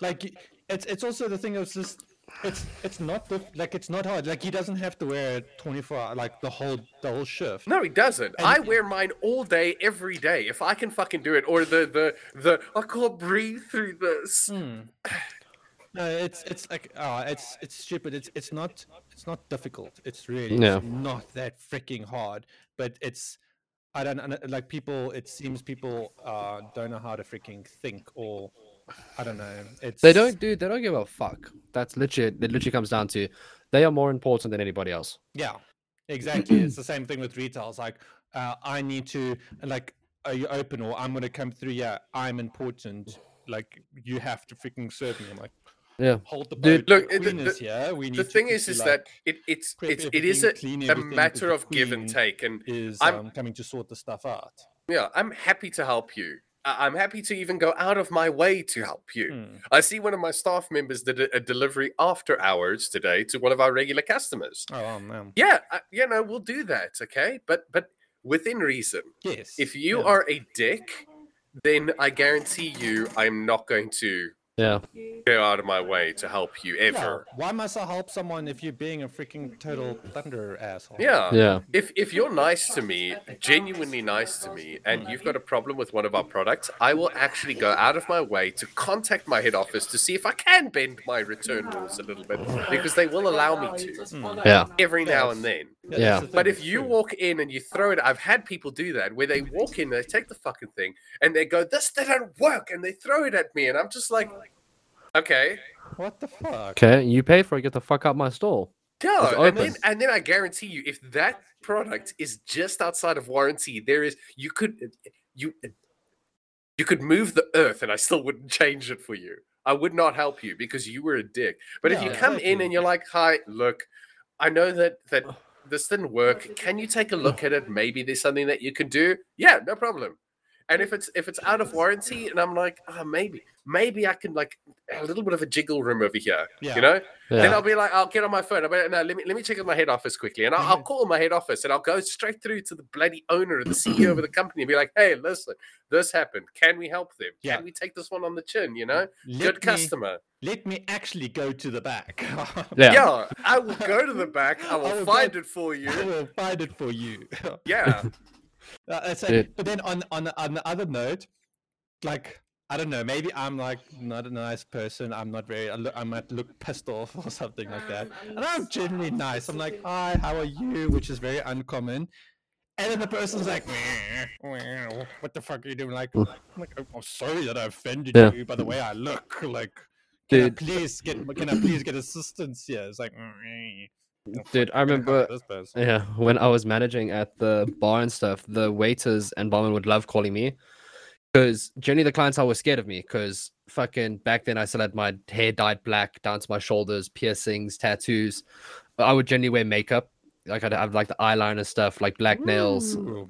Like it's it's also the thing of just it's it's not the, like it's not hard. Like he doesn't have to wear it 24 hour, like the whole the whole shift. No, he doesn't. And- I wear mine all day, every day. If I can fucking do it, or the the the I can't breathe through this. Mm. No, it's it's like oh, it's it's stupid. It's it's not it's not difficult. It's really Yeah. it's not that freaking hard. But it's I don't I don't- like people. It seems people uh, don't know how to freaking think, or I don't know. It's They don't do. They don't give a fuck. That's literally. It literally comes down to they are more important than anybody else. Yeah, exactly. it's the same thing with retail. It's like uh, I need to like, are you open or I'm gonna come through? Yeah, I'm important. Like you have to freaking serve me. I'm like, Yeah. hold the Dude, look, the the- is here. We need The thing quickly, is, is like, that it it's it's it is a, a matter of give and take, and is I'm- um, coming to sort the stuff out. yeah, I'm happy to help you. I'm happy to even go out of my way to help you. Hmm. I see one of my staff members did a, delivery after hours today to one of our regular customers. Oh um, um, Yeah, I, you know, we'll do that, okay? But but within reason. yes. If you yeah. are a dick, then I guarantee you I'm not going to Yeah. go out of my way to help you Yeah, ever. why must I help someone if you're being a freaking total thunder asshole? Yeah. Yeah. If if you're nice to me, genuinely nice to me, and you've got a problem with one of our products, I will actually go out of my way to contact my head office to see if I can bend my return rules a little bit because they will allow me to Yeah. every now and then. That's Yeah. But if you true. walk in and you throw it, I've had people do that where they walk in, they take the fucking thing, and they go, "This didn't work," and they throw it at me, and I'm just like, "Okay, what the fuck? Okay. You pay for it. Get the fuck out my store. yeah." It's And then, and then I guarantee you, if that product is just outside of warranty, there is you could you you could move the earth, and I still wouldn't change it for you. I would not help you because you were a dick. But if you come in and you're like, "Hi, look, I know that that this didn't work. Can you take a look at it? Maybe there's something that you can do." Yeah, no problem. And if it's if it's out of warranty, and I'm like, oh, maybe, maybe I can like a little bit of a jiggle room over here, Yeah. you know. Then I'll be like, I'll get on my phone. I'll be like, no, let me let me check with my head office quickly, and I'll, I'll [laughs] call my head office, and I'll go straight through to the bloody owner or the CEO of the company, and be like, hey, listen, this happened. Can we help them? Yeah. Can we take this one on the chin? You know, Let good me- customer. Let me actually go to the back. [laughs] Yeah. Yeah. I will go to the back. I I will will find go- it for you. I will find it for you. Yeah. [laughs] Uh, uh it's like- but then on on the- on the other note, like I don't know, maybe I'm like not a nice person. I'm not very. I, look, I might look pissed off or something like that. And I'm generally nice. I'm like, hi, how are you? Which is very uncommon. And then the person's like, "Meh, meh, what the fuck are you doing? Like, I'm like, "Oh, I'm sorry that I offended Yeah. you by the way I look. Like, can I please get can I please get assistance here? It's like, "Meh." Dude, I remember. Yeah, when I was managing at the bar and stuff, the waiters and barman would love calling me because generally the clientele were scared of me because fucking back then I still had my hair dyed black down to my shoulders, piercings, tattoos. I would generally wear makeup. Like I'd have like the eyeliner stuff, like black nails. Ooh,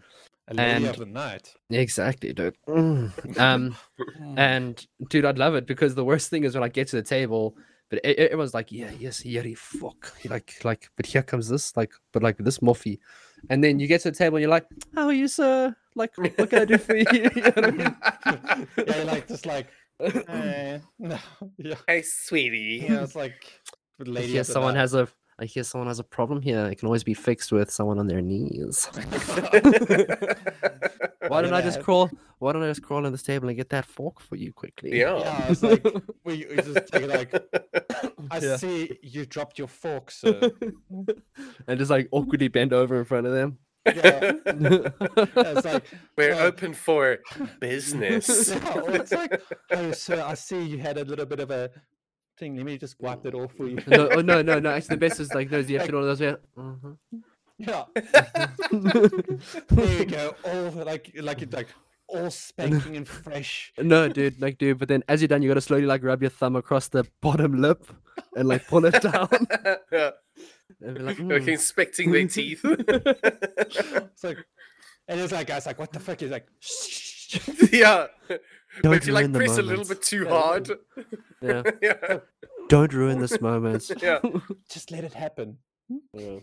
a lady And- of the night. Exactly, dude. [laughs] Mm. Um, and dude, I'd love it because the worst thing is when I get to the table, but it, it, was like, yeah, yes, yeri, fuck, like, like, but here comes this, like, but like this muffy, and then you get to the table and you're like, how are you, sir? Like, what can I do for you? [laughs] You know I mean? [laughs] yeah, like just like eh, [laughs] no, yeah, hey, sweetie. yeah. It's like the lady. hear of the someone night. has a, I hear someone has a problem here. It can always be fixed with someone on their knees. [laughs] Why don't I just crawl? Why don't I just crawl on this table and get that fork for you quickly? yeah. Yeah, it's like [laughs] we, we just take it like [laughs] I Yeah. see you dropped your fork, sir. and just like awkwardly bend over in front of them. Yeah, it's like We're well, open for business. Yeah, or it's like, oh, sir, I see you had a little bit of a thing. Let me just wipe it off for you. no, oh, no, no, no. Actually, the best [laughs] is like those. You have to do all those. Yeah. mhm. Yeah, [laughs] [laughs] there you go. All like, like it, like all spanking and fresh. No, dude, like, dude. But then as you're done, you gotta slowly like rub your thumb across the bottom lip and like pull it down. yeah. and be like, Like "Mm." inspecting their teeth. It's like, and it's like, guys, like, what the fuck? is like, yeah. Don't but you like ruin the press a little bit too Yeah, hard. Yeah. [laughs] yeah. [laughs] Don't ruin this moment. [laughs] Yeah. just let it happen. Yeah.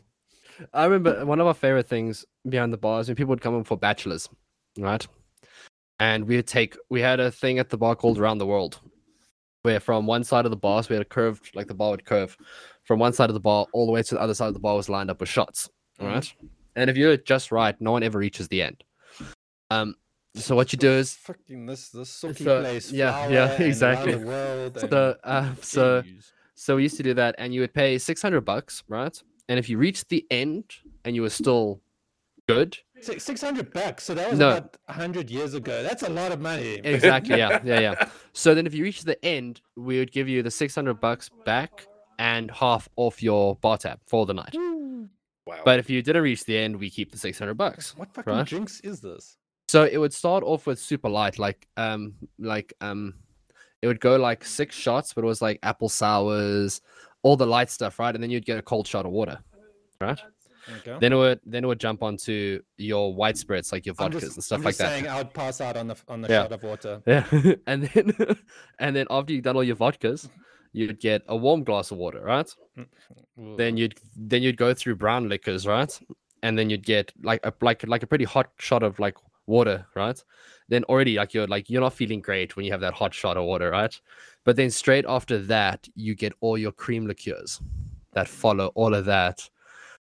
I remember one of our favorite things behind the bars when people would come in for bachelors, right? And we would take we had a thing at the bar called Around the World, where from one side of the bar, so we had a curved like the bar would curve from one side of the bar all the way to the other side of the bar was lined up with shots, Mhm. right? And if you're just right, no one ever reaches the end. Um, so what you do is fucking this this sulky So, place. yeah, yeah, exactly. The world so uh, so So we used to do that, and you would pay six hundred bucks, right? And if you reached the end and you were still good, Six- 600 bucks. So that was No. about 100 years ago. That's a lot of money. exactly, yeah, [laughs] yeah, yeah. So then, if you reach the end, we would give you the six hundred bucks back and half off your bar tab for the night. Wow. But if you didn't reach the end, we keep the six hundred bucks. What fucking Right. drinks is this? So it would start off with super light, like um, like um, it would go like six shots, but it was like apple sours, all the light stuff, right? And then you'd get a cold shot of water, right? Then it would then it would jump onto your white spirits, like your vodkas just, and stuff I'm like just that. saying I would pass out on the on the Yeah. shot of water. Yeah, [laughs] and then [laughs] and then after you've done all your vodkas, you'd get a warm glass of water, right? Then you'd then you'd go through brown liquors, right? And then you'd get like a like like a pretty hot shot of like water, right? Then already like you're like you're not feeling great when you have that hot shot of water, right? But then straight after that, you get all your cream liqueurs that follow all of that.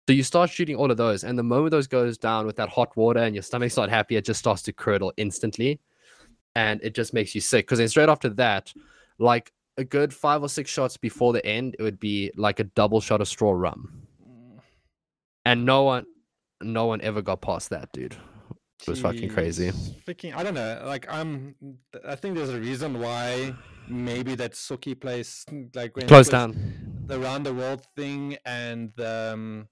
So you start shooting all of those, and the moment those goes down with that hot water and your stomach's not happy, it just starts to curdle instantly, and it just makes you sick. Because then straight after that, like a good five or six shots before the end, it would be like a double shot of straw rum, mm. and no one, no one ever got past that, dude. It was fucking crazy. Freaking, I don't know. Like I'm, I think there's a reason why maybe that sokkie place, like when Closed down. the round the world thing and the, um,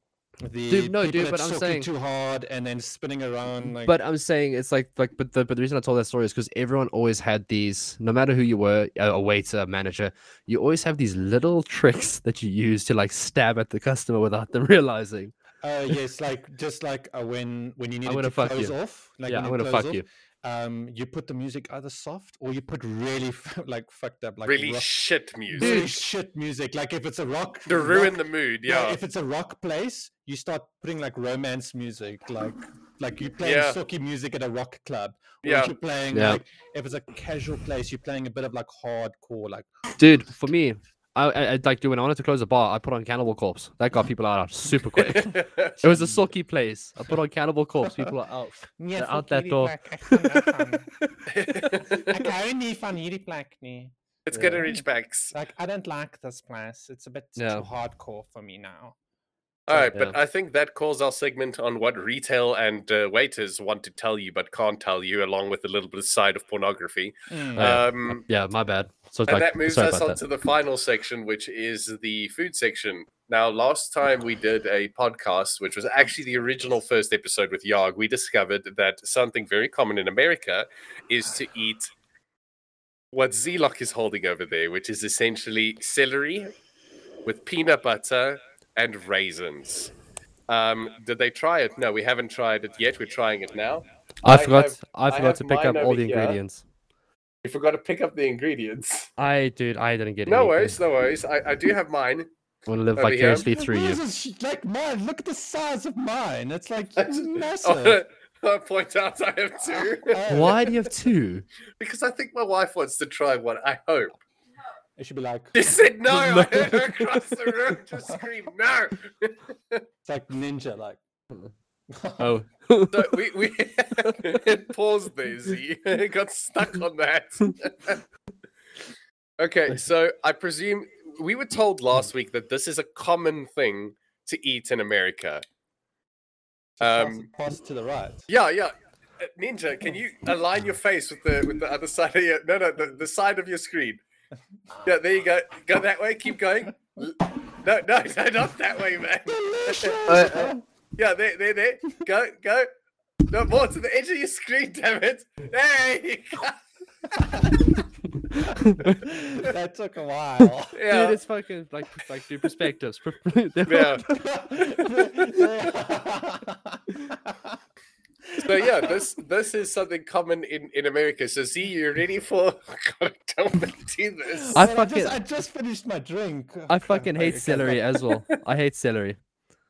the Dude, no, dude, but I'm saying- too hard and then spinning around. Like, But I'm saying it's like like but the but the reason I told that story is because everyone always had these no matter who you were a a waiter a manager you always have these little tricks [laughs] that you use to like stab at the customer without them [laughs] realizing uh, yes, like just like uh, when when you need gonna fuck close you. off. Like yeah when I'm you gonna close fuck off, you Um, you put the music either soft or you put really [laughs] like fucked up, like really rock, shit music. really shit music. Like if it's a rock, to ruin rock- the mood, yeah. yeah. If it's a rock place, you start putting like romance music, like like you playing Yeah. sokkie music at a rock club. Or Yeah. if you're playing Yeah. like if it's a casual place, you're playing a bit of like hardcore, like dude for me I, I I'd like do when I wanted to close a bar I put on Cannibal Corpse that got people out [laughs] super quick it was a sokkie place I put on Cannibal Corpse people are out They're out that door Ek hou nie van hierdie plek nie. it's gonna Yeah. reach backs. Like I don't like this place. It's a bit Yeah. too hardcore for me now. All right, but. I think that calls our segment on what retail and uh, waiters want to tell you but can't tell you, along with a little bit of side of pornography. Mm. yeah. Um, yeah my bad so and like that moves us on that. to the final section, which is the food section. Now, last time we did a podcast, which was actually the original first episode with Yog, we discovered that something very common in America is to eat what Zlock is holding over there, which is essentially celery with peanut butter and raisins. Um, did they try it? No, we haven't tried it yet. We're trying it now. I I forgot. have- I I forgot have to pick up all the here. Ingredients. You forgot to pick up the ingredients. I, dude, I didn't get it. No anything. worries, no worries. I, I do have mine. I want to live Over here. vicariously through you. This is like mine. Look at the size of mine. It's like [laughs] massive. [laughs] I'll point out I have two. Oh, Why do you have two? [laughs] because I think my wife wants to try one. I hope. It should be like She said no. I No. heard her across the room just scream no. it's like ninja. Like Oh, So we we [laughs] it paused there. Z. It got stuck on that. [laughs] okay, so I presume we were told last week that this is a common thing to eat in America. pass, Um, pass to the right. Yeah, yeah. Uh, Ninja, can you align your face with the with the other side of your no no the, the side of your screen? Yeah, there you go. Go that way. Keep going. No, no, no, [laughs] not that way, man. Delicious. Yeah, there, there, there. Go, go. No more to the edge of your screen, damn it. Hey. [laughs] that took a while. Yeah. dude, it's fucking like like do perspectives. [laughs] Yeah. So yeah, [laughs] this this is something common in in America. So see, you're ready for? God, I don't want to do this. I Man, I, just, I just finished my drink. I fucking hate celery as well. I hate celery.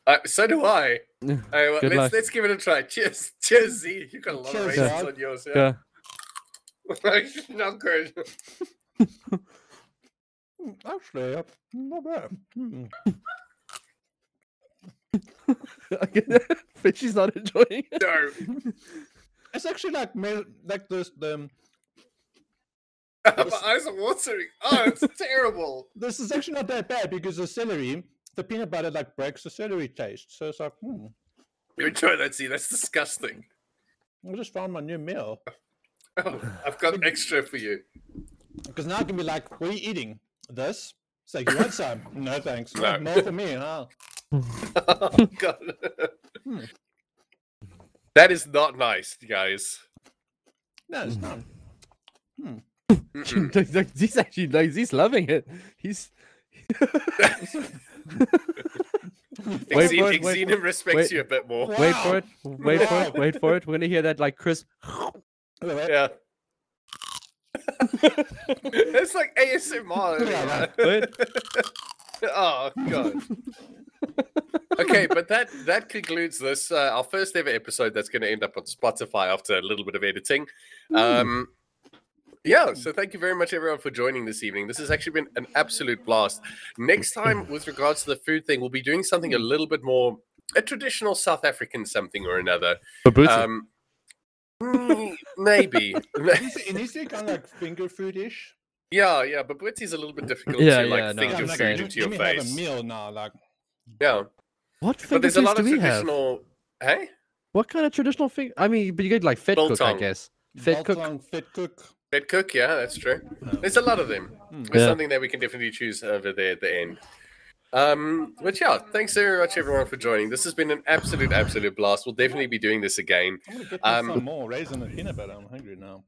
Uh, so do I. All right, well, let's luck. let's give it a try. Cheers, [laughs] cheers, Z. You got a lot Cheers, of raisins on yours. Yeah. Go. [laughs] Not good. [laughs] Actually, uh, not bad. Mm. but she's not enjoying it. No. It's actually like mel- like this the My eyes are watering. Oh, it's terrible. this is actually not that bad because the celery, the peanut butter like breaks the celery taste. So it's like, hmm, You enjoy that, see? That's disgusting. I just found my new meal. Oh, I've got extra for you. Because now I can be like, what are you eating? This? It's like, you want some? [laughs] no, thanks. No. No. More for me, huh? [laughs] Oh, God. Hmm. That is not nice, guys. No, it's not. [laughs] Like, he's actually like he's loving it. He's Wait Exene, for it, wait Exene respects wait. you a bit more. wait for it, wait for it, [laughs] wait for it. We're gonna hear that like Chris. Yeah. [laughs] it's like ASMR. Yeah, yeah. [laughs] oh god. okay, but that that concludes this uh, our first ever episode. That's going to end up on Spotify after a little bit of editing. Um, yeah, so thank you very much, everyone, for joining this evening. This has actually been an absolute blast. Next time, [laughs] with regards to the food thing, we'll be doing something a little bit more a traditional South African something or another. Um, mm, maybe. It needs to be kind of like finger foodish. Yeah, yeah, but Britsy's a little bit difficult Yeah, to like yeah, no, think I'm of like, food give- into your give me have face. a meal now, like Yeah, What but there's a lot of we have? traditional. Hey, What kind of traditional thing? I mean, but you get like vetkoek, I guess. Vetkoek. fit cook. Bed cook. Yeah, that's true. There's a lot of them. Mm. There's Yeah. something that we can definitely choose over there at the end. Um, but yeah, thanks very much everyone for joining. This has been an absolute, absolute blast. We'll definitely be doing this again. I'm gonna get Um, some more raisin and peanut butter. I'm hungry now.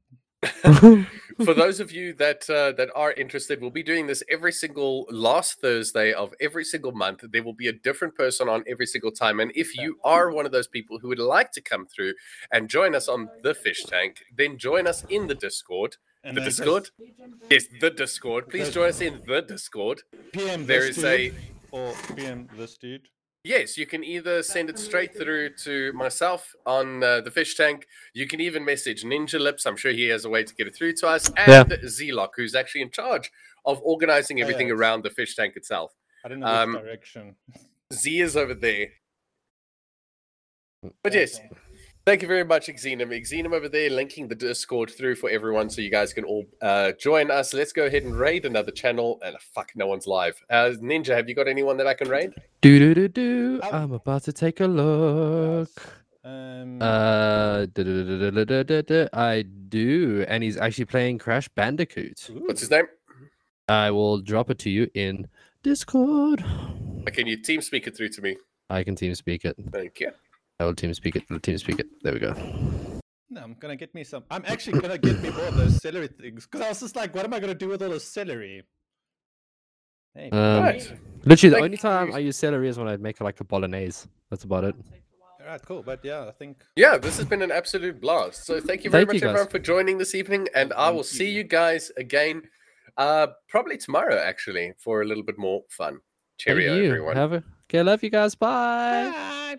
For those of you that uh, that are interested, we'll be doing this every single last Thursday of every single month. There will be a different person on every single time. And if you are one of those people who would like to come through and join us on the fish tank, then join us in the Discord. And The Discord? Yes, the Discord. Please join us in the Discord. PM There is a or PM this dude. Yes, you can either send it straight through to myself on uh, the fish tank. You can even message Ninja Lips. I'm sure he has a way to get it through to us. Yeah. And Zlock, who's actually in charge of organizing everything Yes. around the fish tank itself. I don't know Um, which direction. Z is over there. [laughs] But yes, Thank you very much, Xenum. Xenum over there linking the Discord through for everyone so you guys can all uh, join us. Let's go ahead and raid another channel. And fuck, no one's live. Uh, Ninja, have you got anyone that I can raid? Do, do, do, do. Um, I'm about to take a look. Um, uh, I do. And he's actually playing Crash Bandicoot. Ooh. What's his name? I will drop it to you in Discord. Can you team speak it through to me? I can team speak it. Thank you. I will team speak it. Team speak it. There we go. No, I'm gonna get me some. I'm actually gonna get me more of those celery things because I was just like, what am I gonna do with all the celery? Hey, Um, Right. Literally, the Thank only time. I use celery is when I make like a bolognese. That's about it. all right, cool. But yeah, I think Yeah, this has been an absolute blast. So thank you very Thank you, much, everyone, for joining this evening, and I will see you guys again, uh, probably tomorrow actually for a little bit more fun. Thank Cheerio, you. everyone. Have a okay. Love you guys. Bye. Bye.